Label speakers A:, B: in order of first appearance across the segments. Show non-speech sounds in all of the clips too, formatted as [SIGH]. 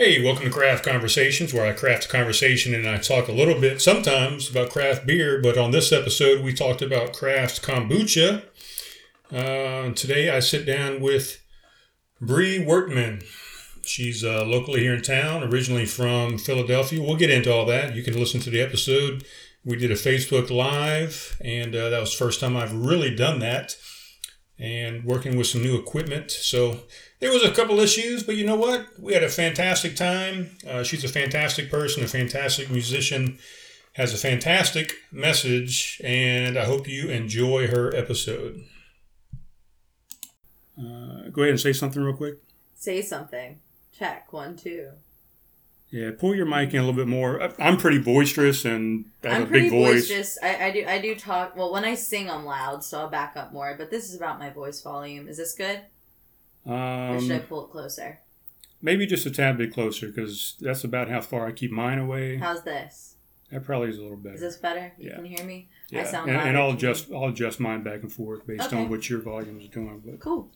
A: Hey, welcome to Craft Conversations, where I craft a conversation and I talk a little bit sometimes about craft beer. But on this episode, we talked about craft kombucha. Uh, today, I sit down with Bri Wertman. She's uh, locally here in town, originally from Philadelphia. We'll get into all that. You can listen to the episode. We did a Facebook Live, and uh, that was the first time I've really done that and working with some new equipment. So there was a couple issues, but you know what? We had a fantastic time. Uh, she's a fantastic person, a fantastic musician, has a fantastic message, and I hope you enjoy her episode. Uh, go ahead and say something real quick.
B: Say something. Check. One, two.
A: Yeah, pull your mic in a little bit more. I- I'm pretty boisterous and I have
B: I'm
A: a
B: pretty
A: big voice.
B: boisterous. I, I do I do talk well when I sing I'm loud, so I'll back up more. But this is about my voice volume. Is this good? Or should I
A: Um,
B: pull it closer?
A: maybe just a tad bit closer because that's about how far I keep mine away.
B: How's this?
A: That probably is a little better.
B: Is this better? You
A: Yeah.
B: can hear me?
A: yeah,
B: I sound
A: and, and I'll adjust. I'll adjust mine back and forth based
B: Okay.
A: on what your volume is doing. But
B: Cool.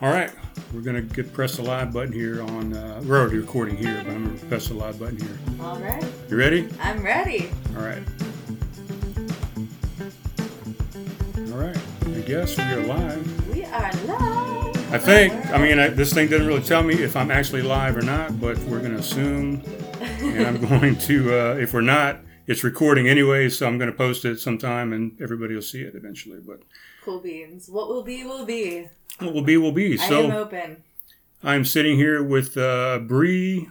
A: all right, we're gonna get press the live button here on. Uh, we're already recording here, but I'm gonna press the live button here.
B: All right.
A: You ready?
B: I'm ready.
A: All right. All right. I guess we are live.
B: We are live.
A: I think. I mean, I, this thing doesn't really tell me if I'm actually live or not, but we're gonna assume, and I'm [LAUGHS] going to. Uh, if we're not, it's recording anyway, so I'm gonna post it sometime, and everybody will see it eventually. But
B: cool beans. What will be will be.
A: what will be will be.
B: I am open.
A: I'm sitting here with uh, Bri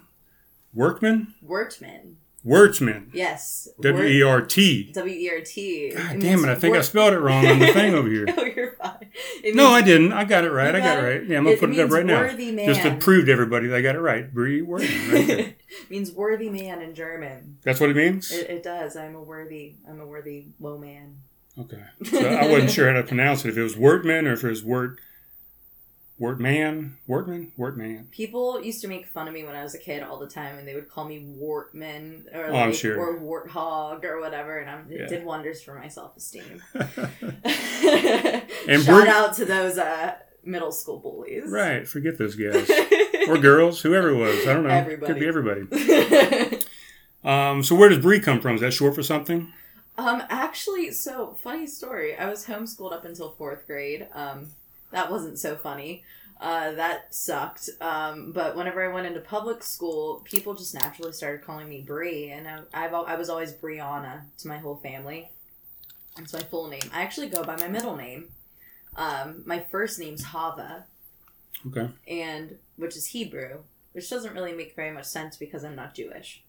A: Workman,
B: Wertman.
A: Wertzman,
B: Yes.
A: W E R T.
B: W E R T.
A: God damn it! I think I spelled it wrong on the thing over here. [LAUGHS]
B: no, you're fine. It
A: No, I didn't. I got it right.
B: You
A: I got
B: got
A: it
B: it?
A: right. Yeah, I'm gonna put it up right now,
B: man.
A: just to prove to everybody that I got it right. Bri Workman. Right [LAUGHS]
B: means worthy man in German.
A: That's what it means.
B: It, it does. I'm a worthy. I'm a worthy low man.
A: Okay. So I wasn't sure how to pronounce it. If it was Wortman or if it was Wort, Wortman, Wortman, Wortman.
B: People used to make fun of me when I was a kid all the time, and they would call me Wartman or
A: Oh,
B: like,
A: sure.
B: or Warthog or whatever, and I'm, it
A: Yeah.
B: did wonders for my self esteem. [LAUGHS]
A: And
B: Shout
A: Bri-
B: out to those uh, middle school bullies.
A: right. Forget those guys [LAUGHS] or girls, whoever it was. I don't know.
B: Everybody.
A: Could be everybody. [LAUGHS] Um, so where does Bri come from? Is that short for something?
B: Um, actually, so funny story. I was homeschooled up until fourth grade. Um, that wasn't so funny. Uh, that sucked. Um, but whenever I went into public school, people just naturally started calling me Bri, and I, I've I was always Brianna to my whole family. That's my full name. I actually go by my middle name. Um, my first name's Hava,
A: Okay.
B: and which is Hebrew, which doesn't really make very much sense because I'm not Jewish.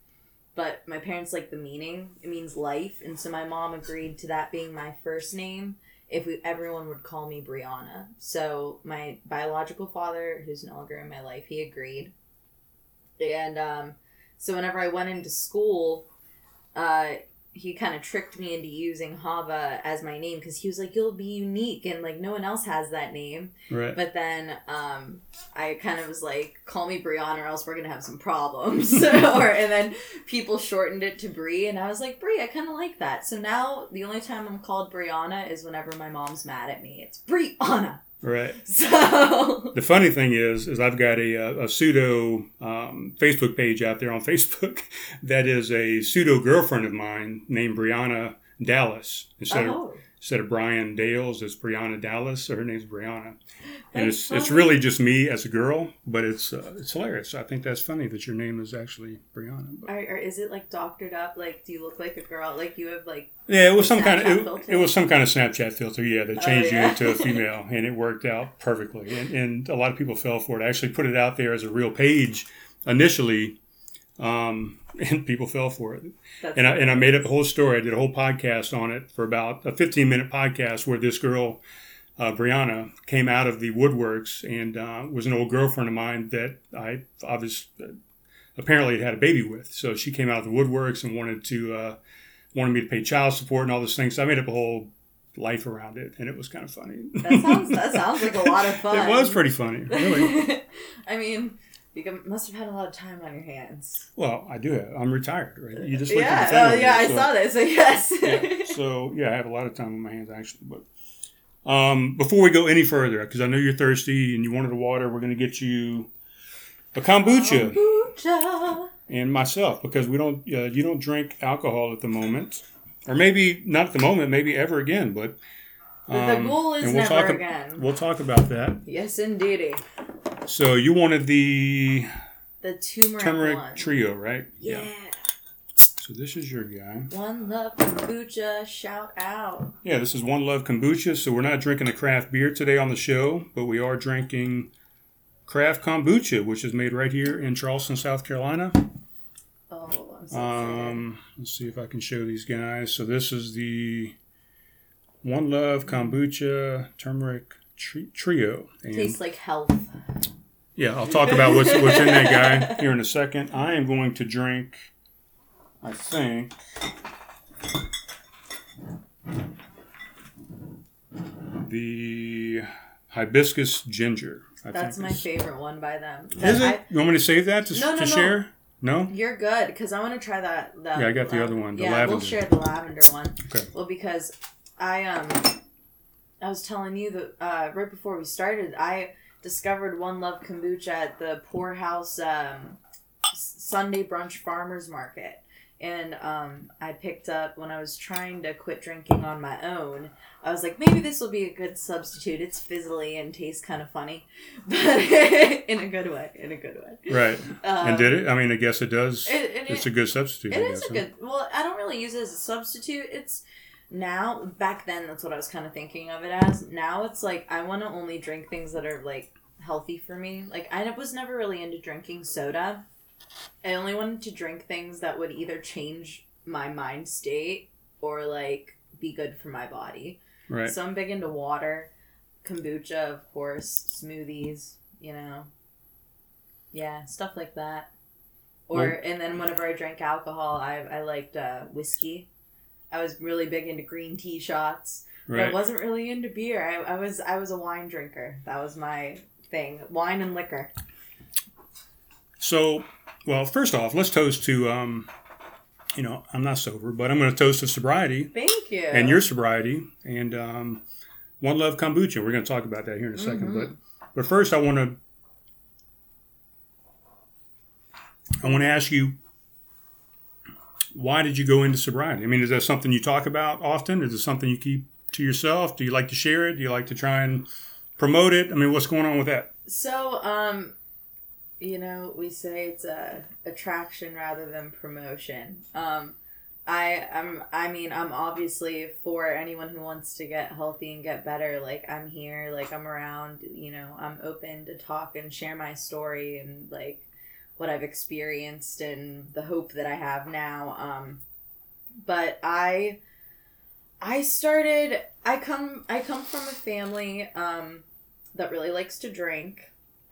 B: But my parents like the meaning. It means life, and so my mom agreed to that being my first name if we, everyone would call me Brianna. So my biological father, who's no longer in my life, he agreed. And um, so whenever I went into school, uh, he kind of tricked me into using Hava as my name because he was like, "You'll be unique," and like no one else has that name.
A: Right.
B: But then um, I kind of was like, "Call me Brianna, or else we're gonna have some problems." [LAUGHS] [LAUGHS] or and then people shortened it to Bri, and I was like, "Bri, I kind of like that." So now the only time I'm called Brianna is whenever my mom's mad at me. It's Brianna.
A: Right. [LAUGHS]
B: So
A: The funny thing is, is I've got a, a pseudo um, Facebook page out there on [LAUGHS] Facebook that is a pseudo girlfriend of mine named Brianna Dallas instead of
B: oh,
A: instead of Brian Dales, it's Brianna Dallas. Or her name's Brianna, and
B: That's
A: it's it's
B: funny.
A: really just me as a girl, but it's uh, it's hilarious. I think that's funny that your name is actually Brianna.
B: Or, or is it like doctored up? Like, do you look like a girl? Like you have like
A: yeah, it was some kind of it, it was some kind of Snapchat filter. Yeah, that
B: Oh,
A: changed
B: yeah.
A: you into a [LAUGHS] female, and it worked out perfectly. And, and a lot of people fell for it. I actually put it out there as a real page initially, um, [LAUGHS] and people fell for it.
B: that's
A: and I, and I made up a whole story. I did a whole podcast on it for about a 15 minute podcast where this girl, uh, Brianna, came out of the woodworks and uh, was an old girlfriend of mine that I obviously apparently had had a baby with. So she came out of the woodworks and wanted to uh, wanted me to pay child support and all those things. So I made up a whole life around it, and it was kind of funny.
B: that sounds that [LAUGHS] sounds like a lot of fun.
A: it was pretty funny, really. [LAUGHS]
B: I mean, you must have had a lot of time on your hands.
A: Well, I do have. I'm retired, right? You just
B: yeah,
A: at the thing
B: oh, yeah, I
A: so-
B: saw that. So yes.
A: yeah. So yeah, I have a lot of time on my hands actually. But um, before we go any further, because I know you're thirsty and you wanted the water, we're going to get you a kombucha,
B: Kombucha.
A: and myself because we don't. Uh, you don't drink alcohol at the moment, or maybe not at the moment, maybe ever again. But
B: the
A: um,
B: goal is
A: we'll
B: never
A: talk
B: again.
A: we'll talk about that.
B: Yes, indeedy.
A: So you wanted the
B: The turmeric,
A: turmeric
B: one.
A: trio, right?
B: Yeah.
A: So this is your guy.
B: One love kombucha. Shout out.
A: Yeah, this is One Love Kombucha. So we're not drinking a craft beer today on the show, but we are drinking craft kombucha, which is made right here in Charleston, South Carolina.
B: Oh, I'm so excited.
A: Um, let's see if I can show these guys. So this is the One Love Kombucha Turmeric tri- Trio. And
B: Tastes like health.
A: yeah, I'll talk about what's what's in that guy here in a second. I am going to drink. I think. The hibiscus ginger. I
B: That's my favorite one by them.
A: Is it? You want me to save that to,
B: No, no,
A: to
B: no.
A: share? No?
B: You're good because I want to try that. that
A: Yeah, I got the other one, the
B: yeah,
A: lavender.
B: we'll share the lavender one.
A: Okay.
B: Well, because I um, I was telling you that uh, right before we started, I discovered One Love kombucha at the Pour House um, Sunday brunch farmers market. And um, I picked up when I was trying to quit drinking on my own. I was like, maybe this will be a good substitute. It's fizzly and tastes kind of funny, [LAUGHS] but in a good way. In a good way.
A: Right.
B: Um,
A: and did it? I mean, I guess it does.
B: It, it,
A: it's a good substitute.
B: it
A: I
B: is
A: guess,
B: a good. Well, I don't really use it as a substitute. It's now. Back then, that's what I was kind of thinking of it as. Now it's like I want to only drink things that are like healthy for me. Like I was never really into drinking soda. I only wanted to drink things that would either change my mind state or like be good for my body.
A: Right.
B: So I'm big into water, kombucha, of course, smoothies, you know. Yeah, stuff like that. Or and then whenever I drank alcohol, I I liked uh, whiskey. I was really big into green tea shots. But I wasn't really into beer. I, I was I was a wine drinker. That was my thing. Wine and liquor.
A: So, well, first off, let's toast to, um, you know, I'm not sober, but I'm going to toast to sobriety
B: Thank you.
A: and your sobriety and um, One Love Kombucha. We're going to talk about that here in a 2nd
B: Mhm.
A: But, but first, I want to, I want to ask you, why did you go into sobriety? I mean, is that something you talk about often? Is it something you keep to yourself? Do you like to share it? Do you like to try and promote it? I mean, what's going on with that?
B: So, um, you know, we say it's a attraction rather than promotion. Um, I I'm I mean I'm obviously for anyone who wants to get healthy and get better. Like I'm here, like I'm around. You know, I'm open to talk and share my story and like what I've experienced and the hope that I have now. Um, but I I started. I come I come from a family um, that really likes to drink,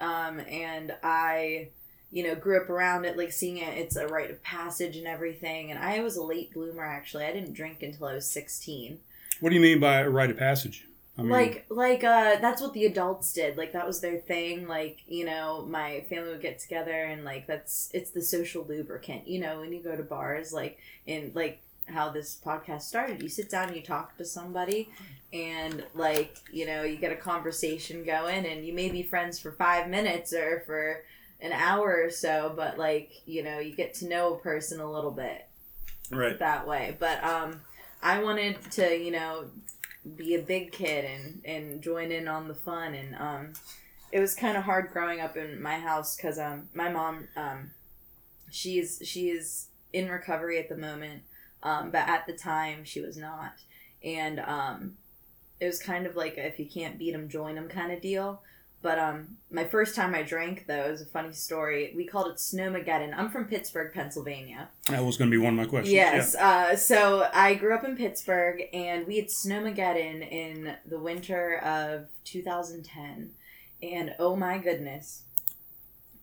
B: um, and I you know, grew up around it, like seeing it, it's a rite of passage and everything. And I was a late bloomer, actually. I didn't drink until I was 16.
A: What do you mean by a rite of passage? I mean,
B: like, like, uh, that's what the adults did. Like, that was their thing. Like, you know, my family would get together and, like, that's, it's the social lubricant. You know, when you go to bars, like, in, like, how this podcast started, you sit down and you talk to somebody and, like, you know, you get a conversation going and you may be friends for five minutes or for, an hour or so, but like, you know, you get to know a person a little bit
A: right.
B: that way. But um I wanted to, you know, be a big kid and and join in on the fun and um it was kind of hard growing up in my house cuz um my mom um she's she is in recovery at the moment. Um but at the time she was not. And um it was kind of like if you can't beat them join them kind of deal. But um, my first time I drank though is a funny story. We called it Snowmageddon. I'm from Pittsburgh, Pennsylvania.
A: That was going to be one of my questions.
B: Yes. Uh, so I grew up in Pittsburgh, and we had Snowmageddon in the winter of 2010, and oh my goodness,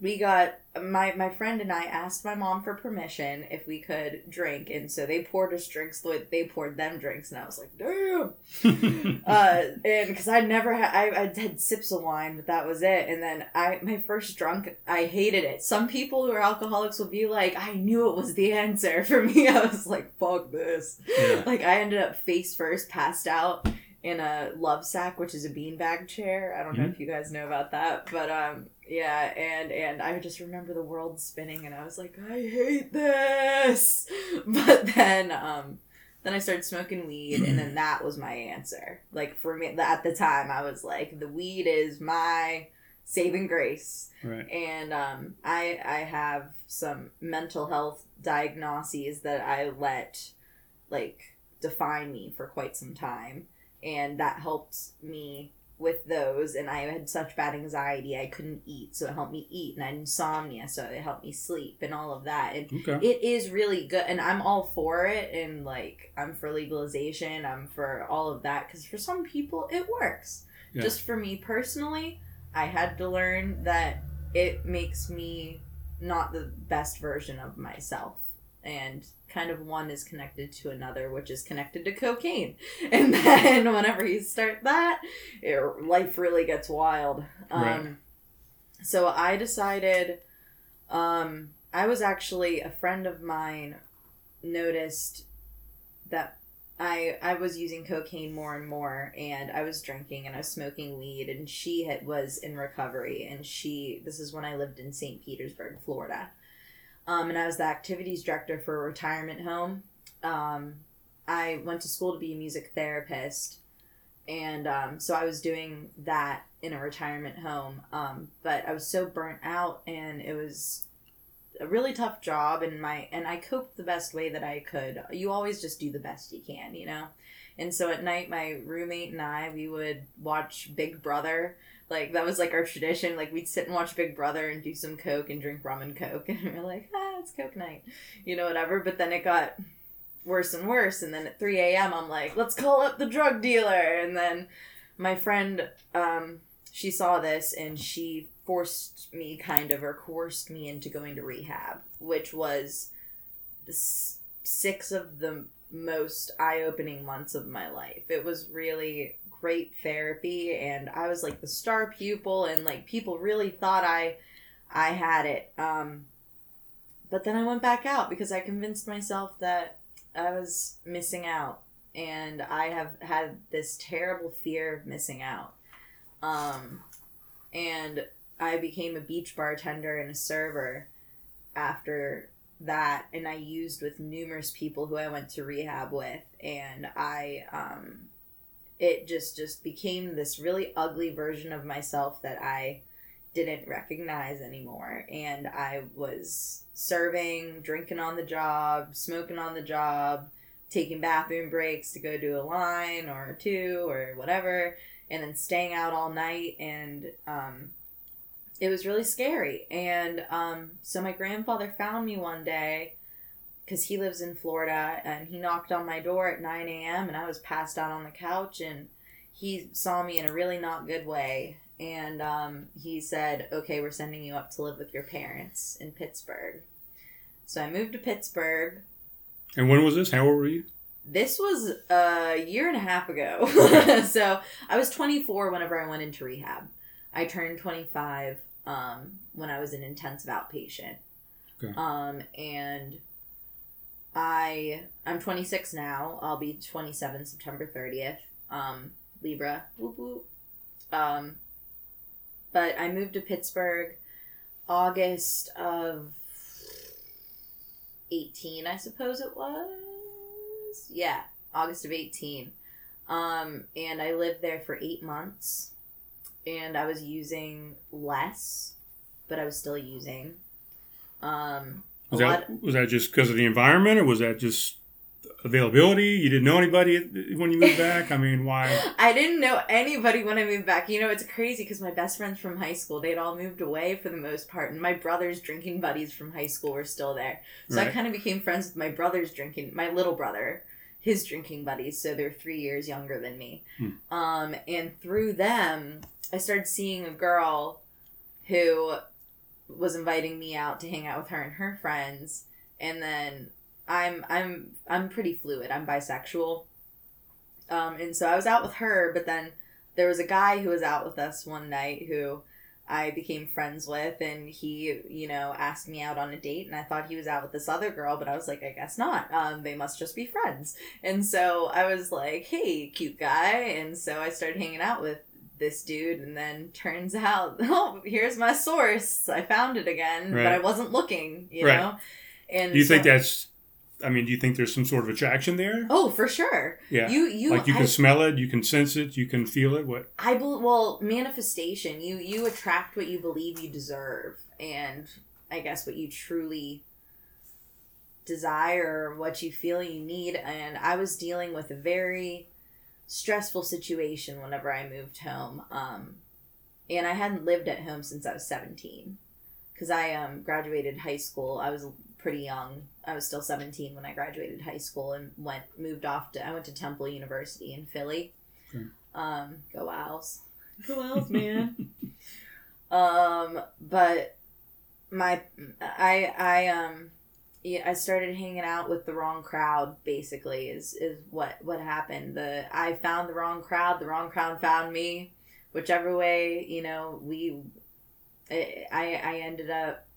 B: we got my my friend and I asked my mom for permission if we could drink, and so they poured us drinks they poured them drinks, and I was like, damn. [LAUGHS] Uh, and because I never had, I, I had sips of wine, but that was it. And then I, my first drunk, I hated it. Some people who are alcoholics will be like, I knew it was the answer. For me, [LAUGHS] I was like, fuck this.
A: Yeah.
B: Like I ended up face first, passed out, in a love sack, which is a beanbag chair. I don't know
C: Mhm.
B: if you guys know about that, but um, yeah, and and I just remember the world spinning, and I was like, I hate this. [LAUGHS] But then um, then I started smoking weed, and then that was my answer. Like for me, at the time, I was like, the weed is my saving grace
C: Right.
B: and um, I I have some mental health diagnoses that I let like define me for quite some time, and that helped me with those. And I had such bad anxiety I couldn't eat, so it helped me eat, and I had insomnia, so it helped me sleep, and all of that. And
C: Okay.
B: it is really good and i'm all for it and like i'm for legalization i'm for all of that because for some people it works
C: Yeah.
B: just for me personally i had to learn that it makes me not the best version of myself and kind of one is connected to another which is connected to cocaine [LAUGHS] and then whenever you start that it, life really gets wild um,
C: Right.
B: so i decided um, I was actually a friend of mine noticed that I I was using cocaine more and more and I was drinking and I was smoking weed and she had, was in recovery and she this is when I lived in St. Petersburg, Florida. Um, and I was the activities director for a retirement home. Um, I went to school to be a music therapist and um, so I was doing that in a retirement home. Um, but I was so burnt out and it was a really tough job and my and I coped the best way that I could. You always just do the best you can, you know. And so at night, my roommate and I we would watch Big Brother. Like that was like our tradition. Like we'd sit and watch Big Brother and do some coke and drink rum and coke, [LAUGHS] and we are like, ah, it's coke night, you know, whatever. But then it got worse and worse, and then at three a.m. I'm like, let's call up the drug dealer, and then my friend, um, she saw this and she forced me kind of or coerced me into going to rehab, which was six of the most eye-opening months of my life. It was really great therapy and I was like the star pupil and like people really thought I I had it. Um but then I went back out because I convinced myself that I was missing out and I have had this terrible fear of missing out. Um and I became a beach bartender and a server after that and I used with numerous people who I went to rehab with and I um it just just became this really ugly version of myself that I didn't recognize anymore and I was serving, drinking on the job, smoking on the job, taking bathroom breaks to go do a line or two or whatever and then staying out all night and um it was really scary. And um, so my grandfather found me one day because he lives in Florida and he knocked on my door at 9 a.m. and I was passed out on the couch and he saw me in a really not good way. And um, he said, Okay, we're sending you up to live with your parents in Pittsburgh. So I moved to Pittsburgh.
C: And when was this? How old were you?
B: This was a year and a half ago. [LAUGHS] so I was 24 whenever I went into rehab. I turned 25 um, when I was an intensive outpatient.
C: Okay.
B: Um, and I I'm 26 now. I'll be 27 September 30th. Um, Libra. Whoop whoop. Um, but I moved to Pittsburgh August of 18, I suppose it was. Yeah, August of 18. Um, and I lived there for eight months. And I was using less, but I was still using. Um,
C: Was that was that just because of the environment, or was that just availability? You didn't know anybody when you moved back. I mean, why? [LAUGHS]
B: I didn't know anybody when I moved back. You know, it's crazy because my best friends from high school, they'd all moved away for the most part. And my brother's drinking buddies from high school were still there. So I kind of became friends with my brother's drinking, my little brother, his drinking buddies. So they're three years younger than me.
C: Hmm.
B: Um, and through them, I started seeing a girl who was inviting me out to hang out with her and her friends. And then I'm I'm I'm pretty fluid. I'm bisexual. Um, and so I was out with her, but then there was a guy who was out with us one night who I became friends with, and he, you know, asked me out on a date, and I thought he was out with this other girl, but I was like, I guess not. Um, they must just be friends. And so I was like, hey, cute guy. And so I started hanging out with this dude, and then turns out, [LAUGHS] oh, here's my source. I found it again,
C: Right.
B: but I wasn't looking, you
C: Right.
B: know? And
C: Do you think that's? I mean, do you think there's some sort of attraction there?
B: Oh, for sure.
C: Yeah.
B: You, you,
C: like you
B: I-
C: can smell it, you can sense it, you can feel it. What?
B: I bel well manifestation. You you attract what you believe you deserve, and I guess what you truly desire, what you feel you need. And I was dealing with a very stressful situation whenever I moved home, um, and I hadn't lived at home since I was seventeen, because I um, graduated high school. I was pretty young. I was still seventeen when I graduated high school and went moved off to. I went to Temple University in Philly.
C: Okay.
B: Um, go Owls. Go Owls, man. [LAUGHS] [LAUGHS] um, but my I I um yeah, I started hanging out with the wrong crowd. Basically, is is what what happened. The I found the wrong crowd. The wrong crowd found me. Whichever way, you know, we. I I ended up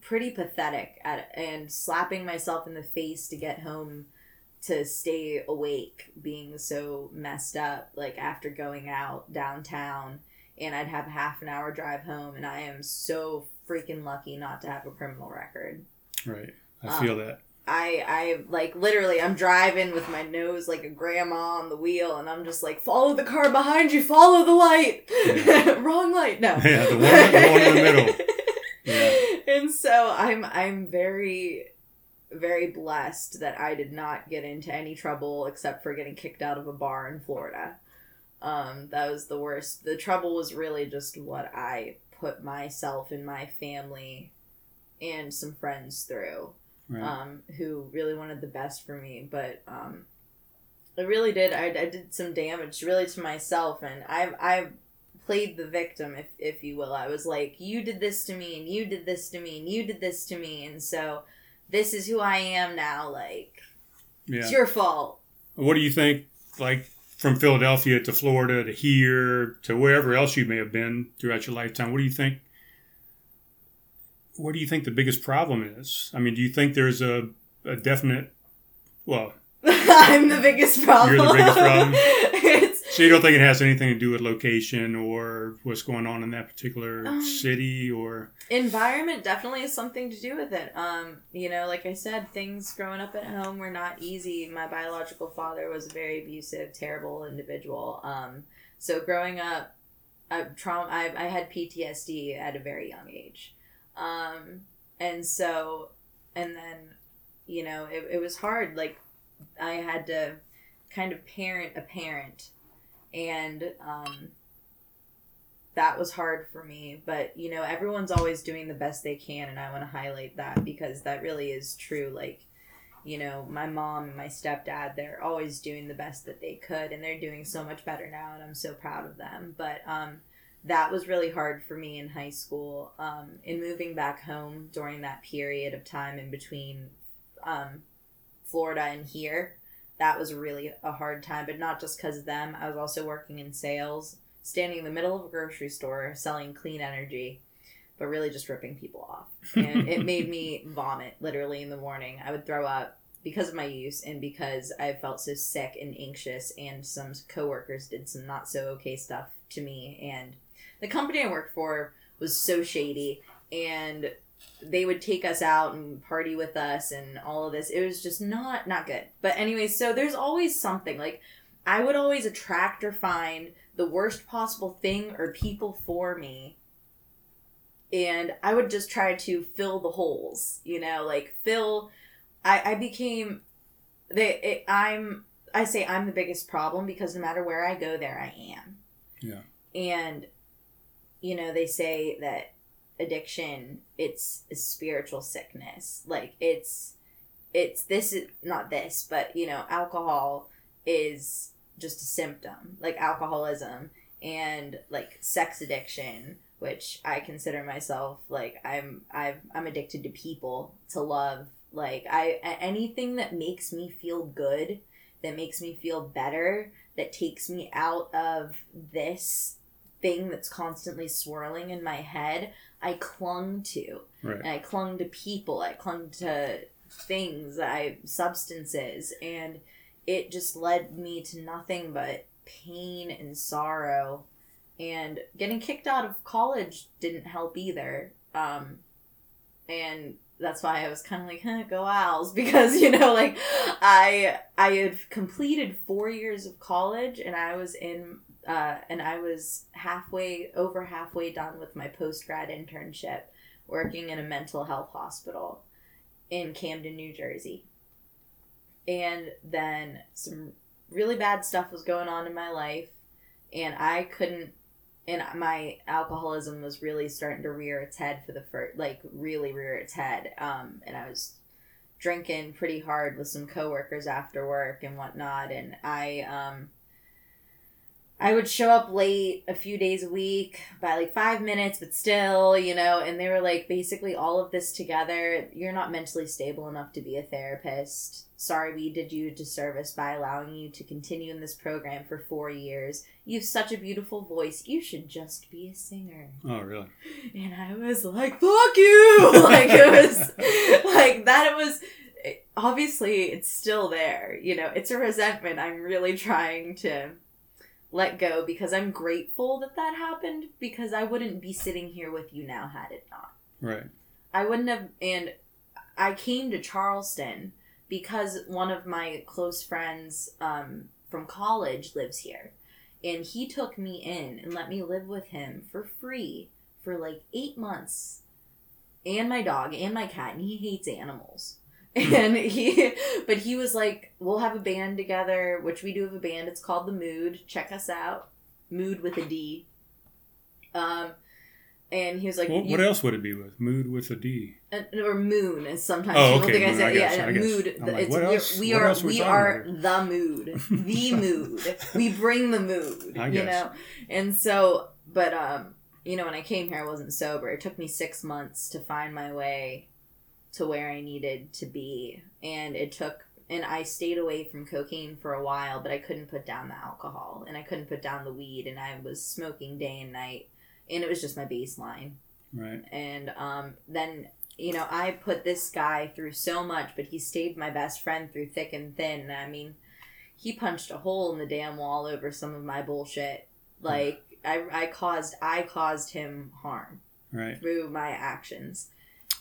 B: pretty pathetic at and slapping myself in the face to get home to stay awake being so messed up like after going out downtown and I'd have half an hour drive home and I am so freaking lucky not to have a criminal record.
C: Right. I
B: Um,
C: feel that.
B: I I like literally I'm driving with my nose like a grandma on the wheel and I'm just like follow the car behind you follow the light [LAUGHS] wrong light no
C: Yeah, the one- the one in the middle. Yeah. [LAUGHS]
B: and so I'm I'm very very blessed that I did not get into any trouble except for getting kicked out of a bar in Florida. Um, that was the worst. The trouble was really just what I put myself and my family and some friends through
C: Right.
B: um, who really wanted the best for me. But um, I really did. I, I did some damage really to myself, and I I played the victim, if if you will. I was like, you did this to me, and you did this to me, and you did this to me, and so this is who I am now. Like
C: yeah.
B: it's your fault.
C: What do you think? Like from Philadelphia to Florida to here to wherever else you may have been throughout your lifetime. What do you think? What do you think the biggest problem is? I mean, do you think there's a, a definite? Well, [LAUGHS]
B: I'm the biggest problem.
C: You're the biggest problem? [LAUGHS] so you don't think it has anything to do with location or what's going on in that particular
B: Um,
C: city or?
B: environment definitely has something to do with it. Um you know like i said things growing up at home were not easy. My biological father was a very abusive terrible individual. Um so growing up i trauma I, I had ptsd at a very young age. Um and so and then you know it, it was hard. Like i had to kind of parent a parent and um that was hard for me but you know everyone's always doing the best they can and i want to highlight that because that really is true like you know my mom and my stepdad they're always doing the best that they could and they're doing so much better now and i'm so proud of them but um that was really hard for me in high school um in moving back home during that period of time in between um florida and here that was really a hard time but not just because of them i was also working in sales standing in the middle of a grocery store selling clean energy, but really just ripping people off. And it [LAUGHS] made me vomit literally in the morning. I would throw up because of my use and because I felt so sick and anxious and some coworkers did some not so okay stuff to me and the company I worked for was so shady and they would take us out and party with us and all of this. It was just not not good. But anyway, so there's always something like I would always attract or find the worst possible thing or people for me and i would just try to fill the holes you know like fill i i became they it, i'm i say i'm the biggest problem because no matter where i go there i am
C: Yeah.
B: and you know they say that addiction it's a spiritual sickness. Like it's it's this is not this but you know alcohol is just a symptom like alcoholism and like sex addiction which i consider myself like i'm I've, i'm addicted to people to love. Like i anything that makes me feel good that makes me feel better that takes me out of this thing that's constantly swirling in my head, I clung to.
C: Right.
B: And I clung to people, I clung to things, I substances, and it just led me to nothing but pain and sorrow. And getting kicked out of college didn't help either. Um, and that's why I was kind of like, huh, go Owls, [LAUGHS] because you know, like I I had completed four years of college, and I was in, uh, and I was halfway over halfway done with my post grad internship, working in a mental health hospital in Camden, New Jersey, and then some really bad stuff was going on in my life, and I couldn't and my alcoholism was really starting to rear its head for the first like really rear its head um and i was drinking pretty hard with some coworkers after work and whatnot and i um I would show up late a few days a week by like five minutes, but still, you know, and they were like, basically, all of this together, you're not mentally stable enough to be a therapist. Sorry, we did you a disservice by allowing you to continue in this program for four years. You have such a beautiful voice. You should just be a singer.
C: Oh, really?
B: And I was like, fuck you! [LAUGHS] like, it was like that. It was obviously, it's still there. You know, it's a resentment I'm really trying to let go because I'm grateful that that happened because I wouldn't be sitting here with you now had it not.
C: Right.
B: I wouldn't have, and I came to Charleston because one of my close friends um, from college lives here. And he took me in and let me live with him for free for like eight months. And my dog and my cat, and he hates animals. And he [LAUGHS] but he was like we'll have a band together which we do have a band. It's called the mood. Check us out. Mood with a d. Um and he was like
C: What, what else would it be with? Mood with a D.
B: uh, or moon is sometimes
C: Oh,
B: people
C: okay,
B: think I
C: moon, I
B: yeah,
C: guess,
B: yeah mood
C: like,
B: it's,
C: what
B: we're- we are
C: else we
B: we are the mood the [LAUGHS] mood. We bring the mood
C: I
B: you
C: guess.
B: know? And so but um you know when I came here I wasn't sober. It took me six months to find my way to where I needed to be and it took and I stayed away from cocaine for a while but I couldn't put down the alcohol and I couldn't put down the weed and I was smoking day and night and it was just my baseline
C: Right.
B: and um, then you know I put this guy through so much, but he stayed my best friend through thick and thin. I mean, he punched a hole in the damn wall over some of my bullshit. Like I, I caused I caused him harm
C: Right.
B: through my actions.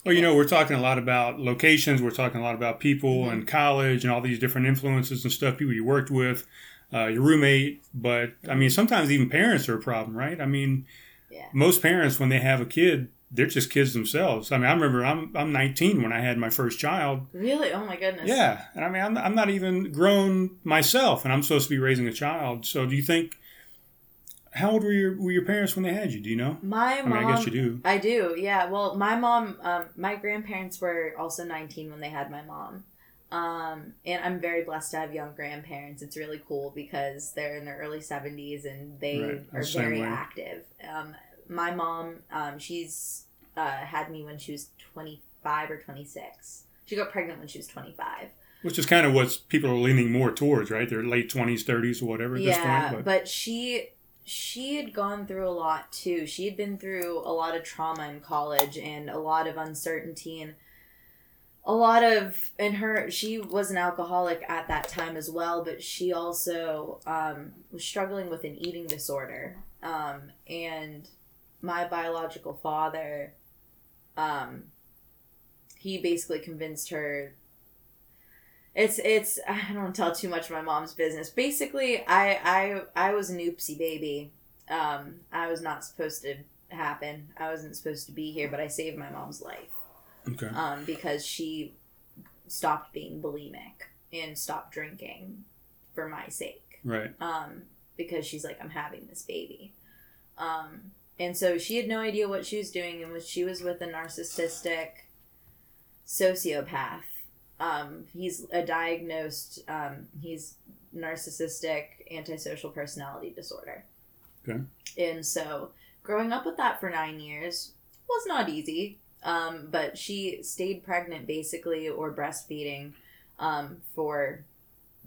C: Well, you know, we're talking a lot about locations. We're talking a lot about people
B: Mhm.
C: and college and all these different influences and stuff. People you worked with, uh, your roommate. But I mean, sometimes even parents are a problem, right? I mean,
B: Yeah.
C: most parents when they have a kid, they're just kids themselves. I mean, I remember I'm I'm 19 when I had my first child.
B: Really? Oh my goodness.
C: Yeah, and I mean, I'm I'm not even grown myself, and I'm supposed to be raising a child. So, do you think? How old were your were your parents when they had you? Do you know?
B: My
C: I
B: mom.
C: mean, I guess you do.
B: I do, yeah. Well, my mom, um, my grandparents were also 19 when they had my mom. Um, and I'm very blessed to have young grandparents. It's really cool because they're in their early 70s and they
C: Right.
B: are
C: The
B: very
C: way.
B: active. Um, my mom, um, she's uh, had me when she was 25 or 26. She got pregnant when she was 25.
C: Which is kind of what people are leaning more towards, right? They're late twenties, thirties, or whatever at
B: yeah,
C: this point.
B: but she she had gone through a lot too. She had been through a lot of trauma in college and a lot of uncertainty and a lot of in her she was an alcoholic at that time as well, but she also um, was struggling with an eating disorder. Um, and my biological father, um, he basically convinced her it's it's I don't tell too much of my mom's business. Basically, I I I was an oopsie baby. Um, I was not supposed to happen. I wasn't supposed to be here, but I saved my mom's life.
C: okay,
B: Um, because she stopped being bulimic and stopped drinking for my sake
C: right,
B: um, because she's like, I'm having this baby. Um, and so she had no idea what she was doing, and was she was with a narcissistic sociopath. Um, he's a diagnosed, um, he's narcissistic antisocial personality disorder.
C: Okay.
B: And so growing up with that for nine years was not easy. Um, but she stayed pregnant basically or breastfeeding um, for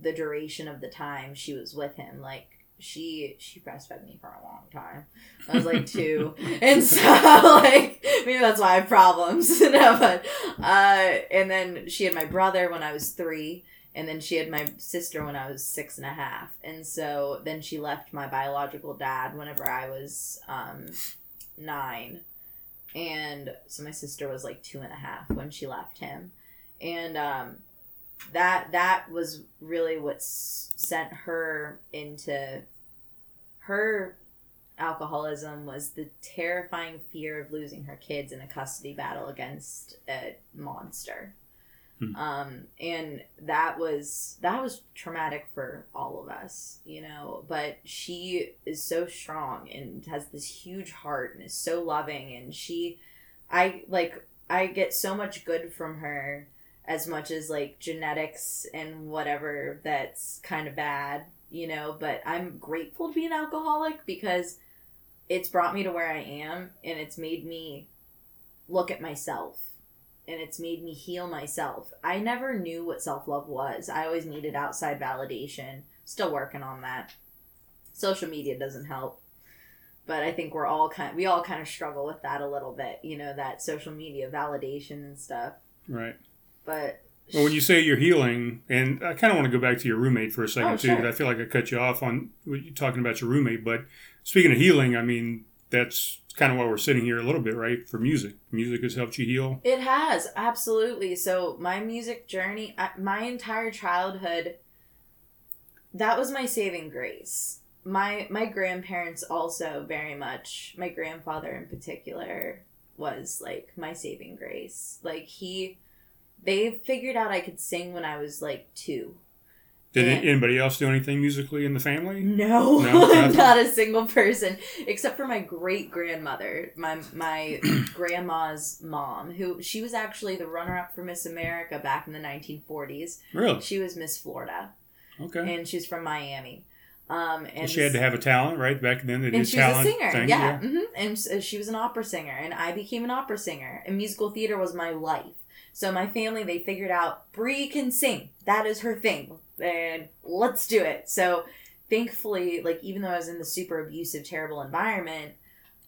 B: the duration of the time she was with him. Like she she breastfed me for a long time. I was like two, [LAUGHS] and so like maybe that's why I have problems. [LAUGHS] no, but uh, and then she had my brother when I was three, and then she had my sister when I was six and a half, and so then she left my biological dad whenever I was um, nine, and so my sister was like two and a half when she left him, and um, that that was really what s- sent her into her alcoholism was the terrifying fear of losing her kids in a custody battle against a monster
C: Hmm.
B: um, and that was that was traumatic for all of us you know but she is so strong and has this huge heart and is so loving and she i like i get so much good from her as much as like genetics and whatever that's kind of bad, you know, but I'm grateful to be an alcoholic because it's brought me to where I am and it's made me look at myself and it's made me heal myself. I never knew what self love was. I always needed outside validation. Still working on that. Social media doesn't help. But I think we're all kind we all kind of struggle with that a little bit, you know, that social media validation and stuff.
C: Right.
B: But
C: Well, when you say you're healing, and I kind of want to go back to your roommate for a second
B: Oh,
C: too,
B: sure.
C: because I feel like I cut you off on what you're talking about your roommate. But speaking of healing, I mean that's kind of why we're sitting here a little bit, right? For music, music has helped you heal.
B: It has absolutely. So my music journey, my entire childhood, that was my saving grace. My my grandparents also very much. My grandfather in particular was like my saving grace. Like he, they figured out I could sing when I was like two.
C: Did
B: Yeah.
C: anybody else do anything musically in the family?
B: No,
C: No, [LAUGHS]
B: not a single person except for my great grandmother, my my [CLEARS THROAT] grandma's mom, who she was actually the runner up for Miss America back in the 1940s.
C: Really?
B: She was Miss Florida,
C: Okay.
B: and she's from Miami. Um, and
C: she had to have a talent, right? Back then, they did
B: and she was a
C: talent.
B: singer,
C: thing,
B: yeah. hmm And she was an opera singer, and I became an opera singer. And musical theater was my life. So my family, they figured out Bri can sing. That is her thing, and let's do it. So thankfully, like even though I was in the super abusive, terrible environment,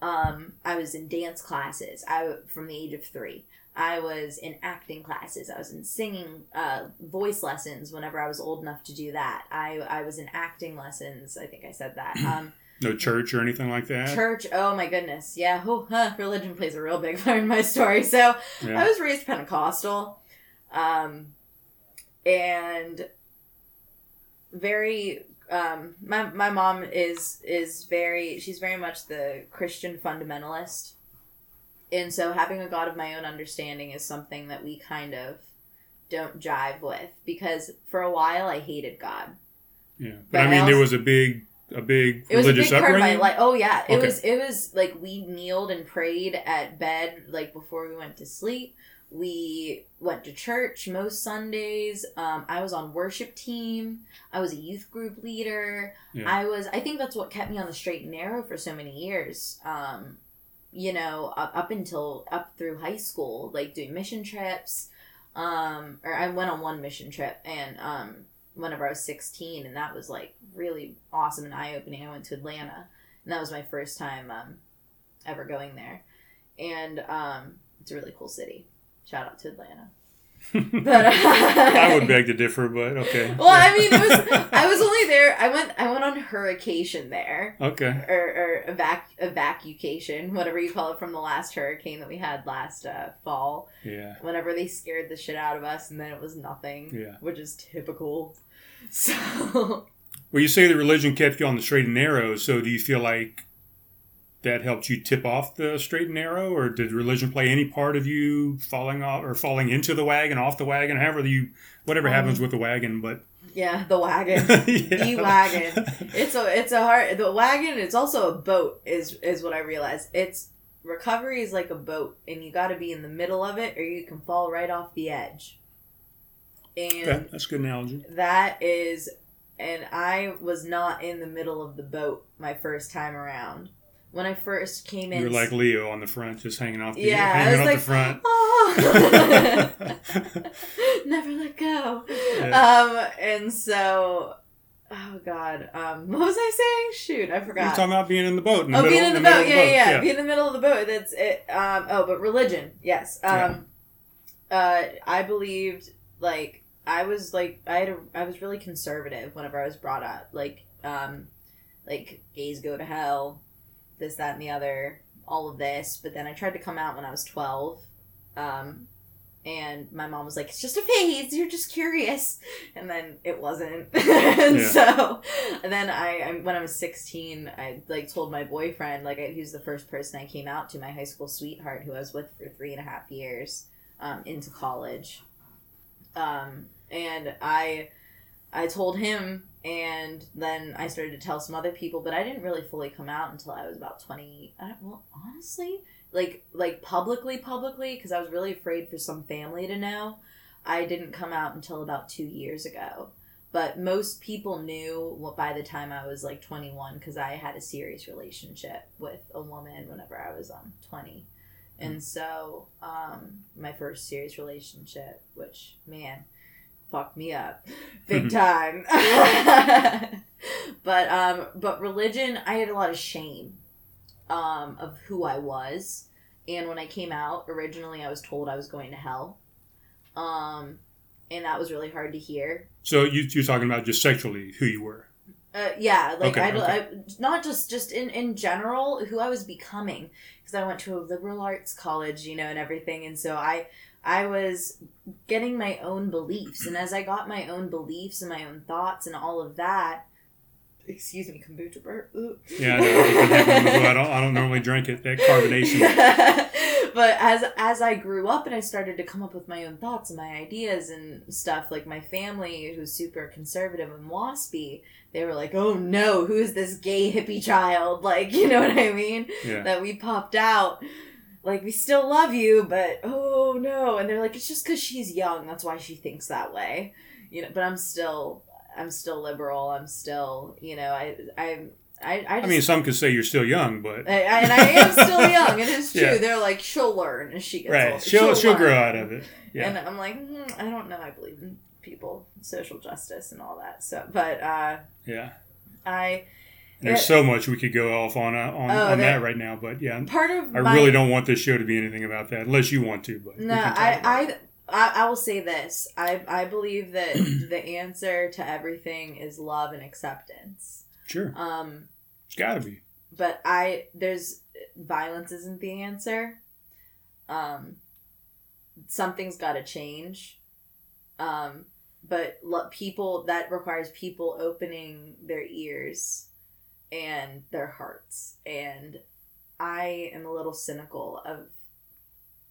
B: um, I was in dance classes. I from the age of three. I was in acting classes. I was in singing uh, voice lessons whenever I was old enough to do that. I, I was in acting lessons. I think I said that. [CLEARS THROAT] Um,
C: No church or anything like that.
B: Church, oh my goodness. Yeah, oh, huh, religion plays a real big [LAUGHS] part in my story. So
C: Yeah.
B: I was raised Pentecostal. Um, and very um my, my mom is is very she's very much the christian fundamentalist and so having a god of my own understanding is something that we kind of don't jive with because for a while i hated god
C: yeah. But
B: but
C: I
B: I
C: mean, there was a big, a big
B: it was a
C: religious
B: big part of my
C: upbringing.
B: life. Oh yeah, it
C: Okay.
B: was. It was like we kneeled and prayed at bed, like before we went to sleep. We went to church most Sundays. Um, I was on worship team. I was a youth group leader.
C: Yeah.
B: I was. I think that's what kept me on the straight and narrow for so many years. Um, you know, up, up until up through high school, like doing mission trips. Um, or I went on one mission trip and um, whenever I was 16, and that was like really awesome and eye opening. I went to Atlanta, and that was my first time um, ever going there. And um, it's a really cool city. Shout out to Atlanta. But
C: I would [LAUGHS] beg to differ, but okay.
B: Well, I mean, it was [LAUGHS] I was only there. I went I went on hurricane there,
C: Okay.
B: or, or evac evacuation, whatever you call it, from the last hurricane that we had last uh, fall.
C: Yeah.
B: Whenever they scared the shit out of us, and then it was nothing,
C: Yeah.
B: which is typical. [LAUGHS] So
C: Well, you say the religion kept you on the straight and narrow. So, do you feel like that helped you tip off the straight and narrow, or did religion play any part of you falling off or falling into the wagon, off the wagon, however you, whatever
B: Um,
C: happens with the wagon? But
B: yeah, the wagon. [LAUGHS]
C: yeah.
B: the wagon. It's a it's a hard the wagon. It's also a boat. Is is what I realized. It's recovery is like a boat, and you got to be in the middle of it, or you can fall right off the edge. And
C: Okay, that's a good analogy.
B: that is, and I was not in the middle of the boat my first time around. When I first came in,
C: You're like Leo on the front, just hanging off the,
B: Yeah, I
C: hanging
B: was
C: off
B: like,
C: the front. [LAUGHS]
B: "Oh." [LAUGHS] never let go.
C: Yeah.
B: Um, and so oh god, um, what was I saying? Shoot, I forgot.
A: You're talking about being in the boat. In the
B: oh,
A: middle,
B: being in the,
A: middle
B: boat. Yeah, yeah,
A: yeah.
B: Being in the middle of the boat. That's it. Um, oh, but religion. Yes. Um, uh, I believed like I was like I had a, I was really conservative whenever I was brought up. Like um, like gays go to hell, this, that, and the other. All of this, but then I tried to come out when I was twelve. Um, and my mom was like, "It's just a phase. You're just curious." And then it wasn't. [LAUGHS] and
A: Yeah.
B: so, and then I, I, when I was 16, I like told my boyfriend, like, I, he was the first person I came out to, my high school sweetheart, who I was with for three and a half years, um, into college. Um, and I, I told him, and then I started to tell some other people, but I didn't really fully come out until I was about 20. I don't, well, honestly, like like publicly publicly because i was really afraid for some family to know i didn't come out until about two years ago but most people knew by the time i was like 21 because i had a serious relationship with a woman whenever i was um 20 and so um my first serious relationship which man fucked me up [LAUGHS] big time [LAUGHS] but um but religion i had a lot of shame um, of who I was. And when I came out, originally I was told I was going to hell. Um, and that was really hard to hear.
A: So you, you're talking about just sexually who you were.
B: Uh, yeah, like
A: Okay,
B: I,
A: okay.
B: I, not just just in in general who I was becoming because I went to a liberal arts college, you know, and everything, and so I I was getting my own beliefs, and as I got my own beliefs and my own thoughts and all of that, excuse me, kombucha burp. Ooh.
A: Yeah, I, know, I've been having one as well. I don't. I don't normally drink it. That carbonation. [LAUGHS]
B: but as as I grew up and I started to come up with my own thoughts and my ideas and stuff, like my family, who's super conservative and waspy, they were like, "Oh no, who is this gay hippie child?" Like, you know what I mean?
A: Yeah.
B: That we popped out. Like we still love you, but oh no! And they're like, it's just because she's young. That's why she thinks that way, you know. But I'm still, I'm still liberal. I'm still, you know, I, I, I, I,
A: I mean, some could say you're still young, but
B: I, I- and I am still young. It is [LAUGHS] true.
A: Yeah.
B: They're like, she'll learn as she gets
A: right,
B: older.
A: she'll she'll grow out of it. Yeah.
B: And I'm like, mm, I don't know. I believe in people, social justice, and all that. So, but uh,
A: Yeah.
B: I
A: there's so much we could go off on uh, on,
B: Oh,
A: on
B: there-
A: that right now, but yeah,
B: part of
A: I
B: my,
A: really don't want this show to be anything about that, unless you want to. But
B: No, I. I, I, I will say this. I, I believe that [CLEARS THROAT] the answer to everything is love and acceptance.
A: sure,
B: Um,
A: it's got to be.
B: but I there's violence isn't the answer. Um, something's got to change. Um, but lo- people that requires people opening their ears and their hearts. And I am a little cynical of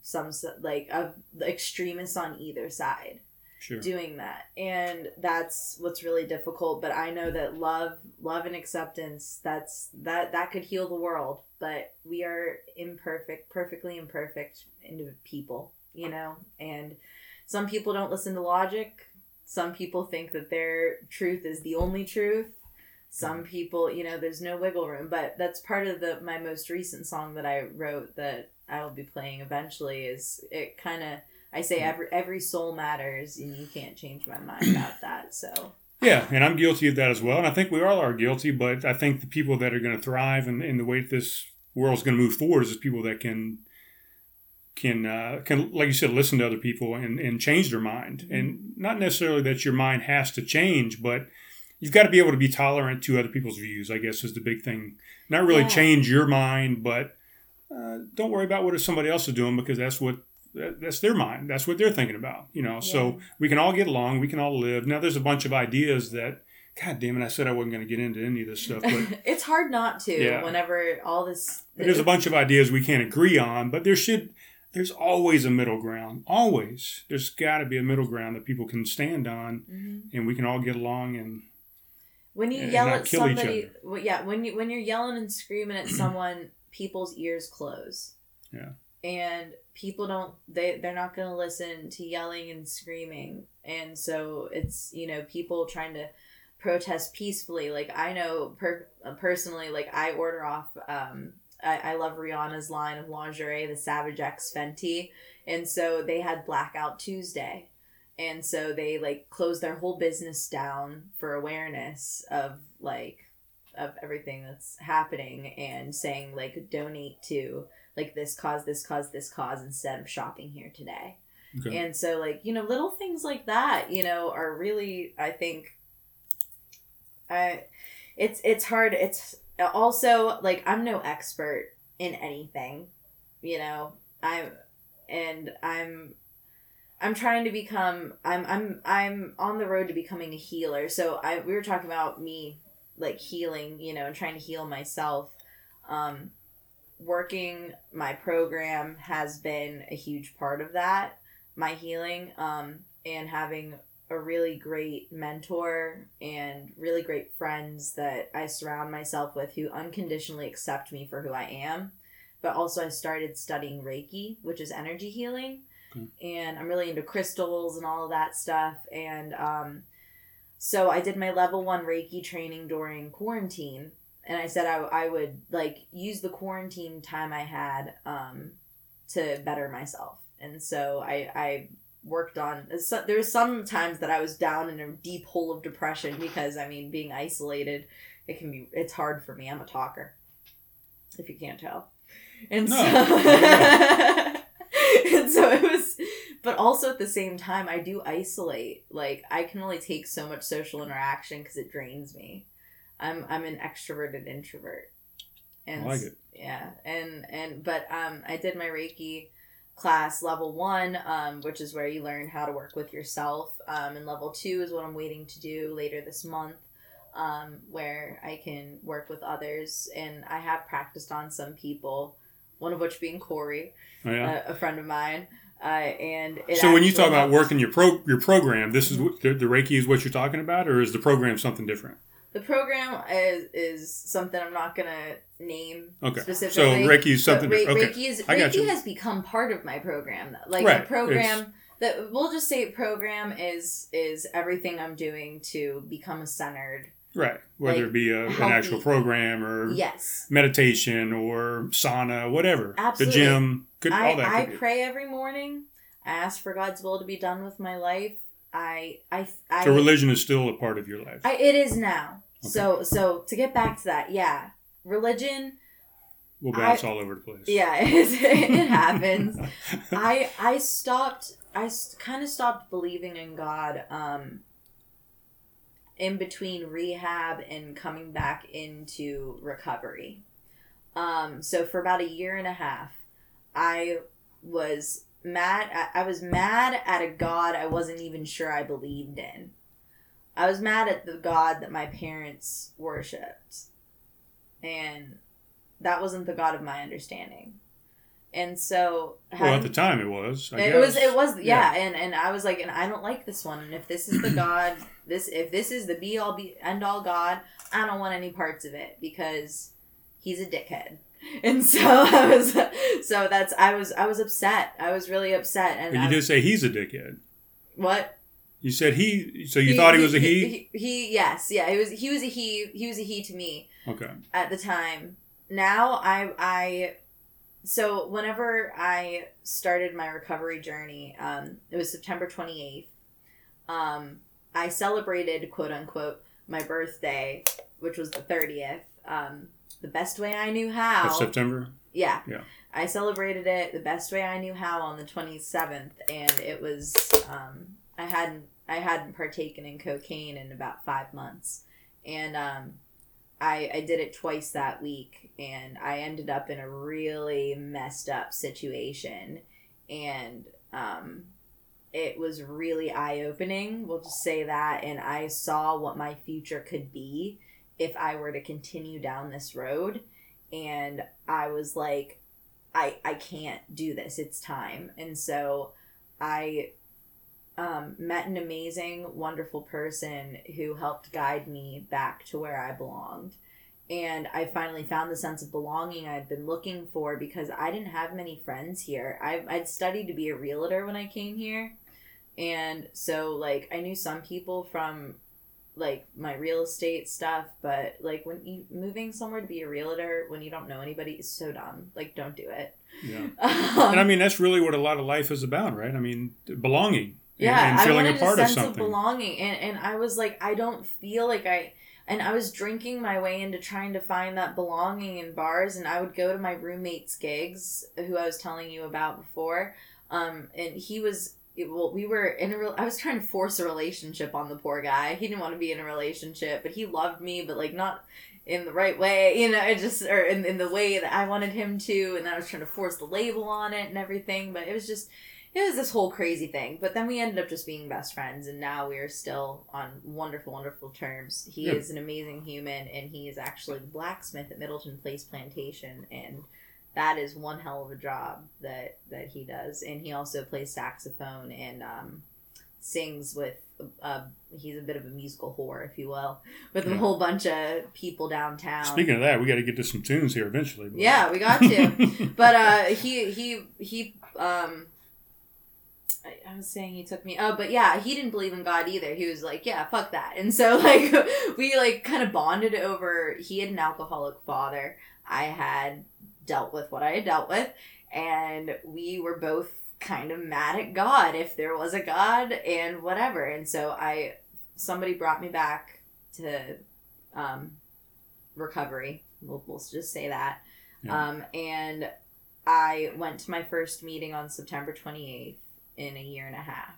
B: some like of the extremists on either side
A: Sure.
B: doing that and that's what's really difficult but i know that love love and acceptance that's that that could heal the world but we are imperfect perfectly imperfect into people you know and some people don't listen to logic some people think that their truth is the only truth some mm-hmm. people you know there's no wiggle room but that's part of the my most recent song that i wrote that i will be playing eventually is it kind of I say mm-hmm. every every soul matters, and you can't change my mind [CLEARS THROAT] about that. So
A: Yeah, and I'm guilty of that as well, and I think we all are guilty. But I think the people that are going to thrive and, and the way that this world's going to move forward is people that can can uh, can like you said listen to other people and, and change their mind, and mm-hmm. not necessarily that your mind has to change, but you've got to be able to be tolerant to other people's views. I guess is the big thing. Not really
B: Yeah.
A: change your mind, but uh, don't worry about what somebody else is doing because that's what that's their mind. That's what they're thinking about. You know, so we can all get along. We can all live. Now, there's a bunch of ideas that, God damn it, I said I wasn't going to get into any of this stuff, but [LAUGHS]
B: it's hard not to
A: Yeah.
B: whenever all this.
A: there's a bunch of ideas we can't agree on. But there should, there's always a middle ground. Always, there's got to be a middle ground that people can stand on,
B: Mhm.
A: and we can all get along. And
B: When you
A: and
B: yell at somebody, well, yeah, when you when you're yelling and screaming at someone, people's ears close.
A: Yeah.
B: And people don't they they're not going to listen to yelling and screaming, and so it's you know people trying to protest peacefully. Like I know per, uh, personally, like I order off. Um, I, I love Rihanna's line of lingerie, the Savage X Fenty, and so they had Blackout Tuesday, and so they like closed their whole business down for awareness of like of everything that's happening and saying like donate to like this cause this cause this cause instead of shopping here today
C: Okay.
B: and so like you know little things like that you know are really i think i it's it's hard it's also like i'm no expert in anything you know i'm and i'm i'm trying to become i'm i'm i'm on the road to becoming a healer so i we were talking about me like healing you know and trying to heal myself um working my program has been a huge part of that my healing um and having a really great mentor and really great friends that I surround myself with who unconditionally accept me for who I am. But also, I started studying Reiki, which is energy healing. And I'm really into crystals and all of that stuff. And um, so I did my level one Reiki training during quarantine. And I said I, I would like use the quarantine time I had um, to better myself. And so I, I worked on so, there was some times that I was down in a deep hole of depression because I mean being isolated it can be it's hard for me I'm a talker if you can't tell and
C: No,
B: so
C: not [LAUGHS]
B: and so it was but also at the same time I do isolate. Like I can only take so much social interaction because it drains me. I'm I'm an extroverted introvert. And
C: I like it.
B: yeah and and but um I did my Reiki class level one um, which is where you learn how to work with yourself. Um, and level two is what i'm waiting to do later this month um, where i can work with others. And i have practiced on some people one of which being corey
C: Oh, yeah.
B: a, a friend of mine uh, and
C: so when you talk about working your pro your program, this is
B: Mhm.
C: what, the, the Reiki is what you're talking about, or is the program something different?
B: the program is, is something i'm not gonna name
C: Okay.
B: specifically
C: So Reiki is something
B: Re-
C: Okay.
B: Reiki, is, Reiki has become part of my program. Like
C: Right.
B: the program that we'll just say program is is everything I'm doing to become a centered.
C: Right. Whether
B: like,
C: it be a, an actual program or
B: Yes,
C: meditation or sauna, whatever.
B: Absolutely.
C: The gym, could
B: I
C: all that.
B: I
C: be.
B: pray every morning. I ask for God's will to be done with my life. I I I.
C: So religion is still a part of your life.
B: I it is now.
C: Okay.
B: So so to get back to that, yeah, religion.
C: we'll bounce all over the place.
B: Yeah, [LAUGHS] it, it happens. [LAUGHS] I I stopped I kind of stopped believing in God um in between rehab and coming back into recovery. Um so for about a year and a half I was mad I, I was mad at a god I wasn't even sure I believed in. I was mad at the god that my parents worshipped. And that wasn't the god of my understanding. And so
C: well, at the time it was. I
B: it
C: guess.
B: was it was yeah, and and I was like and I don't like this one and if this is the [CLEARS THROAT] god this if this is the be all be end all god I don't want any parts of it because he's a dickhead and so [LAUGHS] I was so that's I was I was upset I was really upset and
C: But you
B: I-
C: did say he's a dickhead.
B: what
C: You said he. So you thought he was a he.
B: he, he yes yeah he was he was a he he was a he to me
C: Okay.
B: at the time. Now I I so whenever I started my recovery journey, um, it was September twenty eighth. Um, I celebrated quote unquote my birthday, which was the thirtieth. Um, the best way I knew how.
C: That's September.
B: Yeah.
C: Yeah.
B: I celebrated it the best way I knew how on the 27th and it was um I hadn't I hadn't partaken in cocaine in about 5 months. And um I I did it twice that week and I ended up in a really messed up situation and um it was really eye-opening, we'll just say that and I saw what my future could be if I were to continue down this road and I was like I I can't do this. It's time. And so I um, met an amazing, wonderful person who helped guide me back to where I belonged. And I finally found the sense of belonging I'd been looking for because I didn't have many friends here. I, I'd studied to be a realtor when I came here. And so, like, I knew some people from like my real estate stuff, but like when you moving somewhere to be a realtor when you don't know anybody is so dumb. Like, don't do it.
C: Yeah. [LAUGHS]
B: Um,
C: And I mean, that's really what a lot of life is about, right? I mean, belonging.
B: yeah,
C: and feeling
B: I
C: a
B: wanted
C: part
B: a sense of,
C: something.
B: belonging, and and I was like, I don't feel like I. And I was drinking my way into trying to find that belonging in bars, and I would go to my roommate's gigs, who I was telling you about before, um, and he was it, well, we were in a. Re- I was trying to force a relationship on the poor guy. He didn't want to be in a relationship, but he loved me, but like not in the right way, [LAUGHS] you know. It just or in, in the way that I wanted him to, and I was trying to force the label on it and everything. But it was just it was this whole crazy thing. But then we ended up just being best friends, and now we are still on wonderful, wonderful terms. He
C: Yeah.
B: is an amazing human, and he is actually the blacksmith at Middleton Place Plantation, and that is one hell of a job that that he does. And he also plays saxophone and um, sings with. Uh, he's a bit of a musical whore, if you will, with a whole bunch of people downtown.
C: Speaking of that, we got to get to some tunes here eventually. but-
B: Yeah, we got to. [LAUGHS] but uh he he he um I, I was saying he took me oh but yeah he didn't believe in god either he was like yeah fuck that and so [LAUGHS] like we like kind of bonded over he had an alcoholic father i had dealt with what i had dealt with and we were both kind of mad at god if there was a god and whatever and so i somebody brought me back to um recovery we'll, we'll just say that
C: Yeah.
B: um, and I went to my first meeting on September 28th in a year and a half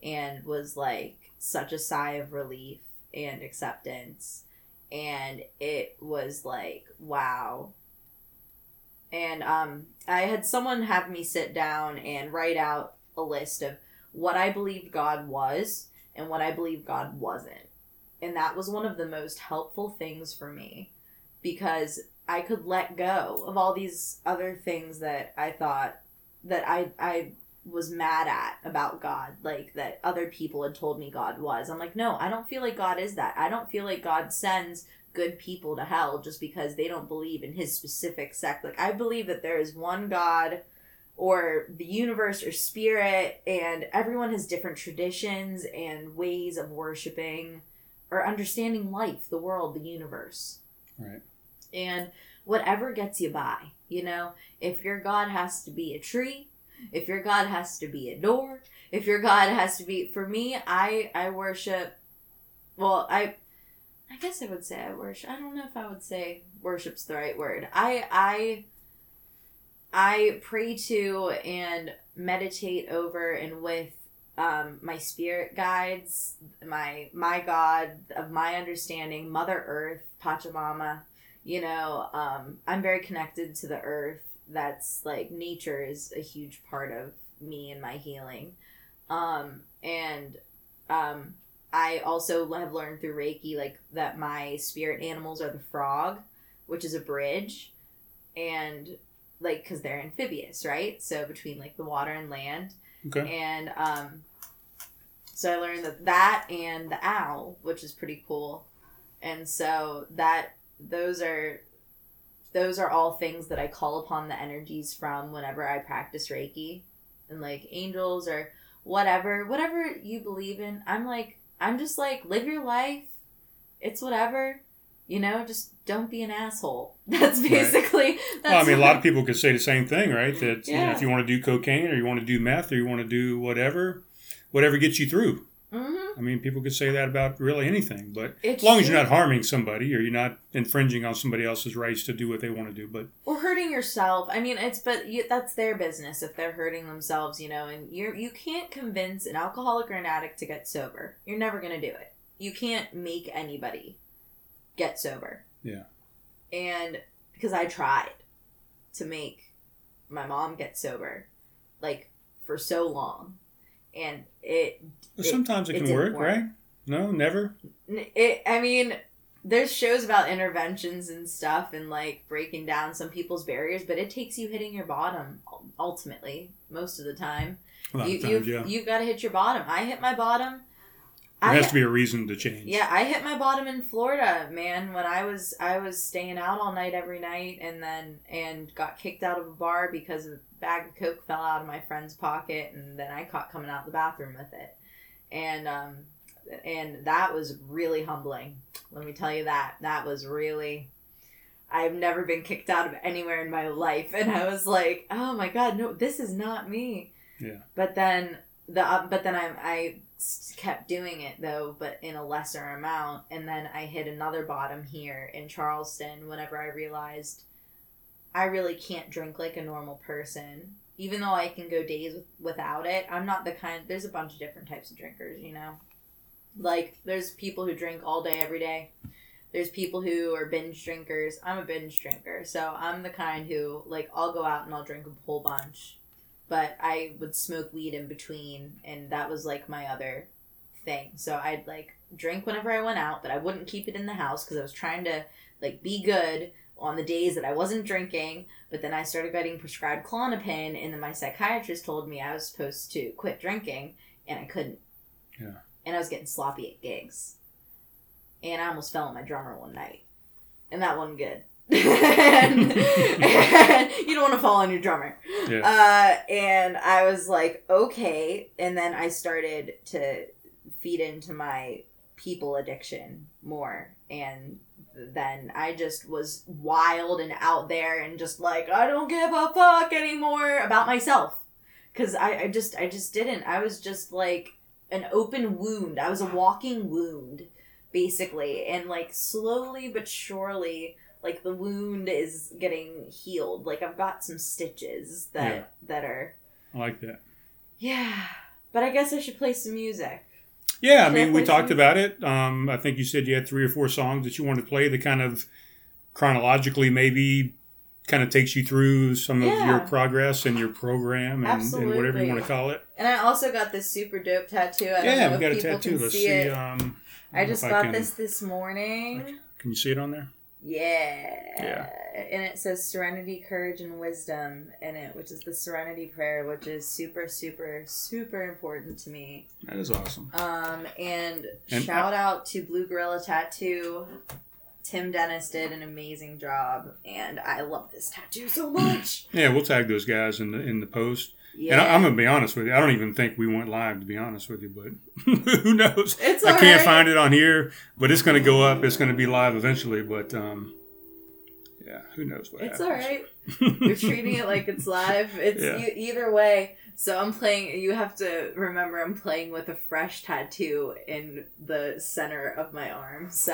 B: and was like such a sigh of relief and acceptance. And it was like, wow. And um, I had someone have me sit down and write out a list of what I believed God was and what I believed God wasn't. And that was one of the most helpful things for me because I could let go of all these other things that I thought that I I was mad at about God, like that other people had told me God was. I'm like, no, I don't feel like God is that. I don't feel like God sends good people to hell just because they don't believe in his specific sect. Like I believe that there is one God or the universe or spirit and everyone has different traditions and ways of worshiping or understanding life, the world, the universe
C: Right.
B: and whatever gets you by you know if your god has to be a tree if your god has to be a door if your god has to be for me i i worship well i i guess i would say i worship i don't know if i would say worship's the right word. I i i pray to and meditate over and with um, my spirit guides my my god of my understanding mother earth pachamama you know um, i'm very connected to the earth. That's like nature is a huge part of me and my healing. Um, and um, i also have learned through reiki like that my spirit animals are the frog which is a bridge and like because they're amphibious right so between like the water and land
C: Okay.
B: and um, so I learned that that and the owl, which is pretty cool, and so that those are those are all things that I call upon the energies from whenever I practice Reiki, and like angels or whatever, whatever you believe in. I'm like I'm just like live your life. It's whatever. You know, just don't be an asshole. [LAUGHS] That's
C: Right.
B: basically. That's
C: Well, I mean, a lot of people could say the same thing, right? That you know, if you want to do cocaine or you want to do meth or you want to do whatever, whatever gets you through.
B: Mhm.
C: I mean, people could say that about really anything, but
B: It's
C: as long as you're not harming somebody or you're not infringing on somebody else's rights to do what they want to do, but
B: or hurting yourself. I mean it's but you, that's their business if they're hurting themselves you know and you're you can't convince an alcoholic or an addict to get sober. You're never going to do it. You can't make anybody get sober.
C: Yeah.
B: and because i tried to make my mom get sober like for so long. And it It-
C: sometimes it,
B: it
C: can
B: didn't
C: work,
B: work.
C: right? No, never.
B: it i mean there's shows about interventions and stuff and like breaking down some people's barriers but it takes you hitting your bottom ultimately most of the time you,
C: times,
B: you've,
C: yeah.
B: you've got to hit your bottom i hit my bottom
C: There
B: I
C: has to be a reason to change.
B: yeah, I hit my bottom in Florida, man. When I was I was staying out all night every night, and then and got kicked out of a bar because a bag of coke fell out of my friend's pocket, and then I caught coming out the bathroom with it, and um, and that was really humbling. Let me tell you that that was really. I've never been kicked out of anywhere in my life, and I was like, oh my god, no, this is not me.
C: Yeah.
B: But then the uh, but then I I kept doing it though, but in a lesser amount, and then I hit another bottom here in Charleston whenever I realized I really can't drink like a normal person. Even though I can go days with, without it, I'm not the kind. There's a bunch of different types of drinkers, you know. Like there's people who drink all day every day. There's people who are binge drinkers. I'm a binge drinker, so I'm the kind who like I'll go out and I'll drink a whole bunch, but I would smoke weed in between, and that was like my other thing. So I'd like drink whenever I went out, but I wouldn't keep it in the house because I was trying to like be good on the days that I wasn't drinking. But then I started getting prescribed Klonopin, and then my psychiatrist told me I was supposed to quit drinking, and I couldn't.
A: Yeah.
B: And I was getting sloppy at gigs, and I almost fell on my drummer one night, and that wasn't good. And, and [LAUGHS] you don't want to fall on your drummer.
A: Yeah.
B: Uh, and I was like, okay. And then I started to feed into my people addiction more. And then I just was wild and out there and just like, I don't give a fuck anymore about myself. Cause I, I just, I just didn't. I was just like an open wound. I was a walking wound, basically. And like slowly but surely, like the wound is getting healed. Like I've got some stitches that
A: Yeah.
B: that are
A: I like that.
B: yeah. But I guess I should play some music.
A: Yeah, I
B: Should I
A: mean, we talked about it. Um, I think you said you had three or four songs that you wanted to play that kind of chronologically maybe kind of takes you through some of
B: Yeah.
A: your progress and your program and, and whatever you want to call it.
B: And I also got this super dope tattoo. I
A: yeah, we got a tattoo. Let's
B: see,
A: see. Um,
B: I
A: don't
B: just got
A: can-
B: this this morning.
A: Can you see it on there?
B: Yeah.
A: Yeah.
B: And it says serenity, courage, and wisdom in it, which is the serenity prayer, which is super, super, super important to me.
A: That is awesome.
B: Um, and,
A: And-
B: shout out to Blue Gorilla Tattoo. Tim Dennis did an amazing job, and I love this tattoo so much.
A: Yeah, we'll tag those guys in the in the post.
B: Yeah,
A: And I, I'm gonna be honest with you. I don't even think we went live to be honest with you, but [LAUGHS] who knows?
B: it's
A: I can't
B: right.
A: find it on here, but it's gonna go up. It's gonna be live eventually. But um, yeah, who knows what
B: It's
A: happens.
B: all right. [LAUGHS] You're treating it like it's live. It's
A: Yeah.
B: e- either way. So I'm playing. You have to remember, I'm playing with a fresh tattoo in the center of my arm. So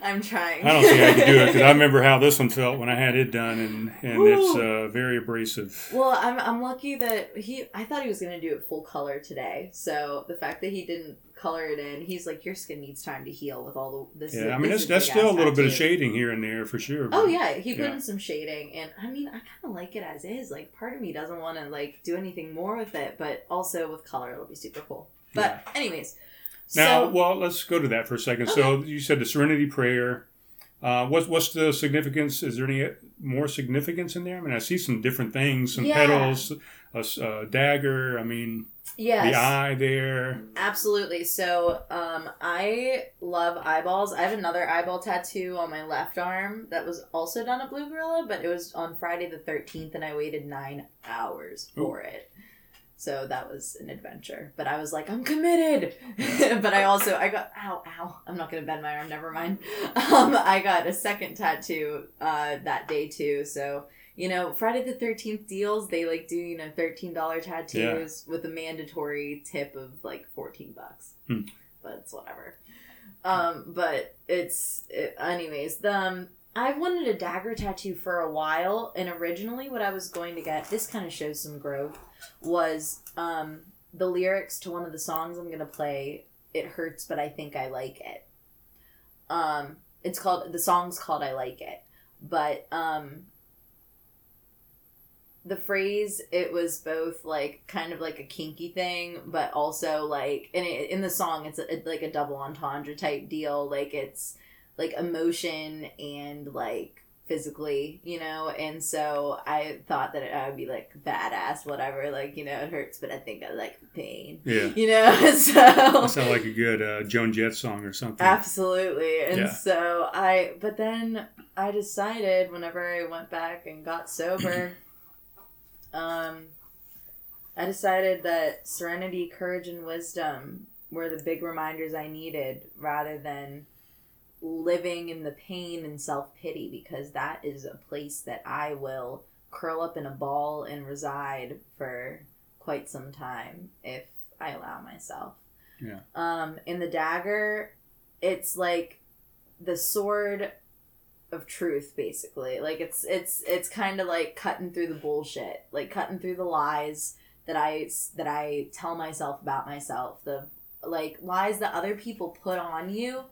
B: I'm trying.
A: I don't see how you do it because I [LAUGHS] remember how this one felt when I had it done, and and it's uh, very abrasive.
B: Well, I'm, I'm lucky that he. I thought he was gonna do it full color today. So the fact that he didn't color it in, he's like, your skin needs time to heal with all the this.
A: Yeah, I
B: this
A: mean that's that's still a little bit of shading here and there for sure. but-
B: Oh yeah, he put
A: Yeah.
B: in some shading, and I mean, I kind of like it as is. Like, part of me doesn't want to like do anything more with it, but also with color, it'll be super cool. But anyways,
A: Now,
B: so
A: well, let's go to that for a second. So you said the Serenity Prayer. Uh, what's what's the significance? Is there any more significance in there? I mean, I see some different things, some
B: Yeah.
A: petals, a dagger. I mean,
B: yes,
A: the eye there.
B: absolutely. So, um, I love eyeballs. I have another eyeball tattoo on my left arm that was also done at Blue Gorilla, but it was on Friday the thirteenth, and I waited nine hours for it. So that was an adventure. But I was like, I'm committed. [LAUGHS] but I also I got ow ow. I'm not gonna bend my arm. Never mind. [LAUGHS] Um, I got a second tattoo uh, that day too. So you know, Friday the Thirteenth deals. They like do you know thirteen dollar tattoos with a mandatory tip of like fourteen bucks.
A: Hmm.
B: But it's whatever. Um, but it's it, anyways. The um, I wanted a dagger tattoo for a while, and originally what I was going to get. This kind of shows some growth was um, the lyrics to one of the songs I'm gonna play. It hurts, but I think I like it. Um, it's called the song's called "I Like It," but um, the phrase it was both like kind of like a kinky thing, but also like and it, in the song it's a, like a double entendre type deal. Like it's like emotion and like physically, you know, and so I thought that I would be like badass, whatever, like, you know, it hurts, but I think I like the pain.
A: Yeah.
B: You know, [LAUGHS] so
A: That sounds like a good uh, Joan Jett song or something.
B: Absolutely. And
A: Yeah.
B: so I but then I decided whenever I went back and got sober, um I decided that serenity, courage and wisdom were the big reminders I needed rather than living in the pain and self-pity because that is a place that I will curl up in a ball and reside for quite some time if I allow myself.
A: Yeah.
B: Um, in the dagger, it's like the sword of truth basically. Like it's it's it's kind of like cutting through the bullshit like cutting through the lies that i that i tell myself about myself the like lies that other people put on you.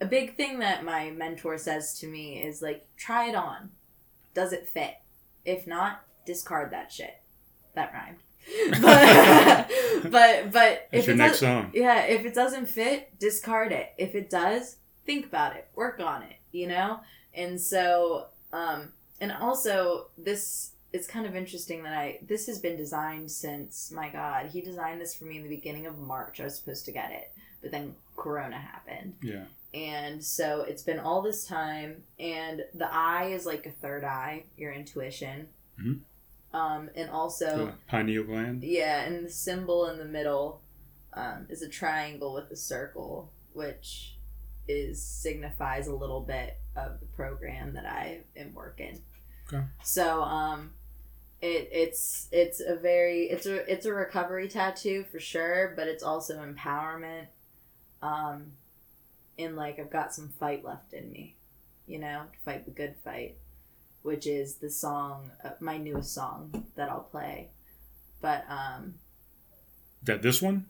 B: A big thing that my mentor says to me is like try it on. Does it fit? If not discard that shit. That rhymed. [LAUGHS] [LAUGHS] But but but if
A: your
B: it
A: next song.
B: yeah if it doesn't fit discard it. If it does think about it. Work on it you know and so um and also this it's kind of interesting that i this has been designed since my god he designed this for me in the beginning of march i was supposed to get it but then corona happened
A: Yeah.
B: and so it's been all this time and the eye is like a third eye your intuition
A: Mhm.
B: um and also
A: The pineal gland.
B: yeah, and the symbol in the middle um, is a triangle with a circle, which is signifies a little bit of the program that I am working.
A: Okay.
B: So um, it it's it's a very it's a it's a recovery tattoo for sure, but it's also empowerment. Um, in like I've got some fight left in me, you know, to fight the good fight, which is the song, uh, my newest song that I'll play. But um,
A: That this one?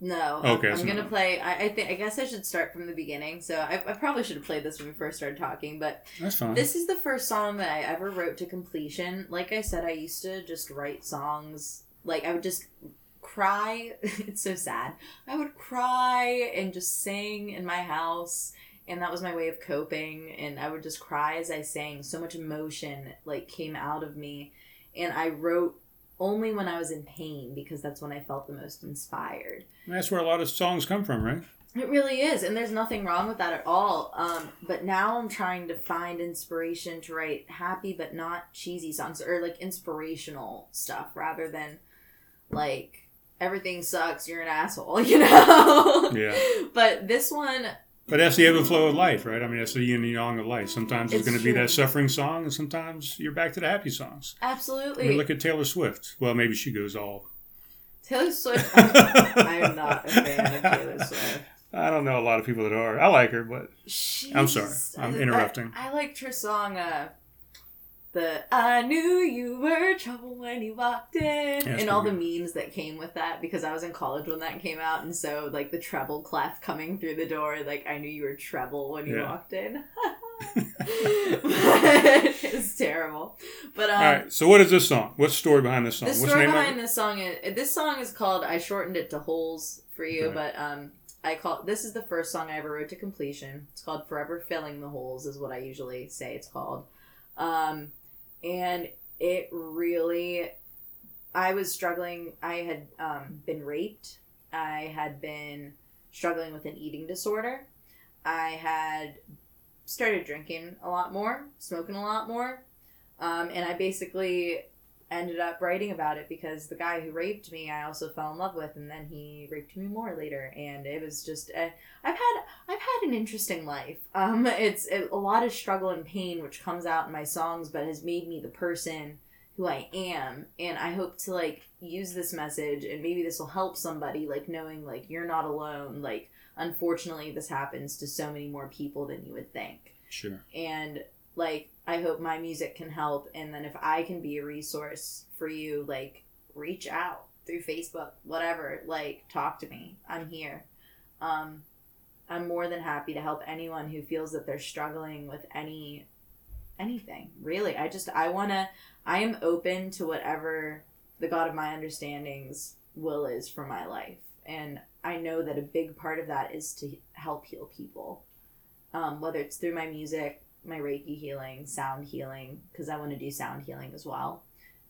B: No,
A: Okay,
B: I'm,
A: so
B: gonna
A: no.
B: play. I, I think I guess I should start from the beginning. So I, I probably should have played this when we first started talking, but
A: That's fine.
B: this is the first song that I ever wrote to completion. Like I said, I used to just write songs. Like I would just cry. [LAUGHS] it's so sad. I would cry and just sing in my house. And that was my way of coping. And I would just cry as I sang. So much emotion like came out of me. And I wrote only when I was in pain because that's when I felt the most inspired.
A: That's where a lot of songs come from, right?
B: It really is, and there's nothing wrong with that at all. Um, but now I'm trying to find inspiration to write happy but not cheesy songs or like inspirational stuff rather than like everything sucks, you're an asshole, [LAUGHS] you know?
A: Yeah.
B: But this one,
A: But that's the ebb and flow of life, right? I mean, that's the yin and yang of life. Sometimes it's,
B: It's
A: going to be that suffering song, and sometimes you're back to the happy songs. I
B: absolutely.
A: mean, look at Taylor Swift. Well, maybe she goes all.
B: Taylor Swift. [LAUGHS] I'm, I'm not a fan of Taylor Swift.
A: I don't know a lot of people that are. I like her, but
B: She's,
A: I'm sorry. I'm
B: I-
A: interrupting.
B: I, liked her song, uh, the I knew you were trouble when you walked in,
A: that's
B: and all the memes that came with that because I was in college when that came out, and so like the treble clef coming through the door, like I knew you were treble when you
A: Yeah.
B: walked in. [LAUGHS] [LAUGHS] it's terrible, but um,
A: all right. So, what is this song? What's the story behind this song?
B: the
A: What's the
B: story
A: name
B: behind
A: of
B: this song is this song is called I shortened it to holes for you, but um I call this is the first song I ever wrote to completion. It's called Forever Filling the Holes is what I usually say it's called. Um and it really I was struggling I had um been raped. I had been struggling with an eating disorder. I had started drinking a lot more, smoking a lot more. Um, and I basically ended up writing about it because the guy who raped me I also fell in love with and then he raped me more later. And it was just I've had I've had an interesting life. Um it's a, a lot of struggle and pain which comes out in my songs but has made me the person who I am. And I hope to like use this message and maybe this will help somebody like knowing like you're not alone. Like unfortunately this happens to so many more people than you would think.
A: Sure.
B: and like i hope my music can help and then if i can be a resource for you like reach out through facebook whatever like talk to me. I'm here. Um i'm more than happy to help anyone who feels that they're struggling with any anything really. I just i want to i am open to whatever the god of my understandings will is for my life and i know that a big part of that is to help heal people. Um, whether it's through my music my Reiki healing, sound healing, because I want to do sound healing as well.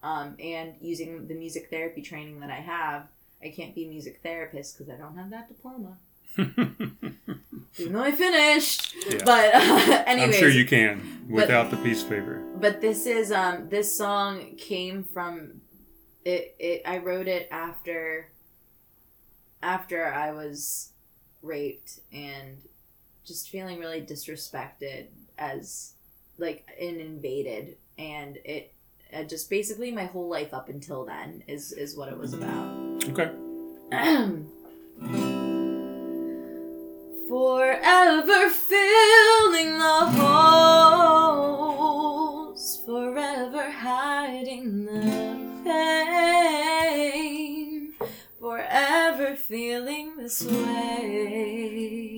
B: Um, and using the music therapy training that I have, I can't be a music therapist because I don't have that diploma, [LAUGHS] even though I finished.
A: Yeah.
B: But [LAUGHS] uh,
A: I'm sure you can without the piece of paper.
B: but this is um this song came from it. It I wrote it after after I was raped and just feeling really disrespected as like and invaded and it uh, just basically my whole life up until then is is what it was about
A: Okay. [CLEARS THROAT]
B: Forever filling the holes, forever hiding the pain, forever feeling this way.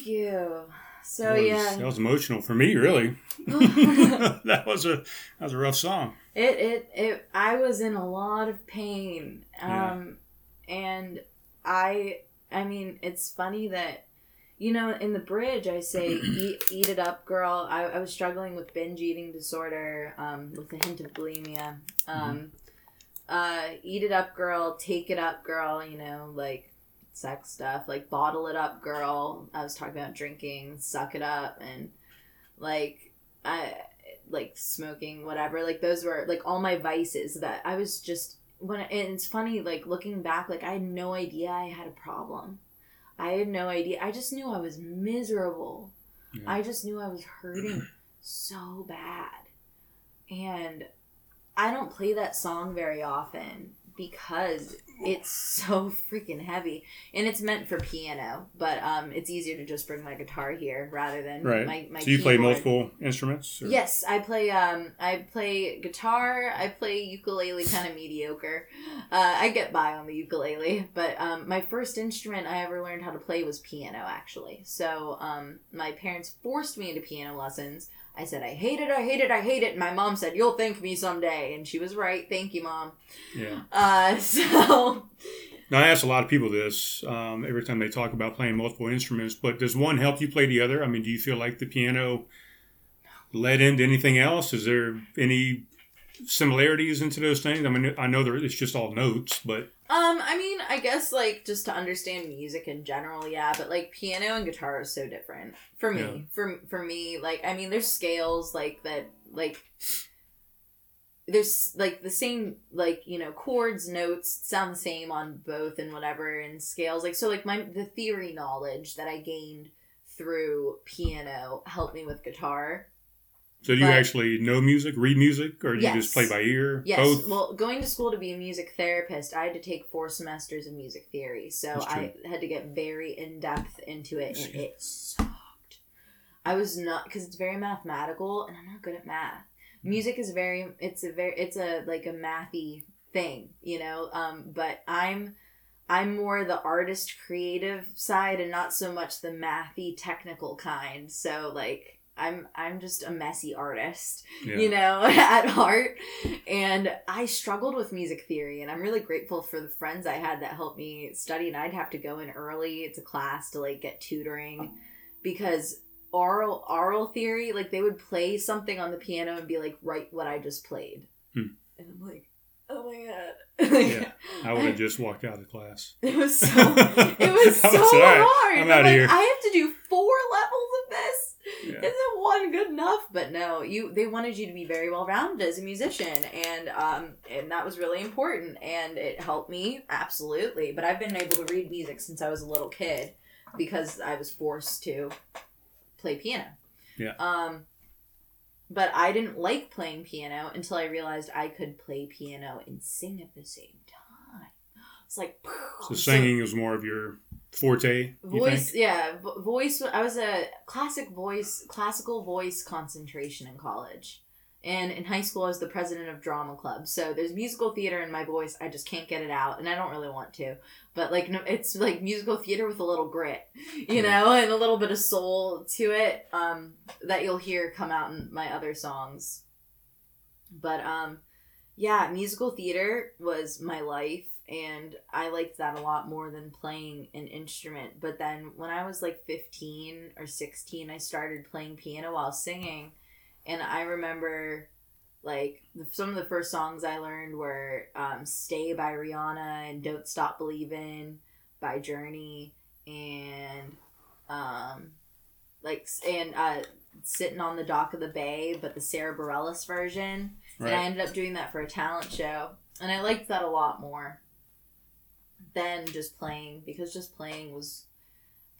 B: Thank you. So
A: was,
B: yeah,
A: that was emotional for me, really. [LAUGHS] [LAUGHS] that was a that was a rough song.
B: It it it I was in a lot of pain.
A: Yeah.
B: Um and I I mean it's funny that you know in the bridge I say eat, [CLEARS THROAT] eat it up girl. I, I was struggling with binge eating disorder um with a hint of bulimia. Um uh eat it up girl, take it up girl, you know, like sex stuff, like bottle it up girl. I was talking about drinking, suck it up and like I like smoking, whatever. Like those were like all my vices that I was just when and it's funny like looking back like I had no idea I had a problem. I had no idea. I just knew I was miserable.
A: Yeah.
B: I just knew I was hurting [CLEARS THROAT] so bad. And I don't play that song very often because it's so freaking heavy and it's meant for piano but um it's easier to just bring my guitar here rather than
A: Right.
B: my, my
A: so you play multiple instruments? or-
B: Yes, I play. Um, I play guitar. I play ukulele, kind of [LAUGHS] mediocre. Uh, I get by on the ukulele, but um, my first instrument I ever learned how to play was piano. Actually, so um, my parents forced me into piano lessons. I said I hate it, I hate it, I hate it. And my mom said, "You'll thank me someday," and she was right. Thank you, mom.
A: Yeah.
B: Uh, [LAUGHS] so
A: Now, I ask a lot of people this um, every time they talk about playing multiple instruments, but does one help you play the other? I mean, do you feel like the piano led into anything else? Is there any similarities into those things? I mean, I know there, it's just all notes, but
B: Um, I mean, I guess like just to understand music in general, yeah, but like piano and guitar is so different for me.
A: Yeah.
B: For for me, like I mean, there's scales like that, like there's like the same like you know chords, notes sound the same on both and whatever, and scales like so like my the theory knowledge that I gained through piano helped me with guitar.
A: So do you actually know music, read music, or do you just play by ear?
B: Yes.
A: Both?
B: Well, going to school to be a music therapist, I had to take four semesters of music theory. So I had to get very in depth into it, and it sucked. I was not because it's very mathematical, and I'm not good at math. Music is very it's a very it's a like a mathy thing, you know. Um, but I'm I'm more the artist creative side and not so much the mathy technical kind. So like I'm I'm just a messy artist
A: Yeah.
B: you know, [LAUGHS] at heart. And I struggled with music theory, and I'm really grateful for the friends I had that helped me study. And I'd have to go in early to class to like get tutoring because oral oral theory, like they would play something on the piano and be like, write what I just played,
A: Hmm.
B: and I'm like, oh my god. [LAUGHS]
A: Yeah. I would have just walked out of class.
B: It was [LAUGHS] so it was so
A: was, "All right,
B: hard.
A: I'm outta
B: like,
A: here."
B: I have to do four levels of.
A: Yeah.
B: Isn't one good enough? But no, you they wanted you to be very well rounded as a musician, and um, and that was really important, and it helped me absolutely. But I've been able to read music since I was a little kid because I was forced to play piano.
A: Yeah.
B: Um, but I didn't like playing piano until I realized I could play piano and sing at the same time. It's like
A: So singing is more of your forte,
B: voice yeah vo- voice i was a classic voice classical voice concentration in college. And in high school i was the president of drama club. So there's musical theater in my voice. I just can't get it out and i don't really want to. But like no, it's like musical theater with a little grit you know and a little bit of soul to it um that you'll hear come out in my other songs. But um yeah musical theater was my life and I liked that a lot more than playing an instrument. But then when I was like 15 or 16, I started playing piano while singing. And I remember like some of the first songs I learned were um, Stay by Rihanna and Don't Stop Believing" by Journey and um, like and uh, Sitting on the Dock of the Bay, but the Sara Bareilles version. And I ended up doing that for a talent show. And I liked that a lot more than just playing because just playing was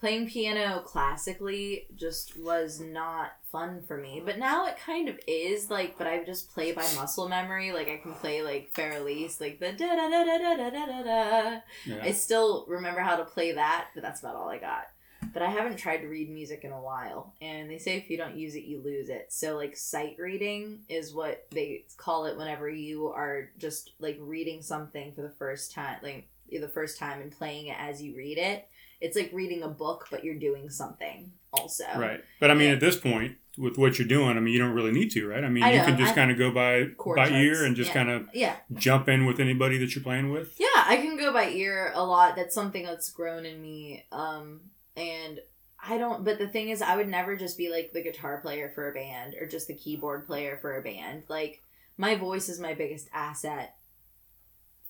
B: playing piano classically just was not fun for me. But now it kind of is like but I just play by muscle memory. Like I can play like Für Elise, like the da da da da da da da da da. I still remember how to play that, but that's about all I got. But I haven't tried to read music in a while, and they say if you don't use it, you lose it. So, like, sight reading is what they call it whenever you are just like reading something for the first time, like the first time and playing it as you read it. It's like reading a book, but you're doing something also.
A: Right. But I mean,
B: Yeah.
A: at this point, with what you're doing, I mean, you don't really need to, right? I mean,
B: I
A: you can just kind of go by by
B: charts,
A: ear and just
B: yeah.
A: kind of
B: Yeah.
A: jump in with anybody that you're playing with.
B: Yeah, I can go by ear a lot. That's something that's grown in me. Um, and I don't. But the thing is, I would never just be like the guitar player for a band or just the keyboard player for a band. Like my voice is my biggest asset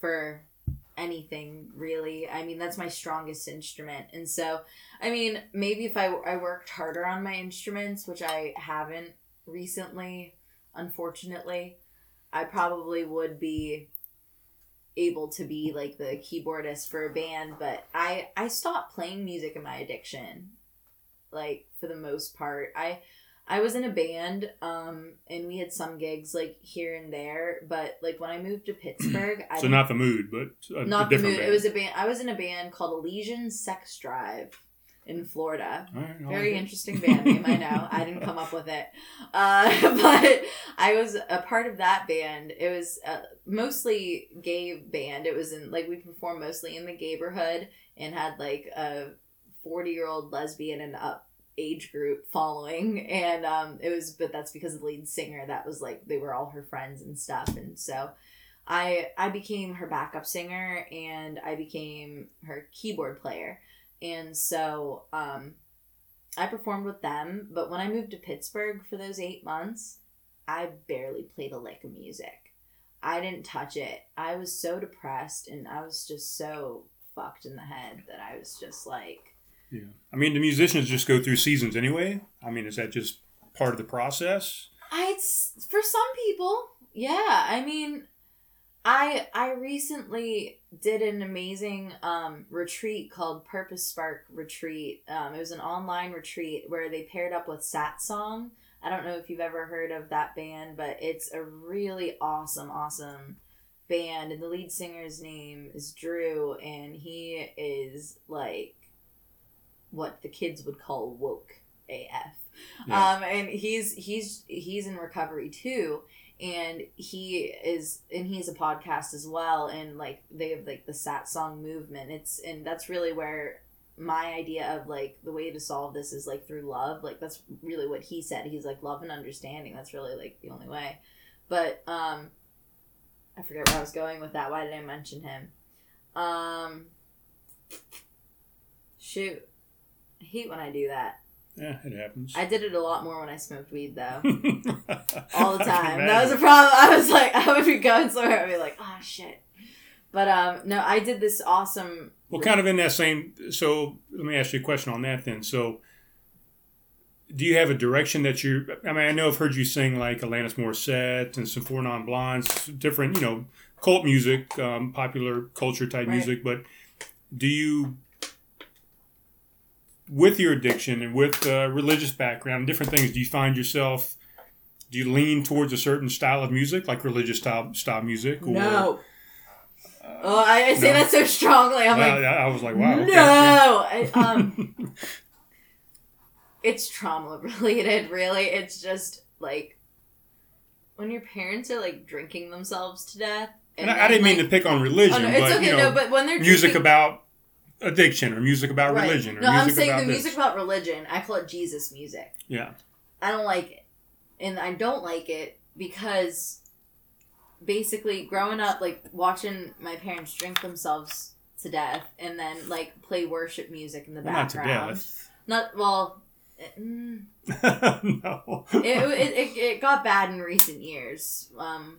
B: for anything really. I mean, that's my strongest instrument. And so, I mean, maybe if I I worked harder on my instruments, which I haven't recently, unfortunately, I probably would be able to be like the keyboardist for a band, but I I stopped playing music in my addiction. Like for the most part, I I was in a band, um, and we had some gigs like here and there. But like when I moved to [CLEARS THROAT] Pittsburgh, I
A: So not the mood, but a,
B: not
A: a
B: the mood.
A: band.
B: It was a band. I was in a band called Elysian Sex Drive in Florida.
A: Right,
B: Very
A: right.
B: interesting band name. I know. I didn't come up with it, uh, [LAUGHS] but I was a part of that band. It was a mostly gay band. It was in like we performed mostly in the neighborhood and had like a forty year old lesbian and up age group following and um it was but that's because of the lead singer that was like they were all her friends and stuff and so i i became her backup singer and i became her keyboard player and so um i performed with them but when i moved to pittsburgh for those eight months i barely played a lick of music i didn't touch it i was so depressed and i was just so fucked in the head that i was just like
A: Yeah. I mean, the musicians just go through seasons anyway. I mean, is that just part of the process?
B: I, it's for some people, yeah. I mean, I I recently did an amazing um, retreat called Purpose Spark Retreat. Um, it was an online retreat where they paired up with Satsang. I don't know if you've ever heard of that band, but it's a really awesome, awesome band. And the lead singer's name is Drew, and he is like what the kids would call woke AF.
A: Yeah.
B: Um, and he's he's he's in recovery too, and he is and he has a podcast as well, and like they have like the Satsang movement. It's and that's really where my idea of like the way to solve this is like through love. Like that's really what he said. He's like love and understanding. That's really like the only way. But um, I forget where I was going with that. Why did I mention him? Um, shoot, I hate when I do that.
A: Yeah, it happens.
B: I did it a lot more when I smoked weed though. [LAUGHS]
A: All
B: the time. That was a problem. I was like [LAUGHS] I would be going somewhere, I'd be like, oh shit. But um no, I did this awesome
A: Well, kind of in that same. So let me ask you a question on that then. So, do you have a direction that you're I mean, I know I've heard you sing like Alanis Morissette and some Four Non Blondes, different, you know, cult music, um, popular culture type
B: Right.
A: music. But do you, with your addiction and with uh, religious background, different things, do you find yourself? Do you lean towards a certain style of music, like religious style style music? Or,
B: No. Oh, I, I say
A: no.
B: that so strongly. I'm
A: Well,
B: like,
A: I was like, wow. okay.
B: no. I, um, [LAUGHS] it's trauma related. Really, it's just like when your parents are like drinking themselves to death.
A: And I, I
B: then,
A: didn't mean to pick on religion,
B: Oh no, it's
A: but
B: okay.
A: you know,
B: no, but when they're
A: music
B: drinking-
A: about addiction or music about
B: Right.
A: religion or
B: No,
A: music
B: I'm saying
A: about
B: the
A: this.
B: music about religion. I call it Jesus music.
A: Yeah,
B: I don't like it. And I don't like it because basically growing up, like watching my parents drink themselves to death and then like play worship music in the
A: Well, not to
B: background.
A: death.
B: Not well. it- [LAUGHS] mm,
A: no.
B: it, it, it, it got bad in recent years. Um,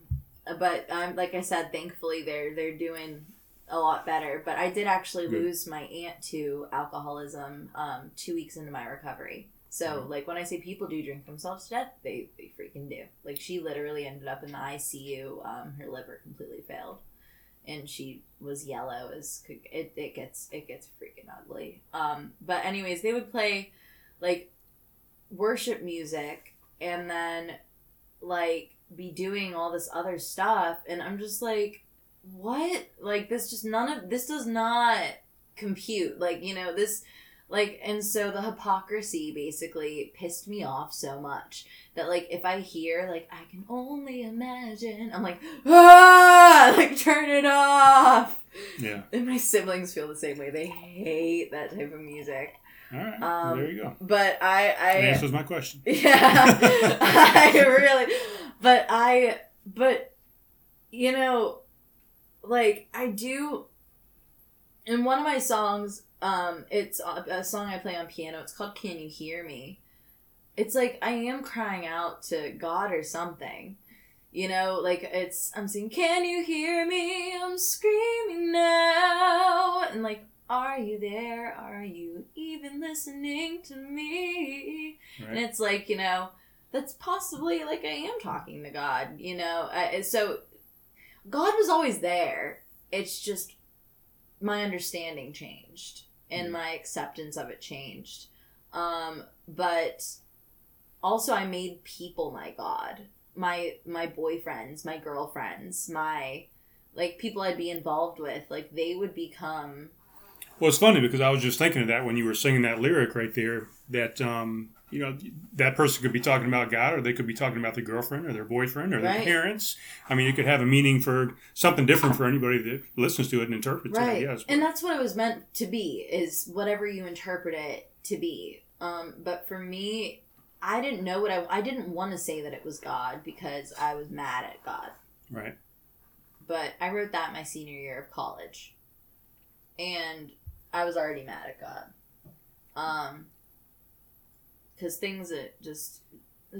B: but um, like I said, thankfully they're they're doing a lot better. But I did actually
A: Good.
B: lose my aunt to alcoholism um, two weeks into my recovery. So like when I say people do drink themselves to death, they they freaking do. Like she literally ended up in the ICU. Um, her liver completely failed, and she was yellow as could, it. It gets it gets freaking ugly. Um, but anyways, they would play like worship music and then like be doing all this other stuff and i'm just like what like this just none of this does not compute like you know this like and so the hypocrisy basically pissed me off so much that like if i hear like i can only imagine i'm like ah [LAUGHS] like turn it off
A: yeah.
B: and my siblings feel the same way they hate that type of music
A: All right.
B: Um,
A: there you go.
B: but i
A: That
B: i
A: answers my question. [LAUGHS]
B: yeah, [LAUGHS] I really, but I, but you know, like I do. In one of my songs, um, it's a, a song I play on piano. It's called "Can You Hear Me." It's like I am crying out to God or something. You know, like it's I'm saying, "Can you hear me? I'm screaming now," and like, "Are you there? Are you even listening to me?" And it's like, you know, that's possibly like I am talking to God, you know. Uh, so God was always there. it's just my understanding changed and
A: Mm.
B: my acceptance of it changed. Um, but also I made people my god. My my boyfriends, my girlfriends, my like people I'd be involved with, like they would become
A: Well, it's funny because I was just thinking of that when you were singing that lyric right there. That um, you know, that person could be talking about God, or they could be talking about their girlfriend, or their boyfriend, or their
B: Right.
A: parents. I mean, it could have a meaning for something different for anybody that listens to it and interprets it.
B: Right
A: guess.
B: and that's what it was meant to be is whatever you interpret it to be um but for me i didn't know what i i didn't want to say that it was god because i was mad at god
A: right.
B: but i wrote that my senior year of college and i was already mad at god um because things that just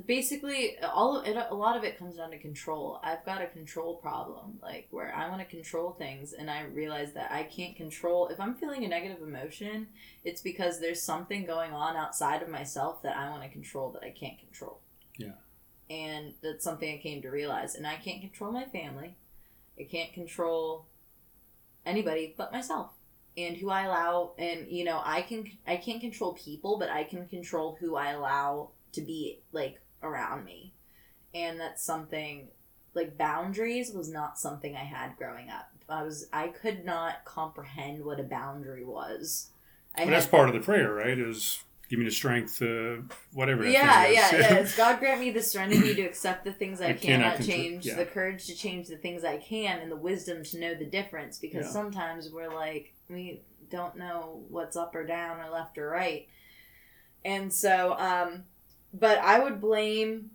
B: basically all of it a lot of it comes down to control. I've got a control problem like where i want to control things and i realize that i can't control if i'm feeling a negative emotion it's because there's something going on outside of myself that i want to control that i can't control.
A: Yeah.
B: and that's something i came to realize and i can't control my family. I can't control anybody but myself and who i allow and you know i can i can't control people but i can control who i allow to be like around me and that's something like boundaries was not something i had growing up i was i could not comprehend what a boundary was I
A: But that's part of the prayer, right? Is give me the strength, uh, whatever.
B: Yeah, yeah,
A: is.
B: yeah. [LAUGHS] It's God grant me the serenity to accept the things I,
A: I cannot
B: cannot change,
A: yeah.
B: the courage to change the things I can, and the wisdom to know the difference. Because
A: Yeah.
B: sometimes we're like, we don't know what's up or down or left or right. And so, um, but I would blame,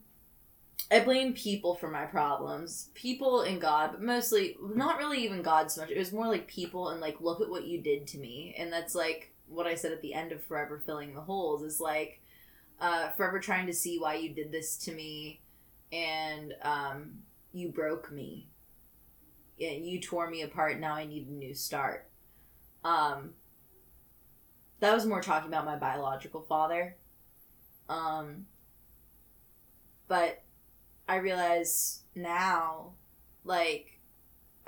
B: I blame people for my problems. People and God, but mostly, not really even God so much. It was more like people and like, look at what you did to me. And that's like what I said at the end of Forever Filling the Holes is like, uh, forever trying to see why you did this to me, and um, you broke me. You tore me apart. Now I need a new start. Um, that was more talking about my biological father. Um, but I realize now, like,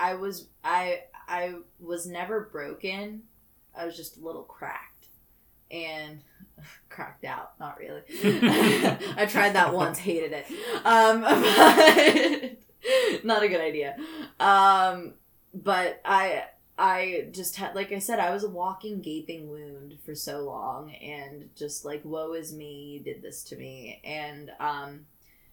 B: I was I I was never broken. I was just a little cracked, and [LAUGHS] cracked out. Not really. [LAUGHS] I tried that once, hated it. Um, [LAUGHS] but not a good idea. Um, but I I just had like I said, I was a walking gaping wound for so long, and just like woe is me, you did this to me, and um.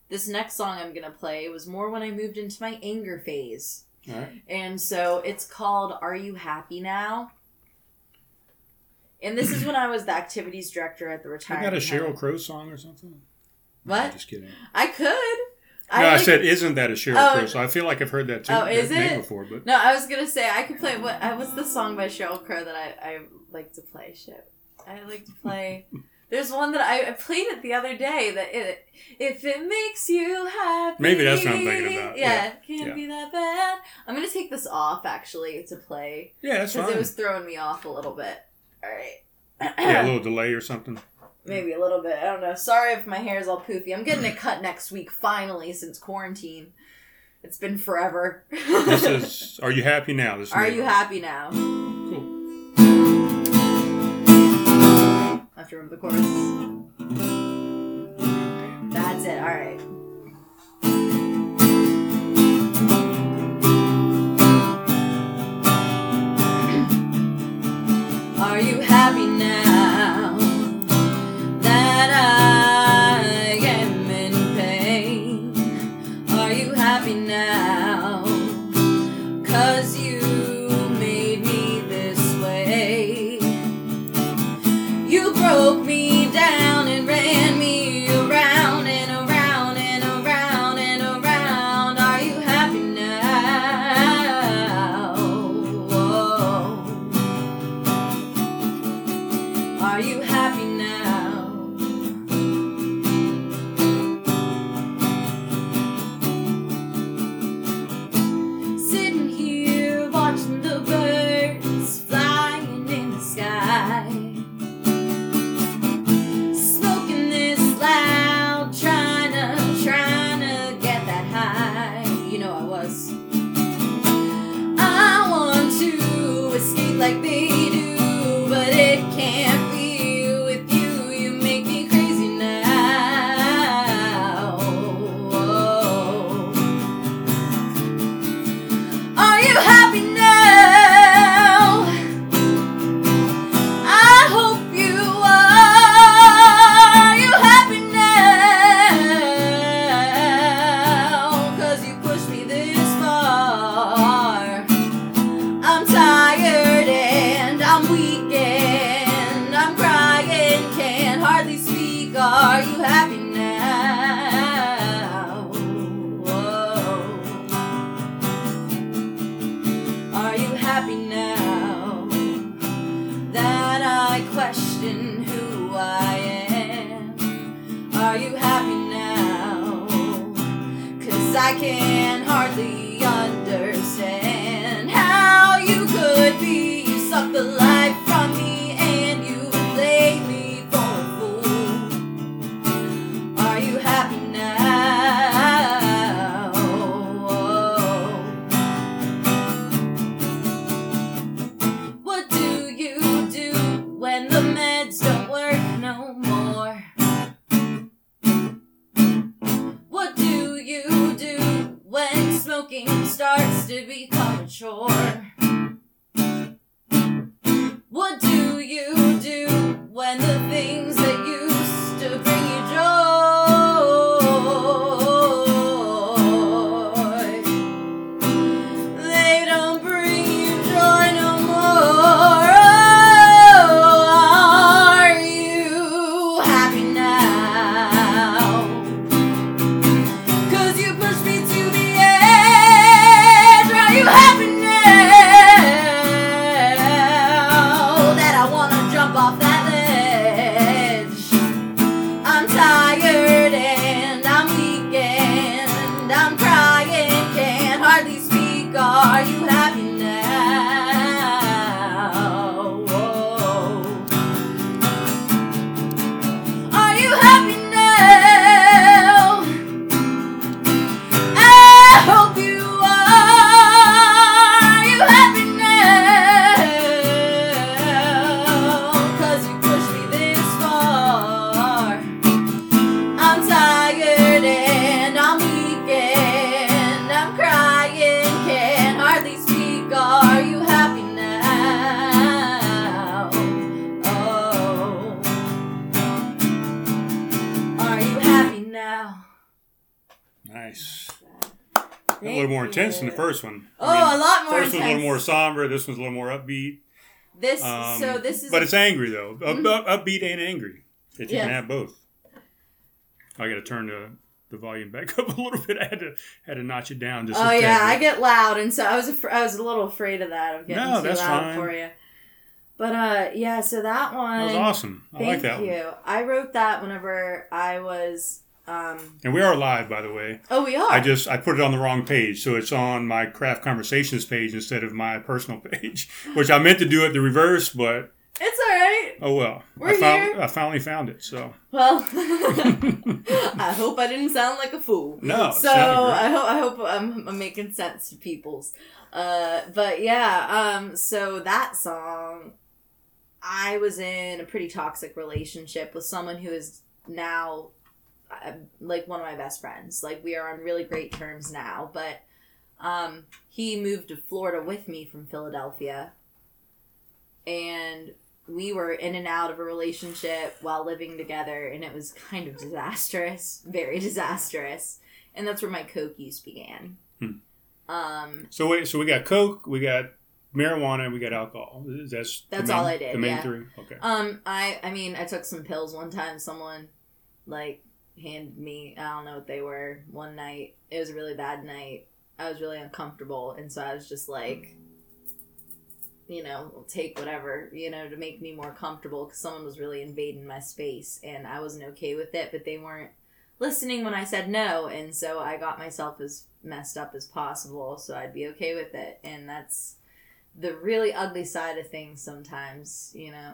B: This next song I'm gonna play was more when I moved into my anger phase.
A: Right.
B: And so it's called Are You Happy Now? And this is when I was the activities director at the retirement.
A: I got a
B: Sheryl.
A: Crow song or something.
B: What?
A: No, just kidding.
B: I could.
A: No, I, said, isn't that a Sheryl
B: Oh.
A: Crow? So I feel like I've heard that too.
B: Oh, is it?
A: before, but
B: No, I was gonna say I could play. What? uh, What's the song by Sheryl Crow that I I like to play? Shit, I like to play. [LAUGHS] There's one that I, I played it the other day. That it, if it makes you happy.
A: Maybe that's what I'm thinking about.
B: Yeah,
A: Yeah,
B: can't
A: yeah.
B: be that bad. I'm gonna take this off actually to play
A: yeah, that's
B: because it was throwing me off a little bit. All right.
A: yeah, a little [CLEARS THROAT] delay or something.
B: Maybe a little bit. I don't know. Sorry if my hair is all poofy. I'm getting it cut next week, finally, since quarantine. It's been forever.
A: This [LAUGHS] is. Are you happy now? This is
B: Are you happy now?
A: Cool.
B: I have to remember the chorus. That's it. All right. was. Is
A: but it's angry though. Up,
B: Mhm.
A: up- upbeat and angry. If you
B: Yeah.
A: can have both. I got to turn the, the volume back [LAUGHS] up a little bit. I had to had to notch it down just.
B: Oh
A: a
B: yeah, I get loud, and so I was afr- I was a little afraid of that of getting
A: No,
B: too
A: that's
B: loud
A: fine.
B: for you. But uh, yeah, so that one.
A: That was awesome. I
B: Thank
A: like that
B: you.
A: one.
B: I wrote that whenever I was. Um,
A: And we are live, by the way.
B: oh, we are.
A: I just I put it on the wrong page, so it's on my craft conversations page instead of my personal [LAUGHS] page, which I meant to do it the reverse, but
B: It's all right.
A: oh well.
B: We're
A: I found
B: here.
A: I finally found it. So
B: Well, [LAUGHS] I hope I didn't sound like a fool.
A: no,
B: so. I hope I hope I'm, I'm making sense to people's. Uh, but yeah, um, so that song, I was in a pretty toxic relationship with someone who is now uh, like one of my best friends. Like we are on really great terms now, but um, he moved to Florida with me from Philadelphia, and we were in and out of a relationship while living together and it was kind of disastrous very disastrous and that's where my coke use began
A: Hmm.
B: um
A: So wait, so we got coke, we got marijuana, we got alcohol. That's
B: That's
A: main-
B: all I did,
A: The main
B: yeah.
A: three. Okay.
B: um i i mean i took some pills one time someone like handed me i don't know what they were one night it was a really bad night i was really uncomfortable and so i was just like you know take whatever you know to make me more comfortable because someone was really invading my space and i wasn't okay with it but they weren't listening when i said no and so i got myself as messed up as possible so i'd be okay with it and that's the really ugly side of things sometimes you know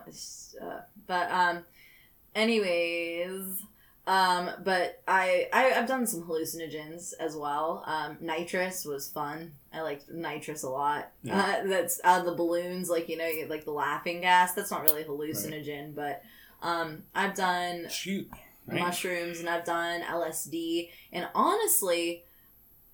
B: uh, but um anyways um but I, I i've done some hallucinogens as well um nitrous was fun i liked nitrous a lot
A: Yeah.
B: uh, that's out of the balloons like you know you get, like the laughing gas that's not really a hallucinogen but um i've done
A: Shoot. Right.
B: mushrooms and I've done LSD and honestly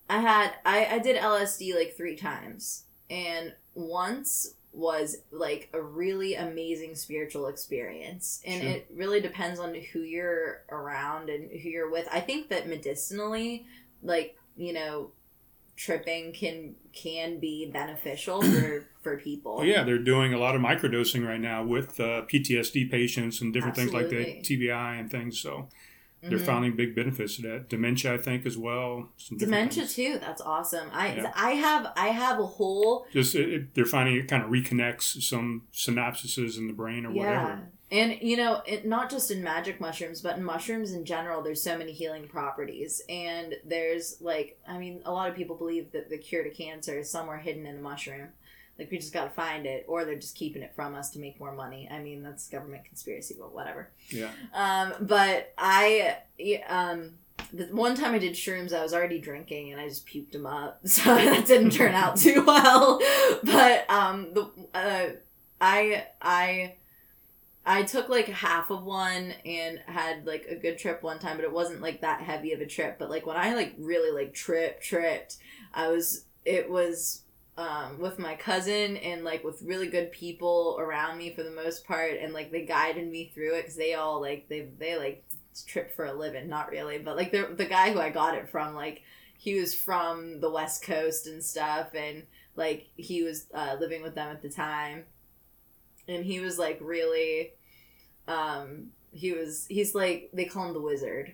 B: I had I, I did LSD like three times and once was like a really amazing spiritual experience and
A: Sure.
B: it really depends on who you're around and who you're with. I think that medicinally like you know tripping can can be beneficial for [COUGHS] for people.
A: Oh yeah, they're doing a lot of microdosing right now with uh, PTSD patients and different things like the TBI and things. So they're
B: Mhm.
A: finding big benefits to that. Dementia, I think, as well. Some
B: Dementia
A: things.
B: too. That's awesome. I
A: Yeah.
B: I have I have a whole
A: Just it, it- they're finding it kind of reconnects some synapses in the brain or
B: yeah.
A: whatever.
B: And you know, it, not just in magic mushrooms, but in mushrooms in general, there's so many healing properties. And there's like, I mean, a lot of people believe that the cure to cancer is somewhere hidden in a mushroom. Like we just got to find it, or they're just keeping it from us to make more money. I mean, that's government conspiracy, but whatever.
A: Yeah.
B: Um, but I, um, the one time I did shrooms, I was already drinking and I just puked them up, [LAUGHS] so that didn't turn out too [LAUGHS] well. But um, the uh, I I I took like half of one and had like a good trip one time, but it wasn't like that heavy of a trip. But like when I like really like trip tripped, I was it was um, with my cousin and like with really good people around me for the most part, and like they guided me through it because they all like they they like trip for a living, not really, but like the the guy who I got it from, like he was from the West Coast and stuff, and like he was uh, living with them at the time, and he was like really, um, he was he's like they call him the wizard.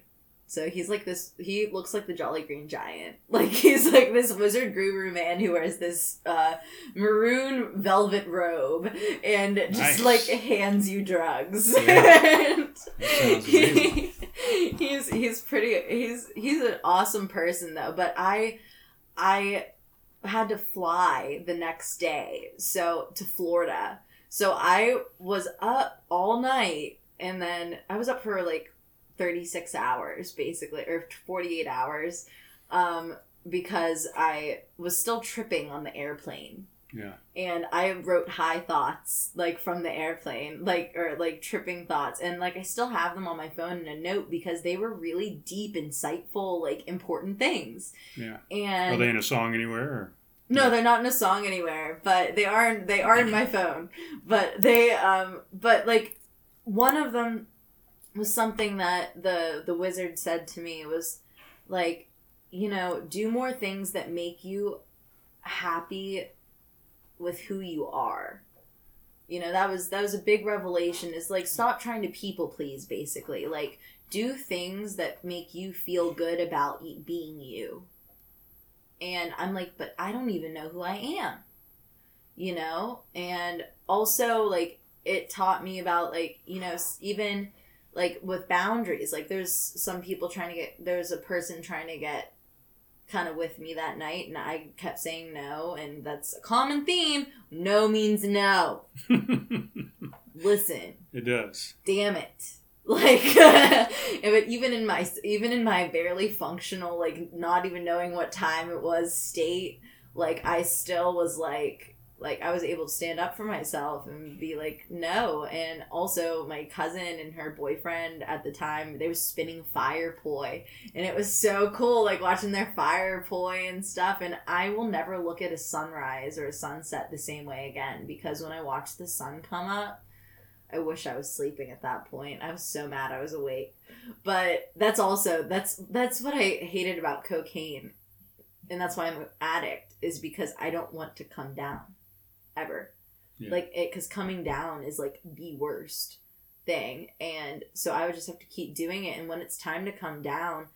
B: So he's like this. He looks like the Jolly Green Giant. [LAUGHS] Like he's like this wizard guru man who wears this uh, maroon velvet robe and just
A: Nice.
B: like hands you drugs.
A: Yeah. [LAUGHS]
B: And
A: sounds [LAUGHS]
B: he's he's pretty. He's he's an awesome person though. But I I had to fly the next day so to Florida. So I was up all night and then I was up for like 36 hours basically or 48 hours um because I was still tripping on the airplane
A: Yeah.
B: and I wrote high thoughts like from the airplane, like or like tripping thoughts, and like I still have them on my phone in a note because they were really deep, insightful, like important things.
A: Yeah.
B: And
A: Are they in a song anywhere? Or?
B: no, they're not in a song anywhere, but they are. They are in my phone, but they um, but like one of them was something that the the wizard said to me was like, you know, do more things that make you happy with who you are. You know, that was that was a big revelation. Is like stop trying to people please basically. Like do things that make you feel good about being you. And I'm like, but I don't even know who I am. You know? And also like it taught me about like, you know, even like with boundaries. Like there's some people trying to get there's a person trying to get kind of with me that night and I kept saying no and that's a common theme. No means no. [LAUGHS] Listen,
A: it does.
B: damn it. [LAUGHS] Like [LAUGHS] but even in my even in my barely functional like not even knowing what time it was state, like I still was like like I was able to stand up for myself and be like no and also my cousin and her boyfriend at the time they were spinning fire poi and it was so cool like watching their fire poi and stuff and I will never look at a sunrise or a sunset the same way again because when I watch the sun come up I wish I was sleeping at that point. I was so mad I was awake. But that's also that's that's what I hated about cocaine. And that's why I'm an addict is because I don't want to come down ever.
A: Yeah.
B: Like it cuz coming down is like the worst thing. And so I would just have to keep doing it and when it's time to come down,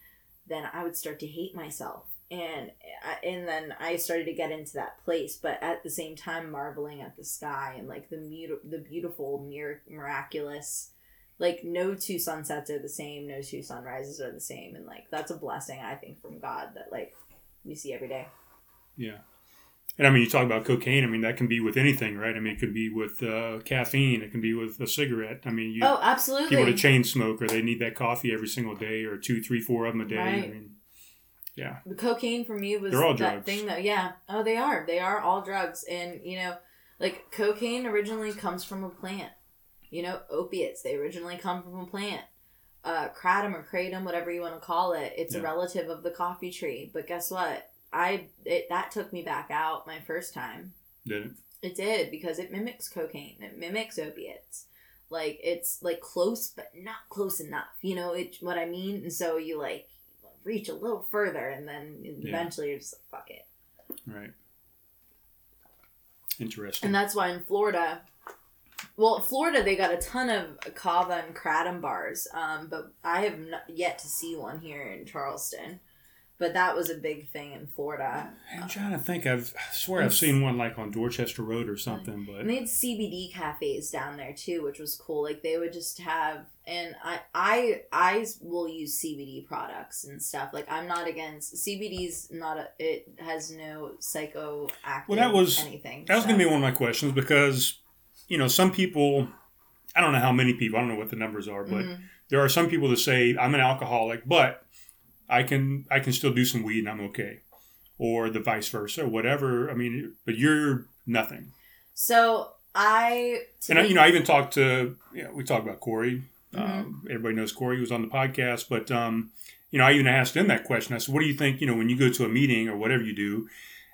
B: then I would start to hate myself. And uh, and then I started to get into that place, but at the same time marveling at the sky and like the mut- the beautiful mir- miraculous like no two sunsets are the same, no two sunrises are the same and like that's a blessing I think from God that like we see every day.
A: Yeah. And I mean, you talk about cocaine. I mean, that can be with anything, right? I mean, it could be with uh, caffeine. It can be with a cigarette. I mean, you,
B: oh, absolutely.
A: people that chain smoke or they need that coffee every single day or two, three, four of them a day. I
B: Right.
A: mean, yeah.
B: the cocaine for me was
A: all
B: that
A: drugs.
B: thing that yeah oh they are they are all drugs and you know like cocaine originally comes from a plant you know opiates they originally come from a plant uh kratom or kratom whatever you want to call it it's a relative of the coffee tree but guess what i it, that took me back out my first time
A: Did it?
B: it did because it mimics cocaine. It mimics opiates. Like it's like close but not close enough. You know it what I mean? And so you like reach a little further and then eventually you're just like fuck it.
A: Right. Interesting.
B: And that's why in Florida well, Florida they got a ton of kava and kratom bars, um, but I have not yet to see one here in Charleston. But that was a big thing in Florida.
A: I'm trying to think. I've I swear I've seen one like on Dorchester Road or something, but
B: And they had CBD cafes down there too, which was cool. Like they would just have, and I, I, I will use CBD products and stuff. Like I'm not against CBD's not a. It has no psychoactive.
A: Well, that was-
B: anything.
A: that was
B: so.
A: going to be one of my questions because you know some people. I don't know how many people. I don't know what the numbers are, but
B: Mhm.
A: there are some people that say I'm an alcoholic, but I can I can still do some weed and I'm okay, or the vice versa, or whatever. I mean, but you're nothing.
B: So I.
A: And I, you know, I even talked to you know we talked about Corey.
B: Mm-hmm.
A: Um, everybody knows Corey was on the podcast, but um, you know, I even asked him that question. I said, "What do you think? You know, when you go to a meeting or whatever you do,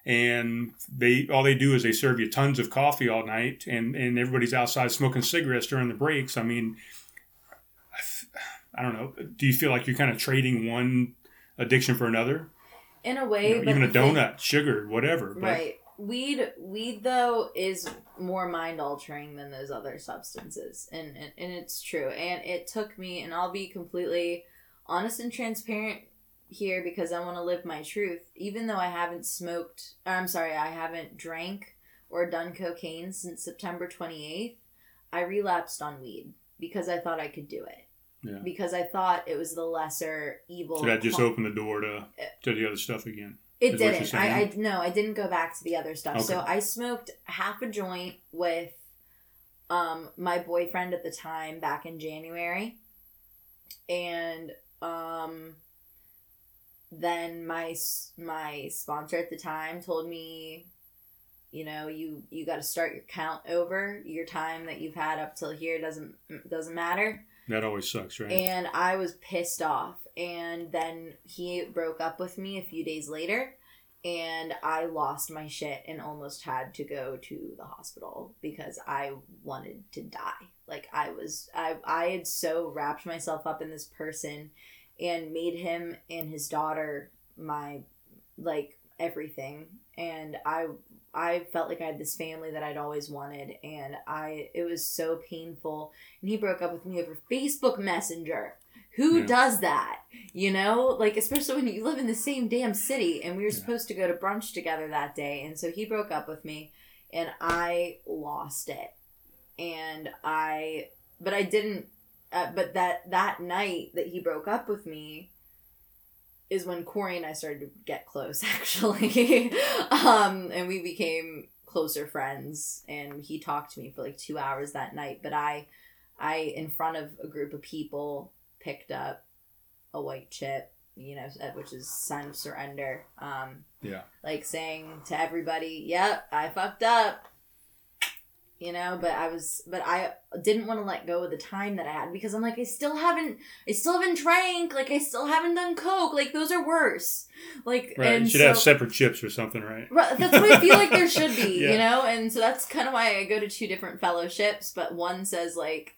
A: and they all they do is they serve you tons of coffee all night, and and everybody's outside smoking cigarettes during the breaks. I mean, I don't know. Do you feel like you're kind of trading one addiction for another?
B: in a
A: You
B: way,
A: know,
B: but
A: even a donut, sugar, whatever. But
B: Right. Weed weed though is more mind altering than those other substances. And, and and it's true. And it took me and I'll be completely honest and transparent here because I want to live my truth. Even though I haven't smoked or I'm sorry, I haven't drank or done cocaine since September 28th, I relapsed on weed because I thought I could do it.
A: Yeah.
B: Because I thought it was the lesser evil.
A: so that just
B: qual-
A: opened the door to to the other stuff again.
B: It didn't. I, I no, I didn't go back to the other stuff. So I smoked half a joint with um my boyfriend at the time back in January. And um then my my sponsor at the time told me you know, you you got to start your count over. Your time that you've had up till here doesn't doesn't matter
A: That always sucks, right?
B: and I was pissed off. And then he broke up with me a few days later, and I lost my shit and almost had to go to the hospital because I wanted to die. Like I was, I I had so wrapped myself up in this person, and made him and his daughter my like everything, and I I felt like I had this family that I'd always wanted, and I it was so painful. And he broke up with me over Facebook Messenger. Who
A: Yeah.
B: does that? You know, like especially when you live in the same damn city. And we were
A: Yeah.
B: supposed to go to brunch together that day, and so he broke up with me, and I lost it. And I, but I didn't. Uh, but that that night that he broke up with me, is when Corey and I started to get close [LAUGHS] actually. um, and we became closer friends and he talked to me for like 2 hours that night, but I I in front of a group of people picked up a white chip, you know, which is sign of surrender. Um
A: yeah.
B: like saying to everybody, "Yep, I fucked up." You know, but I was, but I didn't want to let go of the time that I had because I'm like, I still haven't, I still haven't drank, like I still haven't done coke, like those are worse, like
A: Right.
B: and
A: you should
B: so,
A: have separate chips or something, right?
B: Right, that's what I feel like there should be, [LAUGHS]
A: Yeah.
B: you know, and so that's kind of why I go to two different fellowships, but one says like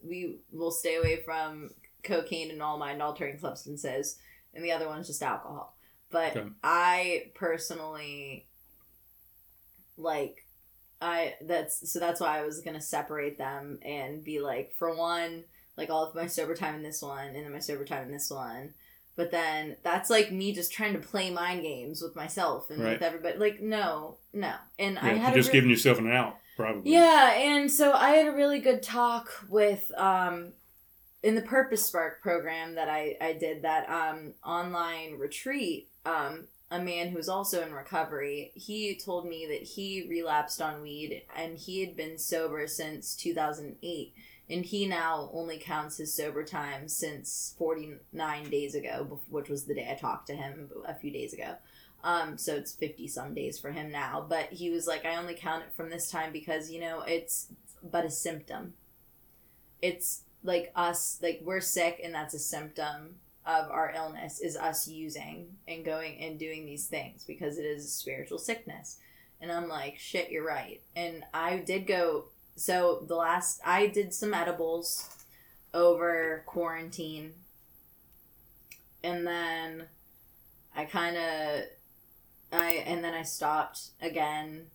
B: we will stay away from cocaine and all mind altering substances, and the other one's just alcohol. But
A: Okay.
B: I personally like I that's so that's why I was gonna separate them and be like for one like all of my sober time in this one and then my sober time in this one. But then that's like me just trying to play mind games with myself and
A: Right.
B: with everybody. Like no, no. And I
A: Yeah,
B: had
A: you're just
B: re-
A: giving yourself an out, probably.
B: yeah, and so I had a really good talk with um in the Purpose Spark program that I I did that um online retreat um a man who was also in recovery he told me that he relapsed on weed and he had been sober since 2008 and he now only counts his sober time since 49 days ago which was the day I talked to him a few days ago um, so it's 50 some days for him now. But he was like, I only count it from this time because, you know, it's but a symptom. It's like us, like we're sick and that's a symptom of our illness is us using and going and doing these things because it is a spiritual sickness. And I'm like, shit, you're right. And I did go, so the last, I did some edibles over quarantine. And then I kind of I and then I stopped again,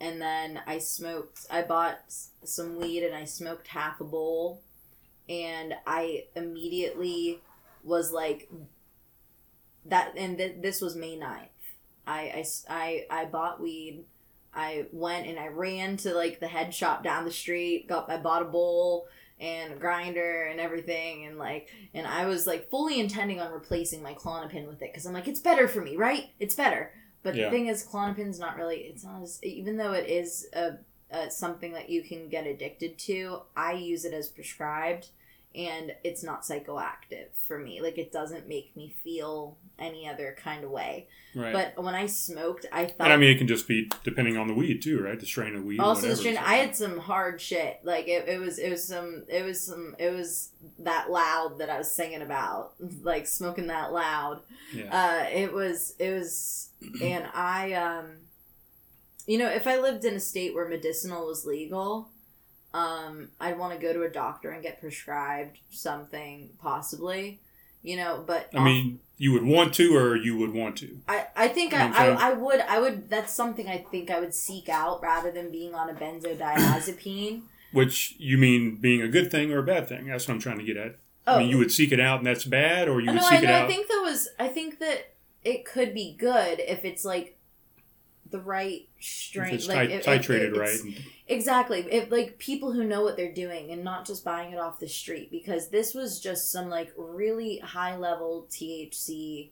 B: and then I smoked. I bought some weed and I smoked half a bowl, and I immediately was like that and th- this was May 9th. I bought weed. I went and I ran to like the head shop down the street, got I bought a bowl and a grinder and everything and like and I was like fully intending on replacing my Klonopin with it because I'm like it's better for me, right? It's better. But
A: Yeah.
B: the thing is, Klonopin's not really. It's not as even though it is a, a something that you can get addicted to. I use it as prescribed, and it's not psychoactive for me. Like it doesn't make me feel any other kind of way.
A: Right.
B: But when I smoked, I thought.
A: and I mean, it can just be depending on the weed too, right? The strain of weed.
B: also, strain, I had some hard shit. Like it, it was, it was some, it was some, it was that loud that I was singing about, [LAUGHS] like smoking that loud.
A: yeah.
B: Uh, it was, it was, [CLEARS THROAT] and I, um, you know, if I lived in a state where medicinal was legal, um, I'd want to go to a doctor and get prescribed something, possibly, you know. But
A: I mean, you would want to, or you would want to.
B: I, I think
A: I
B: I, I, I would I would that's something I think I would seek out rather than being on a benzodiazepine. [CLEARS THROAT]
A: Which you mean being a good thing or a bad thing? That's what I'm trying to get at.
B: Oh,
A: I mean, you would seek it out, and that's bad, or you
B: no,
A: would
B: I,
A: seek it
B: no, I think that was I think that it could be good if it's like the right
A: strength,
B: like
A: ti-
B: if- if-
A: titrated right.
B: Exactly. If like people who know what they're doing and not just buying it off the street because this was just some like really high level THC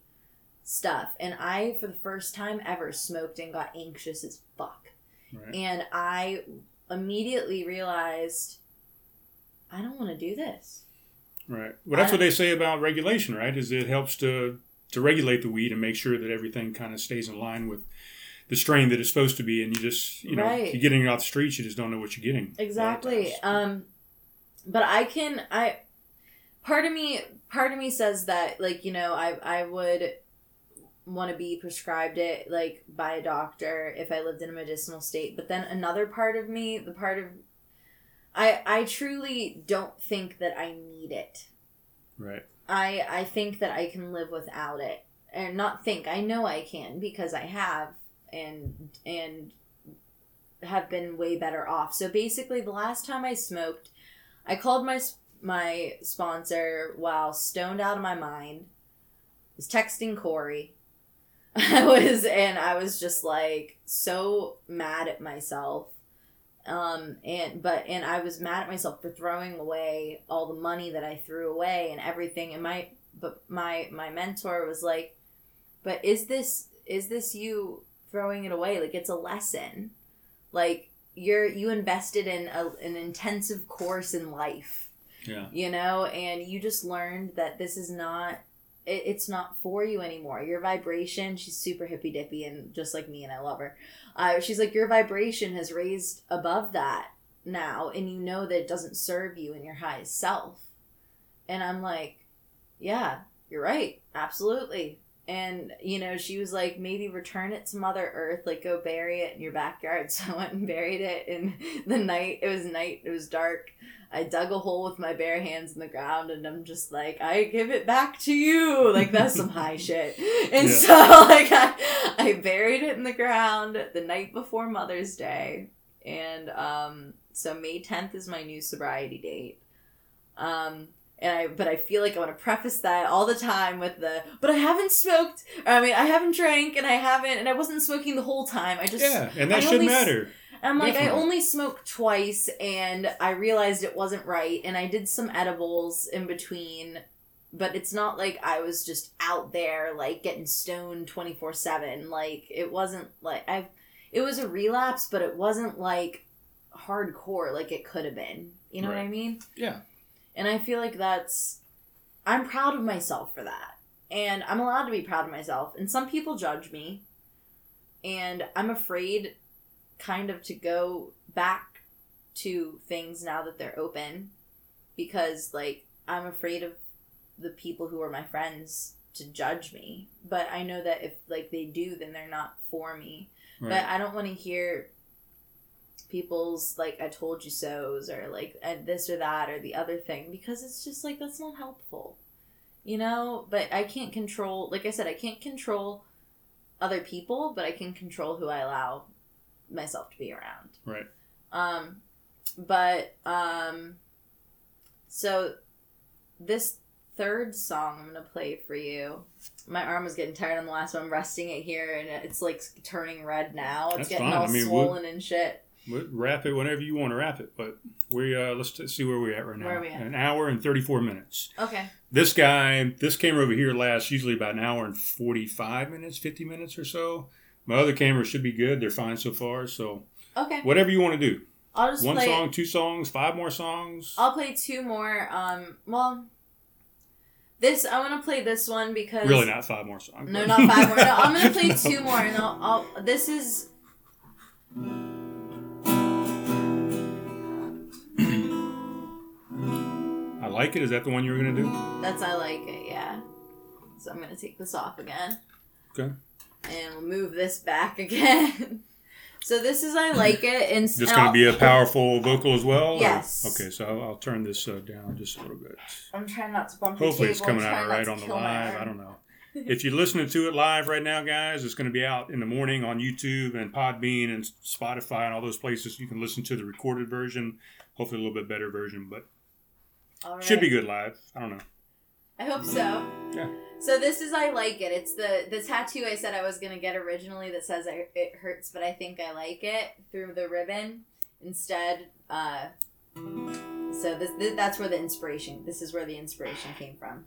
B: stuff and I for the first time ever smoked and got anxious as fuck.
A: Right.
B: And I immediately realized I don't want to do this.
A: Right. Well, that's what they say about regulation, right? Is it helps to to regulate the weed and make sure that everything kind of stays in line with the strain that it's supposed to be, and you just you know
B: Right.
A: you're getting it off the streets, you just don't know what you're getting. a lot of
B: Exactly. Um but I can I part of me part of me says that like, you know, I I would want to be prescribed it like by a doctor if I lived in a medicinal state. But then another part of me, the part of I I truly don't think that I need it.
A: right.
B: I I think that I can live without it. And not think, I know I can because I have and and have been way better off. So basically the last time I smoked, I called my my sponsor while stoned out of my mind. Was texting Corey. [LAUGHS] I was and I was just like so mad at myself um and but and i was mad at myself for throwing away all the money that i threw away and everything and my but my my mentor was like but is this is this you throwing it away. Like it's a lesson. Like you're you invested in a, an intensive course in life.
A: Yeah.
B: you know? And you just learned that this is not it, it's not for you anymore. Your vibration she's super hippy dippy and just like me and i love her. Uh, she's like your vibration has raised above that now and you know that it doesn't serve you in your highest self. And i'm like yeah you're right. Absolutely and you know she was like maybe return it to mother earth like go bury it in your backyard [LAUGHS] so i went and buried it in the night it was night it was dark I dug a hole with my bare hands in the ground and I'm just like, I give it back to you. Like that's some high [LAUGHS] shit. And
A: Yeah.
B: so [LAUGHS] like I, I buried it in the ground the night before Mother's Day. And um so May 10th is my new sobriety date. Um and I but I feel like I want to preface that all the time with the but I haven't smoked or I mean I haven't drank and I haven't and I wasn't smoking the whole time. I just
A: Yeah, and that
B: I
A: shouldn't
B: only
A: matter.
B: I'm like, I only smoked twice and I realized it wasn't right and I did some edibles in between, but it's not like I was just out there like getting stoned 24/7. Like it wasn't like I it was a relapse, but it wasn't like hardcore like it could have been. You know what I mean?
A: Yeah.
B: And I feel like that's I'm proud of myself for that. And I'm allowed to be proud of myself. And some people judge me. And I'm afraid kind of to go back to things now that they're open because like I'm afraid of the people who are my friends to judge me. But I know that if like they do then they're not for me.
A: Right.
B: But I don't want to hear people's like I told you so's or like this or that or the other thing because it's just like that's not helpful. You know, but I can't control like I said I can't control other people, but I can control who I allow myself to be around.
A: Right.
B: Um but um so this third song I'm gonna play for you. My arm was getting tired on the last one. I'm resting it here, and it's like turning red now. It's
A: That's
B: getting
A: fine.
B: all
A: I mean,
B: swollen and shit.
A: Wrap it whenever you want to wrap it, but we uh, let's t- see where we're at right now.
B: Where are we at?
A: An hour and thirty four minutes.
B: Okay.
A: This guy, this camera over here lasts usually about an hour and forty five minutes, fifty minutes or so. My other cameras should be good; they're fine so far. So
B: Okay.
A: whatever you want to do,
B: I'll just
A: one song, two songs, five more songs.
B: I'll play two more. Um. Well, this I want to play this one because
A: really, not five more songs.
B: No, not five more. No, I'm gonna [LAUGHS] play two more, and I'll. I'll this is.
A: I like it. Is that the one you were gonna do?
B: That's I like it. Yeah. So I'm gonna take this off again.
A: Okay.
B: And we'll move this back [LAUGHS] again. so this is I like it, and
A: Just gonna
B: I'll-
A: be a powerful vocal as well. or-
B: Yes.
A: Okay, so I'll, I'll turn this uh, down just a little bit.
B: I'm trying not to bump
A: Hopefully
B: the
A: it's
B: table.
A: coming
B: I'm
A: out
B: trying
A: all
B: not
A: right on the live. I don't know. [LAUGHS] if you're listening to it live right now, guys, it's going to be out in the morning on YouTube and Podbean and Spotify and all those places. You can listen to the recorded version, hopefully a little bit better version, but
B: All right.
A: should be good live. I don't know.
B: I hope so.
A: Yeah.
B: So this is I like it. It's the the tattoo I said I was gonna get originally that says I, it hurts, but I think I like it through the ribbon instead. Uh, so this, this that's where the inspiration. This is where the inspiration came from.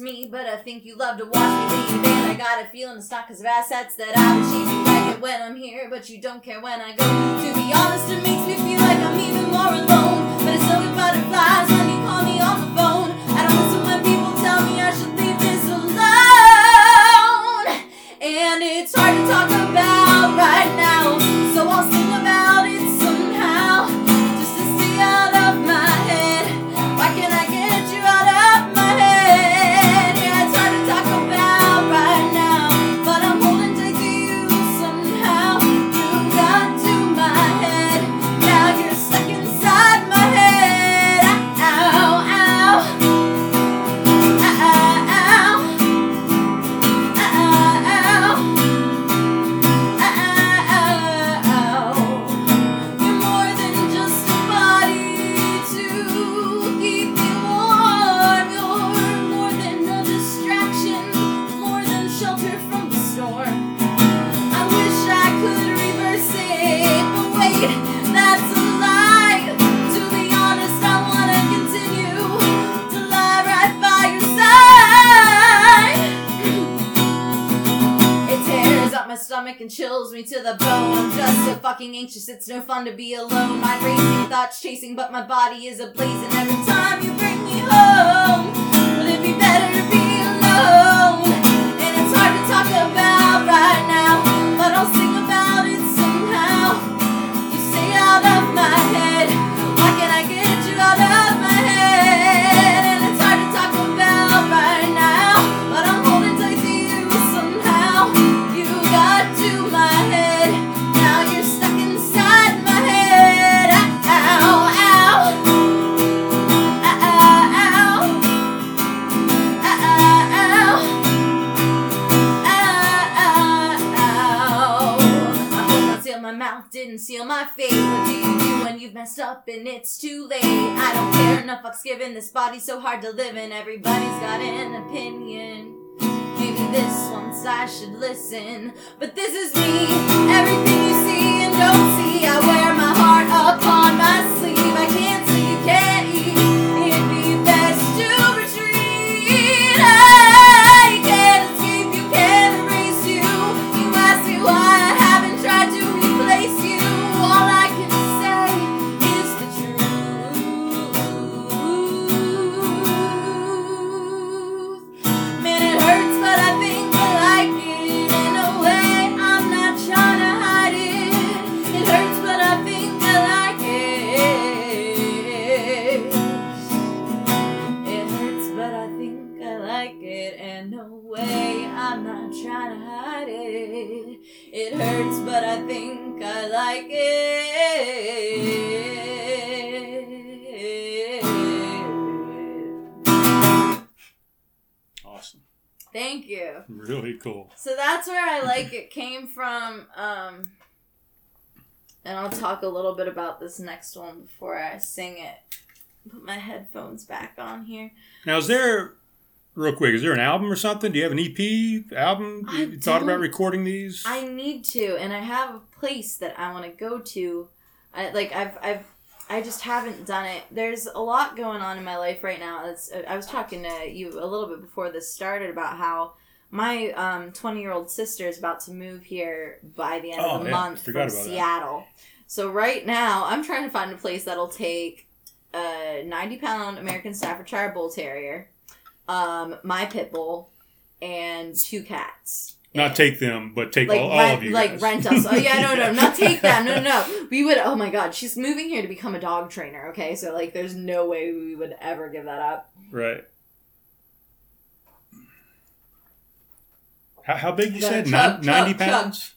B: Me, but I think you love to watch me leave. And I got a feeling the not because of assets that I would cheat. You like it when I'm here, but you don't care when I go. To be honest, it makes me feel like I'm even more alone. But it's get butterflies when you call me on the phone. I don't listen when people tell me I should leave this alone. And it's hard to talk about right now. It's no fun to be alone. Mind racing, thoughts chasing, but my body is ablaze. And every time you it's too late? I don't care enough fucks given. This body's so hard to live in. Everybody's got an opinion. Maybe this once I should listen. But this is me. Everything you see and don't see. I wear my heart upon my sleeve. I can't see, you can't eat. It hurts, but I think I like it.
A: Awesome.
B: Thank you.
A: Really cool.
B: So that's where I like it came from. Um, and I'll talk a little bit about this next one before I sing it. Put my headphones back on here.
A: Now, is there, real quick, is there an album or something? Do you have an EP album?
B: I
A: You thought about recording these?
B: I need to, and I have a place that I want to go to. I like I've I've I just haven't done it. There's a lot going on in my life right now. It's, I was talking to you a little bit before this started about how my um 20 year old sister is about to move here by the end
A: Oh,
B: of the
A: yeah,
B: month from
A: about that.
B: Seattle. So right now, I'm trying to find a place that'll take a 90 pound American Staffordshire Bull Terrier, um, my pit bull, and two cats.
A: Not take them, but take
B: like
A: all, all
B: rent,
A: of you.
B: like
A: guys.
B: rent us. Oh yeah, no, no, [LAUGHS] not take them. No, no, no. We would. Oh my god, she's moving here to become a dog trainer. Okay, so like, there's no way we would ever give that up.
A: Right. How, how big you said?
B: chug,
A: Nin- 90
B: chug, chug.
A: pounds?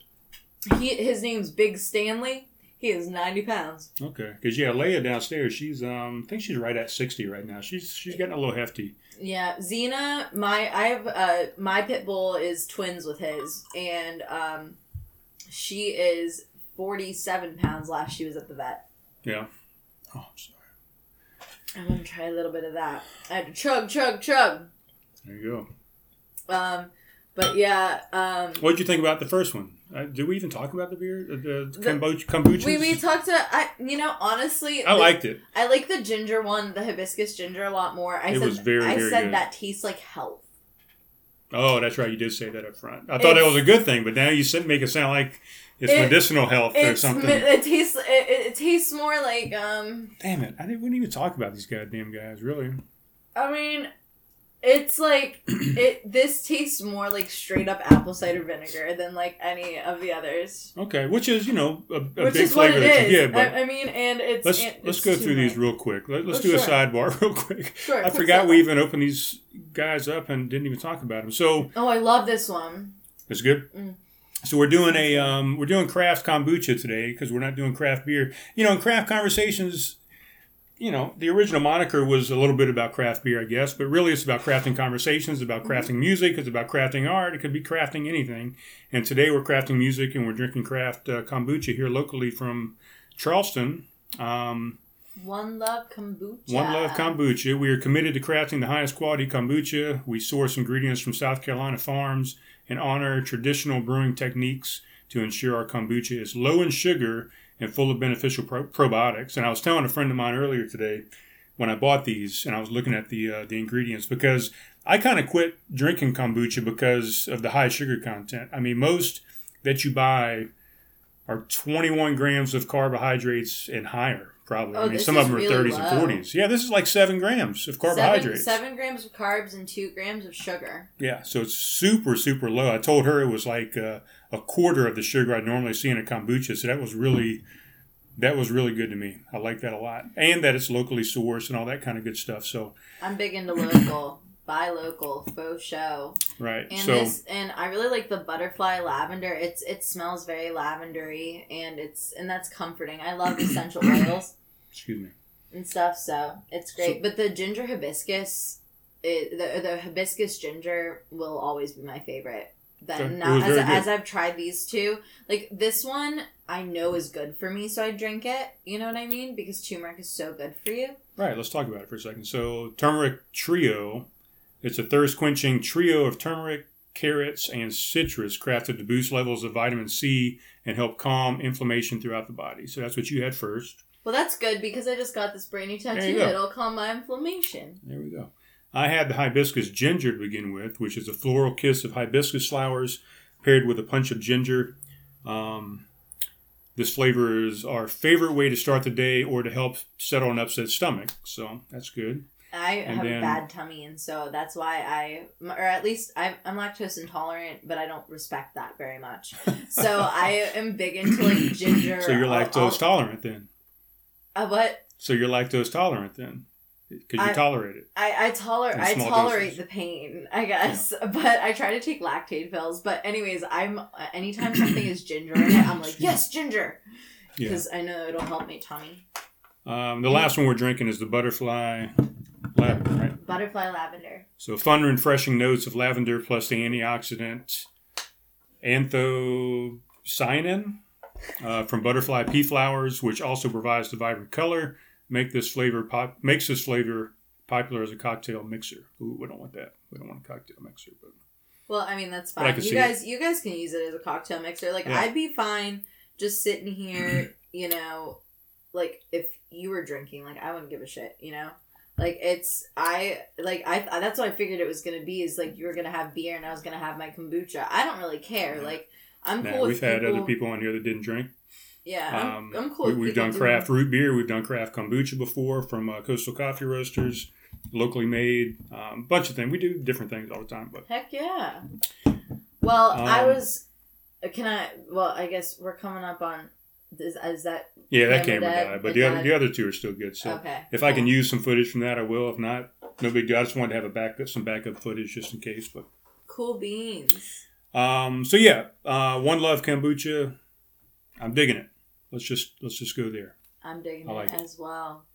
B: He, his name's Big Stanley. He is 90 pounds.
A: Okay. Because, yeah, Leia downstairs, she's, um, I think she's right at 60 right now. She's she's getting a little hefty.
B: Yeah, Xena. My I have uh my pit bull is twins with his, and um, she is 47 pounds. Last she was at the vet.
A: Yeah. Oh, I'm sorry.
B: I'm gonna try a little bit of that. I had to chug, chug, chug.
A: There you go.
B: Um, but yeah, um.
A: What did you think about the first one? Uh, did we even talk about the beer? The, the
B: The-
A: kombucha? kombuchas?
B: We, we talked to I you know honestly
A: I
B: the-
A: liked it.
B: I like the ginger one the hibiscus ginger a lot more I
A: It
B: said
A: was very,
B: I
A: very
B: said
A: good.
B: that tastes like health
A: Oh, that's right. You did say that up front. I thought that was a good thing, but now you said make it sound like it's
B: It-
A: medicinal health or something.
B: it tastes it, it, it tastes more like um
A: Damn it! I didn't, we didn't even talk about these goddamn guys. Really?
B: I mean it's like it this tastes more like straight up apple cider vinegar than like any of the others
A: Okay, which is you know a, a
B: which
A: big
B: is what
A: flavor
B: it is
A: get, but
B: I, I mean and it's
A: let's
B: and
A: let's
B: it's
A: go through these real quick. Let, us
B: Oh,
A: do a sidebar [LAUGHS] real quick.
B: Sure,
A: I
B: quick
A: forgot we even opened these guys up and didn't even talk about them. So
B: oh I love this one
A: it's good.
B: Mm.
A: So we're doing a um, we're doing craft kombucha today because we're not doing craft beer. You know, in craft conversations, you know, the original moniker was a little bit about craft beer, I guess, but really it's about crafting conversations,
B: Mm-hmm.
A: about crafting music, it's about crafting art. It could be crafting anything. And today we're crafting music and we're drinking craft uh, kombucha here locally from Charleston. Um,
B: One Love Kombucha
A: One Love Kombucha. We are committed to crafting the highest quality kombucha. We source ingredients from South Carolina farms and honor traditional brewing techniques to ensure our kombucha is low in sugar and full of beneficial pro- probiotics. And I was telling a friend of mine earlier today when I bought these and I was looking at the uh, the ingredients because I kind of quit drinking kombucha because of the high sugar content. I mean, most that you buy are 21 grams of carbohydrates and higher. Probably.
B: Oh,
A: I mean, some of them are
B: really
A: 30s
B: low.
A: and 40s. Yeah, this is like seven grams of
B: Seven,
A: carbohydrates.
B: seven grams of carbs and two grams of sugar.
A: Yeah, so it's super, super low. I told her it was like uh, a quarter of the sugar I normally see in a kombucha. So that was really, that was really good to me. I like that a lot, and that it's locally sourced and all that kind of good stuff. So
B: I'm big into local, [CLEARS THROAT] buy local, faux show.
A: right,
B: And
A: so
B: this and I really like the butterfly lavender. It's it smells very lavendery and it's and that's comforting. I love essential [CLEARS THROAT] oils
A: excuse me.
B: and stuff, so it's great. but the ginger hibiscus it, the the hibiscus ginger will always be my favorite.
A: It
B: now as, as I've tried these two, like this one I know is good for me, so I drink it. You know what I mean? Because turmeric is so good for you.
A: Right, let's talk about it for a second. So, turmeric trio, it's a thirst quenching trio of turmeric, carrots, and citrus crafted to boost levels of vitamin C and help calm inflammation throughout the body. So, that's what you had first.
B: Well, that's good because I just got this brand new tattoo. It'll calm my inflammation.
A: There we go. I had the hibiscus ginger to begin with, which is a floral kiss of hibiscus flowers paired with a punch of ginger. Um, this flavor is our favorite way to start the day or to help settle an upset stomach. So that's good.
B: I
A: And
B: have
A: then-
B: a bad tummy, and so that's why I, or at least I'm, I'm lactose intolerant, but I don't respect that very much. [LAUGHS] So I am big into like ginger.
A: So you're
B: I'll-
A: lactose
B: I'll-
A: tolerant then.
B: Uh, what?
A: So you're lactose tolerant then. Because you
B: I-
A: tolerate it.
B: I, I tolerate I tolerate
A: doses.
B: the pain, I guess. [LAUGHS] But I try to take Lactaid pills. But anyways, I'm anytime something is ginger in it, I'm like, [CLEARS THROAT] yes, ginger,
A: Yeah.
B: because I know it'll help my tummy.
A: Um, the last one we're drinking is the butterfly lavender, right?
B: Butterfly lavender.
A: So fun, refreshing notes of lavender plus the antioxidant anthocyanin uh, from butterfly pea flowers, which also provides the vibrant color. Make this flavor pop makes this flavor popular as a cocktail mixer. Ooh, we don't want that. We don't want a cocktail mixer, but
B: Well, I mean that's fine.
A: can
B: You guys, you guys can use it as a cocktail mixer. Like
A: Yeah.
B: I'd be fine just sitting here. [CLEARS THROAT] You know, like if you were drinking, like I wouldn't give a shit. You know. Like it's I like I that's what I figured it was gonna be is like you were gonna have beer and I was gonna have my kombucha. I don't really care.
A: Yeah.
B: Like I'm
A: nah,
B: cool
A: we've had
B: people,
A: other people on here that didn't drink.
B: Yeah, I'm,
A: Um,
B: I'm cool.
A: We, we've done craft root beer. We've done craft kombucha before from uh, Coastal Coffee Roasters, locally made. A um, bunch of things. We do different things all the time, but
B: Heck yeah. Well, I
A: Um,
B: was. Can I? Well, I guess we're coming up on. Is, is that
A: yeah, that
B: Camera
A: died. But
B: the
A: the other, the other two are still good. So
B: okay?
A: if I can use some footage from that, I will. If not, no big deal. I just wanted to have a backup, some backup footage just in case. But
B: cool beans.
A: um, so yeah, uh, one love kombucha. I'm digging it. Let's just let's just go there.
B: I'm digging
A: like
B: it,
A: it.
B: as well.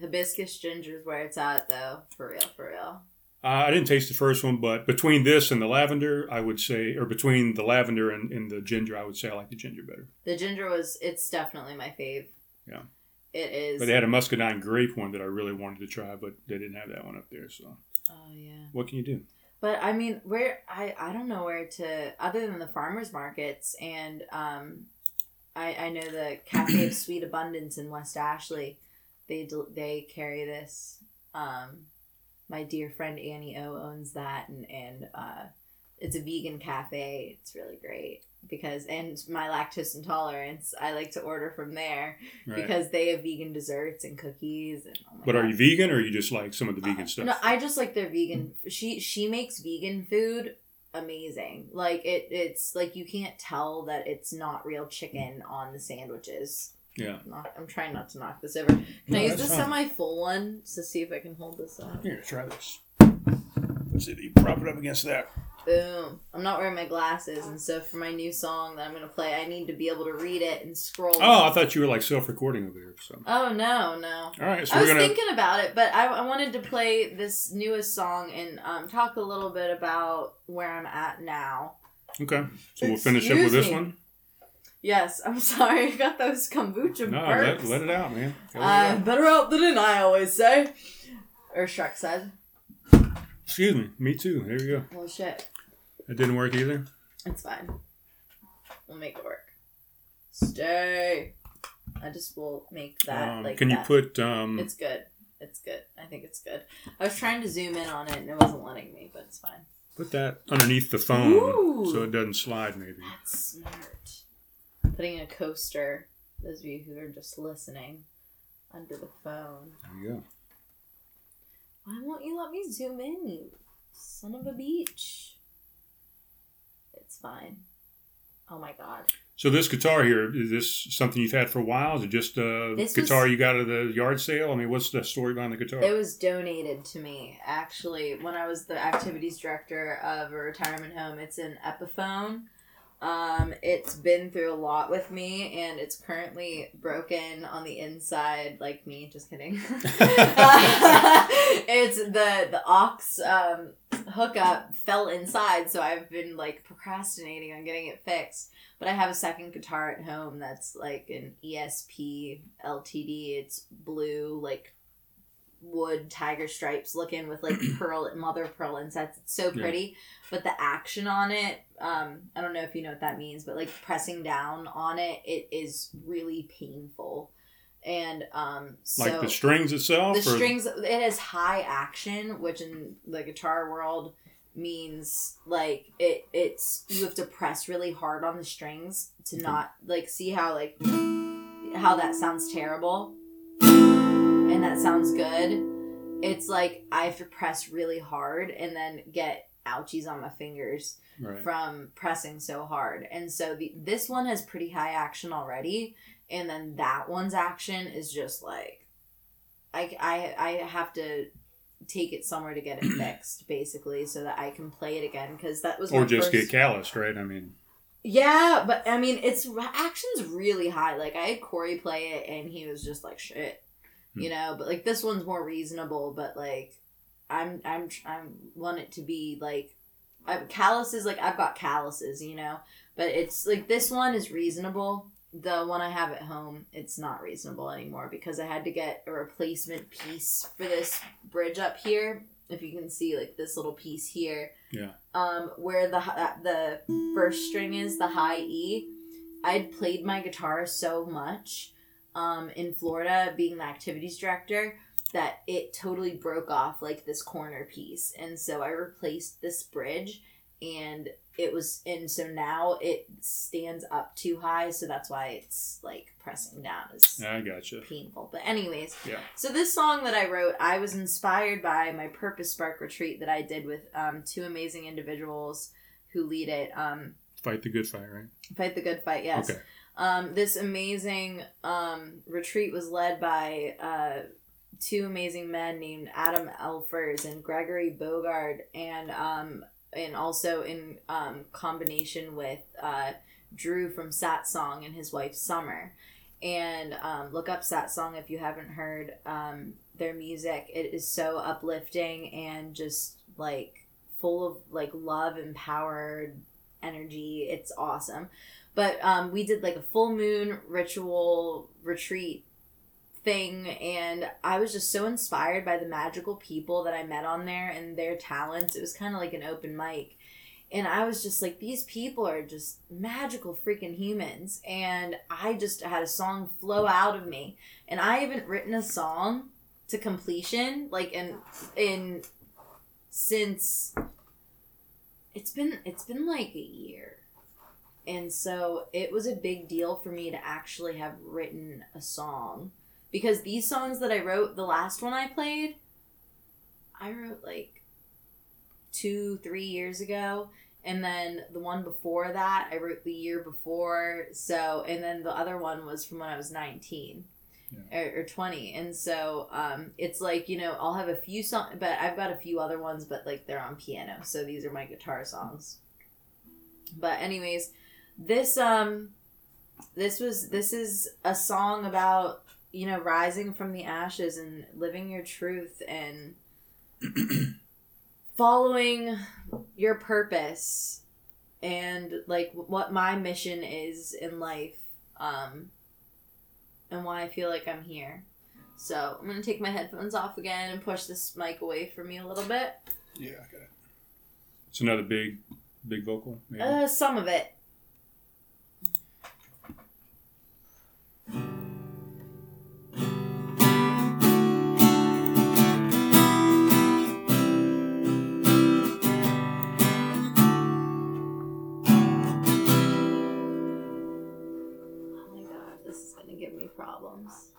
B: Hibiscus ginger is where it's at, though. For real, for real.
A: Uh, I didn't taste the first one, but between this and the lavender, I would say, or between the lavender and, and the ginger, I would say I like the ginger better.
B: The ginger was. It's definitely my fave.
A: Yeah.
B: It is.
A: But they had a muscadine grape one that I really wanted to try, but they didn't have that one up there. So
B: oh yeah.
A: what can you do?
B: But I mean, where I I don't know where to other than the farmers markets and um, I I know the Cafe of Sweet Abundance in West Ashley, they they carry this. Um, my dear friend Annie O owns that and and uh, it's a vegan cafe. It's really great because and my lactose intolerance, I like to order from there
A: Right.
B: because they have vegan desserts and cookies and. Oh
A: but are you vegan or you just like some of the vegan stuff?
B: No, I just like their vegan. She she makes vegan food amazing. Like it it's like you can't tell that it's not real chicken on the sandwiches.
A: yeah.
B: Knock, I'm trying not to knock this over. Can
A: No,
B: I use this semi full one to see if I can hold this up?
A: Here, try this. Let's see if you prop it up against that.
B: Boom. I'm not wearing my glasses, and so for my new song that I'm gonna play, I need to be able to read it and scroll.
A: Oh, I thought you were like self-recording over there. So
B: Oh no, no.
A: all right, so
B: I was
A: gonna.
B: thinking about it, but I, I wanted to play this newest song and um, talk a little bit about where I'm at now.
A: Okay, so we'll finish up with this
B: me.
A: one.
B: Yes, I'm [LAUGHS] sorry. I got those kombucha
A: No,
B: burps.
A: let, let it out, man. Let
B: uh,
A: out.
B: better out than in, I always say. Or Shrek said.
A: Excuse me. Me too. Here we go.
B: Well, shit.
A: That didn't work either.
B: It's fine. We'll make it work. Stay. I just will make that
A: Um,
B: like
A: can you put? Um,
B: It's good. It's good. I think it's good. I was trying to zoom in on it and it wasn't letting me, but it's fine.
A: Put that underneath the phone
B: Ooh.
A: so it doesn't slide, maybe.
B: That's smart. Putting a coaster, those of you who are just listening, under the phone.
A: There you go.
B: Why won't you let me zoom in, you son of a beach? It's fine. Oh my god.
A: So this guitar here, is this something you've had for a while? Is it just a
B: This
A: guitar
B: was-
A: you got at the yard sale? I mean, what's the story behind the guitar?
B: It was donated to me, actually, when I was the activities director of a retirement home. It's an Epiphone. Um, it's been through a lot with me, and it's currently broken on the inside, like me. Just kidding. [LAUGHS] [LAUGHS] it's the the aux um, hookup fell inside, so I've been like procrastinating on getting it fixed. But I have a second guitar at home that's like an ESP LTD. It's blue, like wood tiger stripes looking with like [CLEARS THROAT] pearl mother pearl insets. It's so
A: Yeah.
B: pretty. But the action on it, um, I don't know if you know what that means, but like pressing down on it, it is really painful. And um so
A: like the strings itself?
B: the
A: or-
B: strings it has high action which in the guitar world means like it it's you have to press really hard on the strings to not like see how like how that sounds terrible and that sounds good it's like i have to press really hard and then get ouchies on my fingers
A: Right.
B: from pressing so hard. And so the this one has pretty high action already, and then that one's action is just like I, I I have to take it somewhere to get it [CLEARS THROAT] fixed, basically, so that I can play it again. Because that was
A: or just
B: first-
A: get calloused, right? I mean,
B: Yeah, but I mean, it's action's really high. Like I had Corey play it, and he was just like shit, you know. But like this one's more reasonable. But like, I'm I'm I'm want it to be like, I, calluses. Like I've got calluses, you know. But it's like this one is reasonable. The one I have at home, it's not reasonable anymore because I had to get a replacement piece for this bridge up here. If you can see, like this little piece here yeah um, where the the first string is the high E. I'd played my guitar so much um, in Florida, being the activities director, that it totally broke off like this corner piece, and so I replaced this bridge, and it was and so now it stands up too high, so that's why it's like pressing down. It's
A: I gotcha.
B: painful. But anyways,
A: Yeah.
B: So this song that I wrote, I was inspired by my Purpose Spark retreat that I did with um, two amazing individuals who lead it. Um,
A: Fight the good fight, right?
B: Fight the Good Fight, yes.
A: Okay.
B: Um, this amazing um, retreat was led by uh, two amazing men named Adam Elfers and Gregory Bogard, and um, and also in um, combination with uh, Drew from Satsang and his wife Summer. And um, look up Satsang if you haven't heard um, their music. It is so uplifting and just like full of like love, empowered energy. It's awesome. But um, we did like a full moon ritual retreat thing, and I was just so inspired by the magical people that I met on there and their talents. It was kind of like an open mic. And I was just like, these people are just magical freaking humans. And I just had a song flow out of me. And I haven't written a song to completion, like in in since it's been it's been like a year and so it was a big deal for me to actually have written a song because these songs that I wrote, the last one I played, I wrote like two, three years ago. And then the one before that, I wrote the year before. So, and then the other one was from when I was 19 or, or 20. And so um, it's like, you know, I'll have a few songs, but I've got a few other ones, but like they're on piano. So these are my guitar songs. But, anyways, this um this was this is a song about you know rising from the ashes and living your truth and [CLEARS THROAT] following your purpose and like what my mission is in life um and why I feel like I'm here. So, I'm going to take my headphones off again and push this mic away from me a little bit.
A: Yeah, I got it. It's another big, big vocal. maybe?
B: Uh some of it. Problems.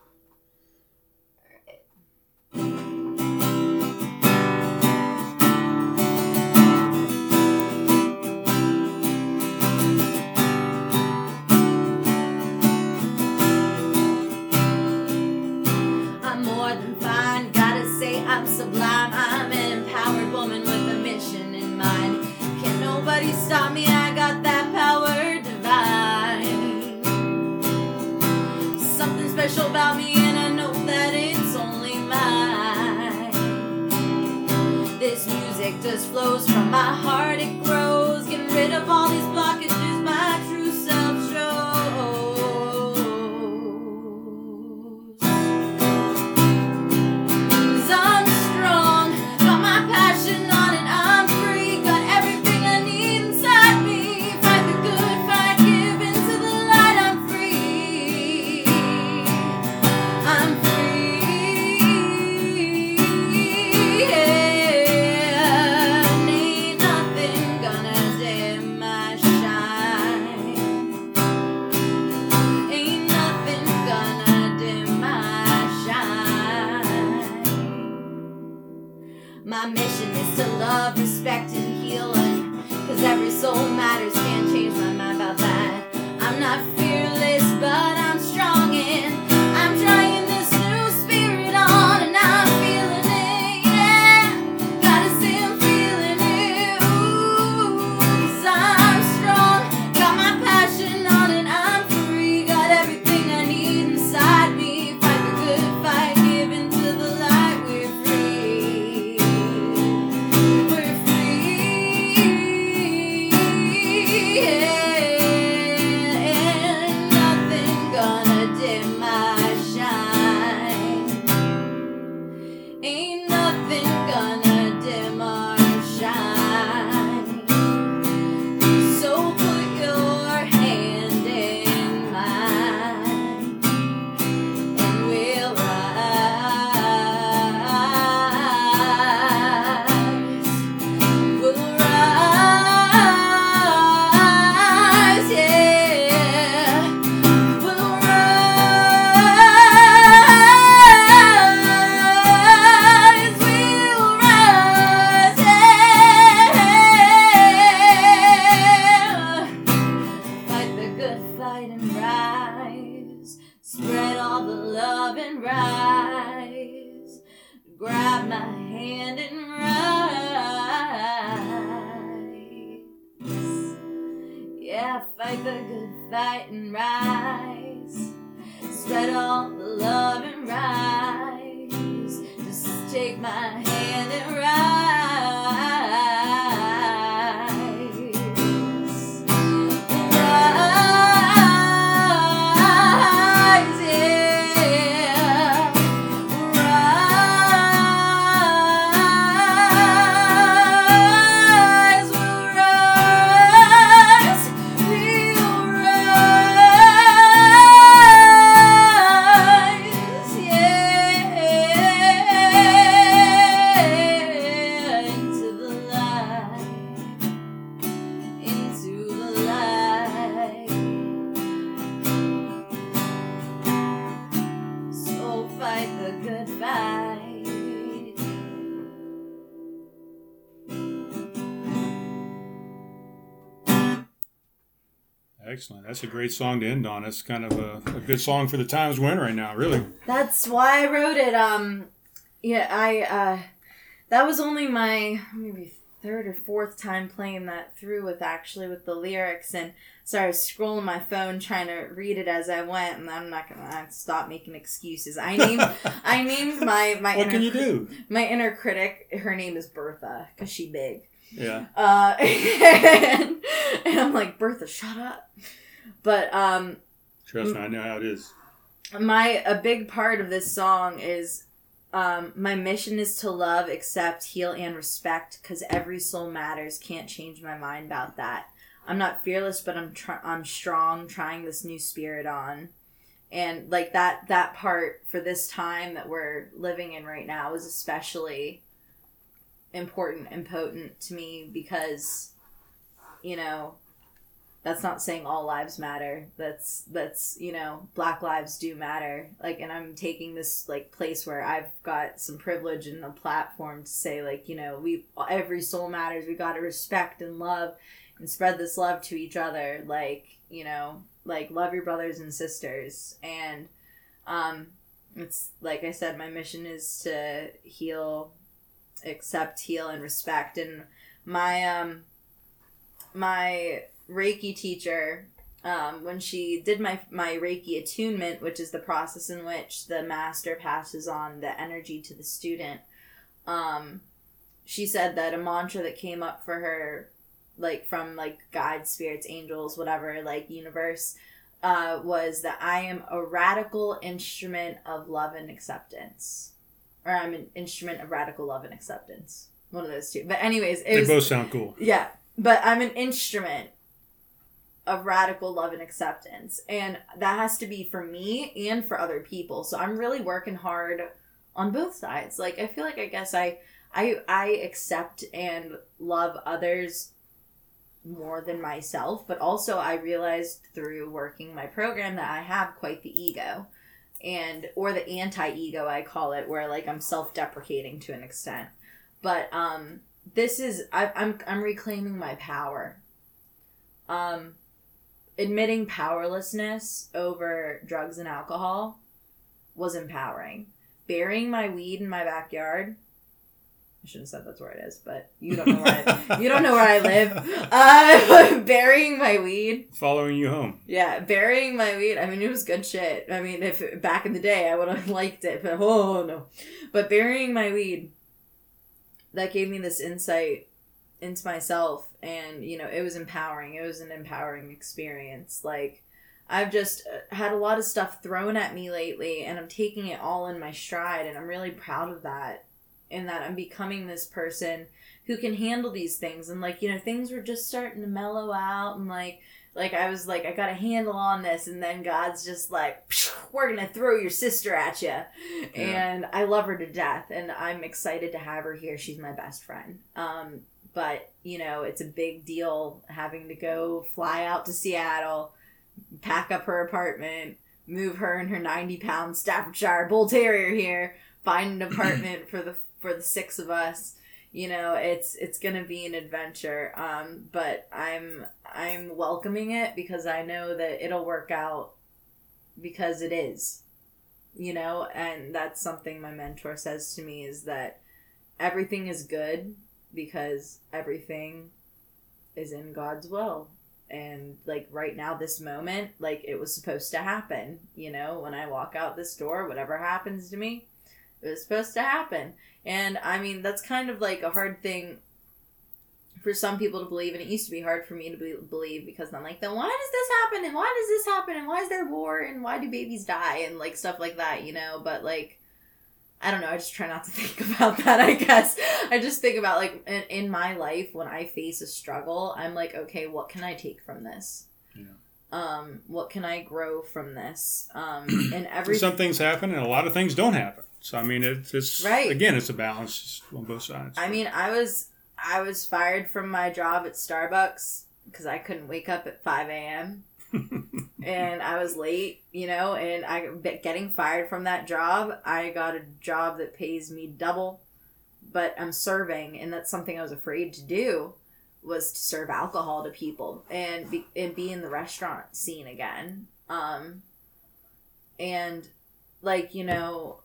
A: Excellent. That's a great song to end on. It's kind of a, a good song for the times we're in right now, really.
B: That's why I wrote it. Um, yeah, I uh, that was only my maybe third or fourth time playing that through with actually with the lyrics, and so I was scrolling my phone trying to read it as I went, and I'm not gonna stop making excuses. I named [LAUGHS] I named my my
A: What
B: inner,
A: can you do?
B: my inner critic. Her name is Bertha because she big.
A: Yeah.
B: Uh, [LAUGHS] and, [LAUGHS] and I'm like, Bertha, shut up. But um,
A: Trust me, I know how it is.
B: my a big part of this song is um, my mission is to love, accept, heal, and respect because every soul matters. Can't change my mind about that. I'm not fearless, but I'm tr- I'm strong. Trying this new spirit on, and like that that part for this time that we're living in right now is especially important and potent to me because you know that's not saying all lives matter. That's that's you know black lives do matter. Like and i'm taking this like place where i've got some privilege and a platform to say like you know we every soul matters. We got to respect and love and spread this love to each other. Like you know like love your brothers and sisters. And um it's like i said my mission is to heal accept heal and respect. And my um my reiki teacher um, when she did my my reiki attunement which is the process in which the master passes on the energy to the student um, she said that a mantra that came up for her like from like guides spirits angels whatever like universe uh, was that i am a radical instrument of love and acceptance. Or i'm an instrument of radical love and acceptance. One of those two. But anyways it
A: They
B: was
A: both sound cool.
B: yeah, but I'm an instrument of radical love and acceptance. And that has to be for me and for other people. So I'm really working hard on both sides. Like I feel like I guess I I I accept and love others more than myself, but also I realized through working my program that I have quite the ego. And or the anti-ego I call it where like I'm self-deprecating to an extent. But um this is I, I'm I'm reclaiming my power. Um, admitting powerlessness over drugs and alcohol was empowering. Burying my weed in my backyard. I shouldn't have said that's where it is, but you don't know where I, you don't know where I live. [LAUGHS] Uh, [LAUGHS] burying my weed.
A: Following you home.
B: Yeah, burying my weed. I mean, it was good shit. I mean, if back in the day I would have [LAUGHS] liked it, but oh no. But burying my weed, that gave me this insight into myself, and you know, it was empowering. It was an empowering experience. Like, I've just uh, had a lot of stuff thrown at me lately, and I'm taking it all in my stride, and I'm really proud of that. And that I'm becoming this person who can handle these things, and like you know, things were just starting to mellow out, and like like I was like I got a handle on this and then God's just like we're going to throw your sister at you. And I love her to death and I'm excited to have her here. She's my best friend. Um but, you know, it's a big deal having to go fly out to Seattle, pack up her apartment, move her and her 90 pound Staffordshire Bull Terrier here, find an [CLEARS THROAT] apartment for the for the six of us you know it's it's gonna be an adventure. Um but i'm i'm welcoming it because i know that it'll work out because it is you know? And that's something my mentor says to me is that everything is good because everything is in god's will. And like right now this moment like it was supposed to happen you know? When i walk out this door whatever happens to me it was supposed to happen and i mean that's kind of like a hard thing for some people to believe and it used to be hard for me to be, believe because i'm like then why does this happen and why does this happen and why is there war and why do babies die and like stuff like that you know but like I don't know. I just try not to [LAUGHS] think about that, I guess. I just think about, like, in, in my life, when I face a struggle, I'm like, okay, what can I take from this? Um, what can I grow from this? Um, [CLEARS THROAT] and every
A: Some things happen, and a lot of things don't happen. So I mean, it's, it's
B: Right.
A: again, it's a balance on both sides.
B: I mean, I was I was fired from my job at Starbucks because I couldn't wake up at five a.m. [LAUGHS] and I was late, you know, and I getting fired from that job, I got a job that pays me double, but I'm serving, and that's something I was afraid to do, was to serve alcohol to people and be and be in the restaurant scene again. Um, and like you know,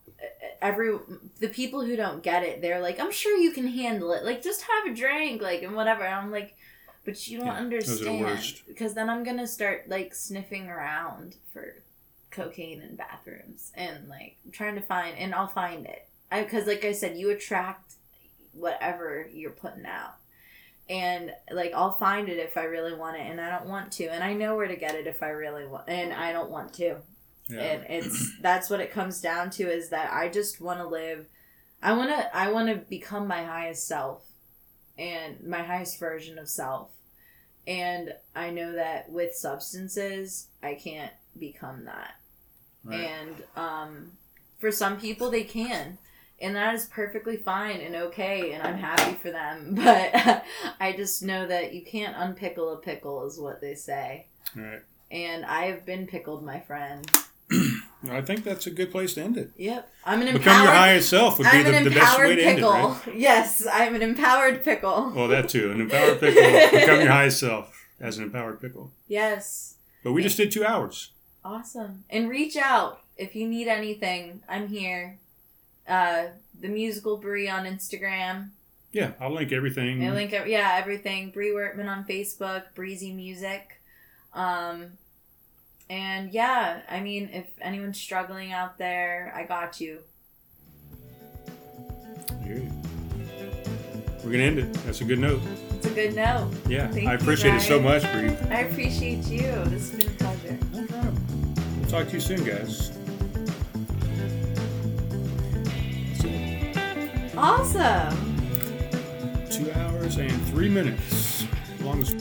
B: every the people who don't get it, they're like, I'm sure you can handle it. Like just have a drink, like and whatever. And I'm like. But you don't
A: Yeah, those are the
B: understand because then I'm gonna start like sniffing around for cocaine in bathrooms and like trying to find and I'll find it. I because like I said, you attract whatever you're putting out. And like I'll find it if I really want it and I don't want to. And I know where to get it if I really want and I don't want to.
A: yeah.
B: And it's [CLEARS THROAT] that's what it comes down to is that I just want to live I want to I want to become my highest self and my highest version of self. And I know that with substances, I can't become that.
A: Right.
B: And um, for some people, they can. And that is perfectly fine and okay, and I'm happy for them. [LAUGHS] But I just know that you can't unpickle a pickle, is what they say.
A: Right.
B: And I have been pickled, my friend. [CLEARS THROAT]
A: I think that's a good place to end it.
B: Yep. I'm an empowered.
A: Become your highest self would be
B: I'm
A: the, the best way to end it,
B: pickle.
A: right? [LAUGHS]
B: Yes, I'm an empowered pickle.
A: Well, that too. An empowered pickle. Become your highest self as an empowered pickle.
B: Yes.
A: But we just did two hours.
B: Awesome. And reach out if you need anything. I'm here. Uh, the musical Bri on Instagram.
A: Yeah, I'll link everything.
B: I link, yeah, everything. Bri Wertman on Facebook. Breezy Music. Um, and yeah, I mean, if anyone's struggling out there, I got you.
A: We're gonna end it. That's a good note.
B: It's a good note.
A: Yeah,
B: Thank
A: I
B: you,
A: appreciate it so much, Bri.
B: I appreciate you. This has been a pleasure.
A: No problem. We'll talk to you soon, guys.
B: Awesome.
A: Two hours and three minutes. Longest.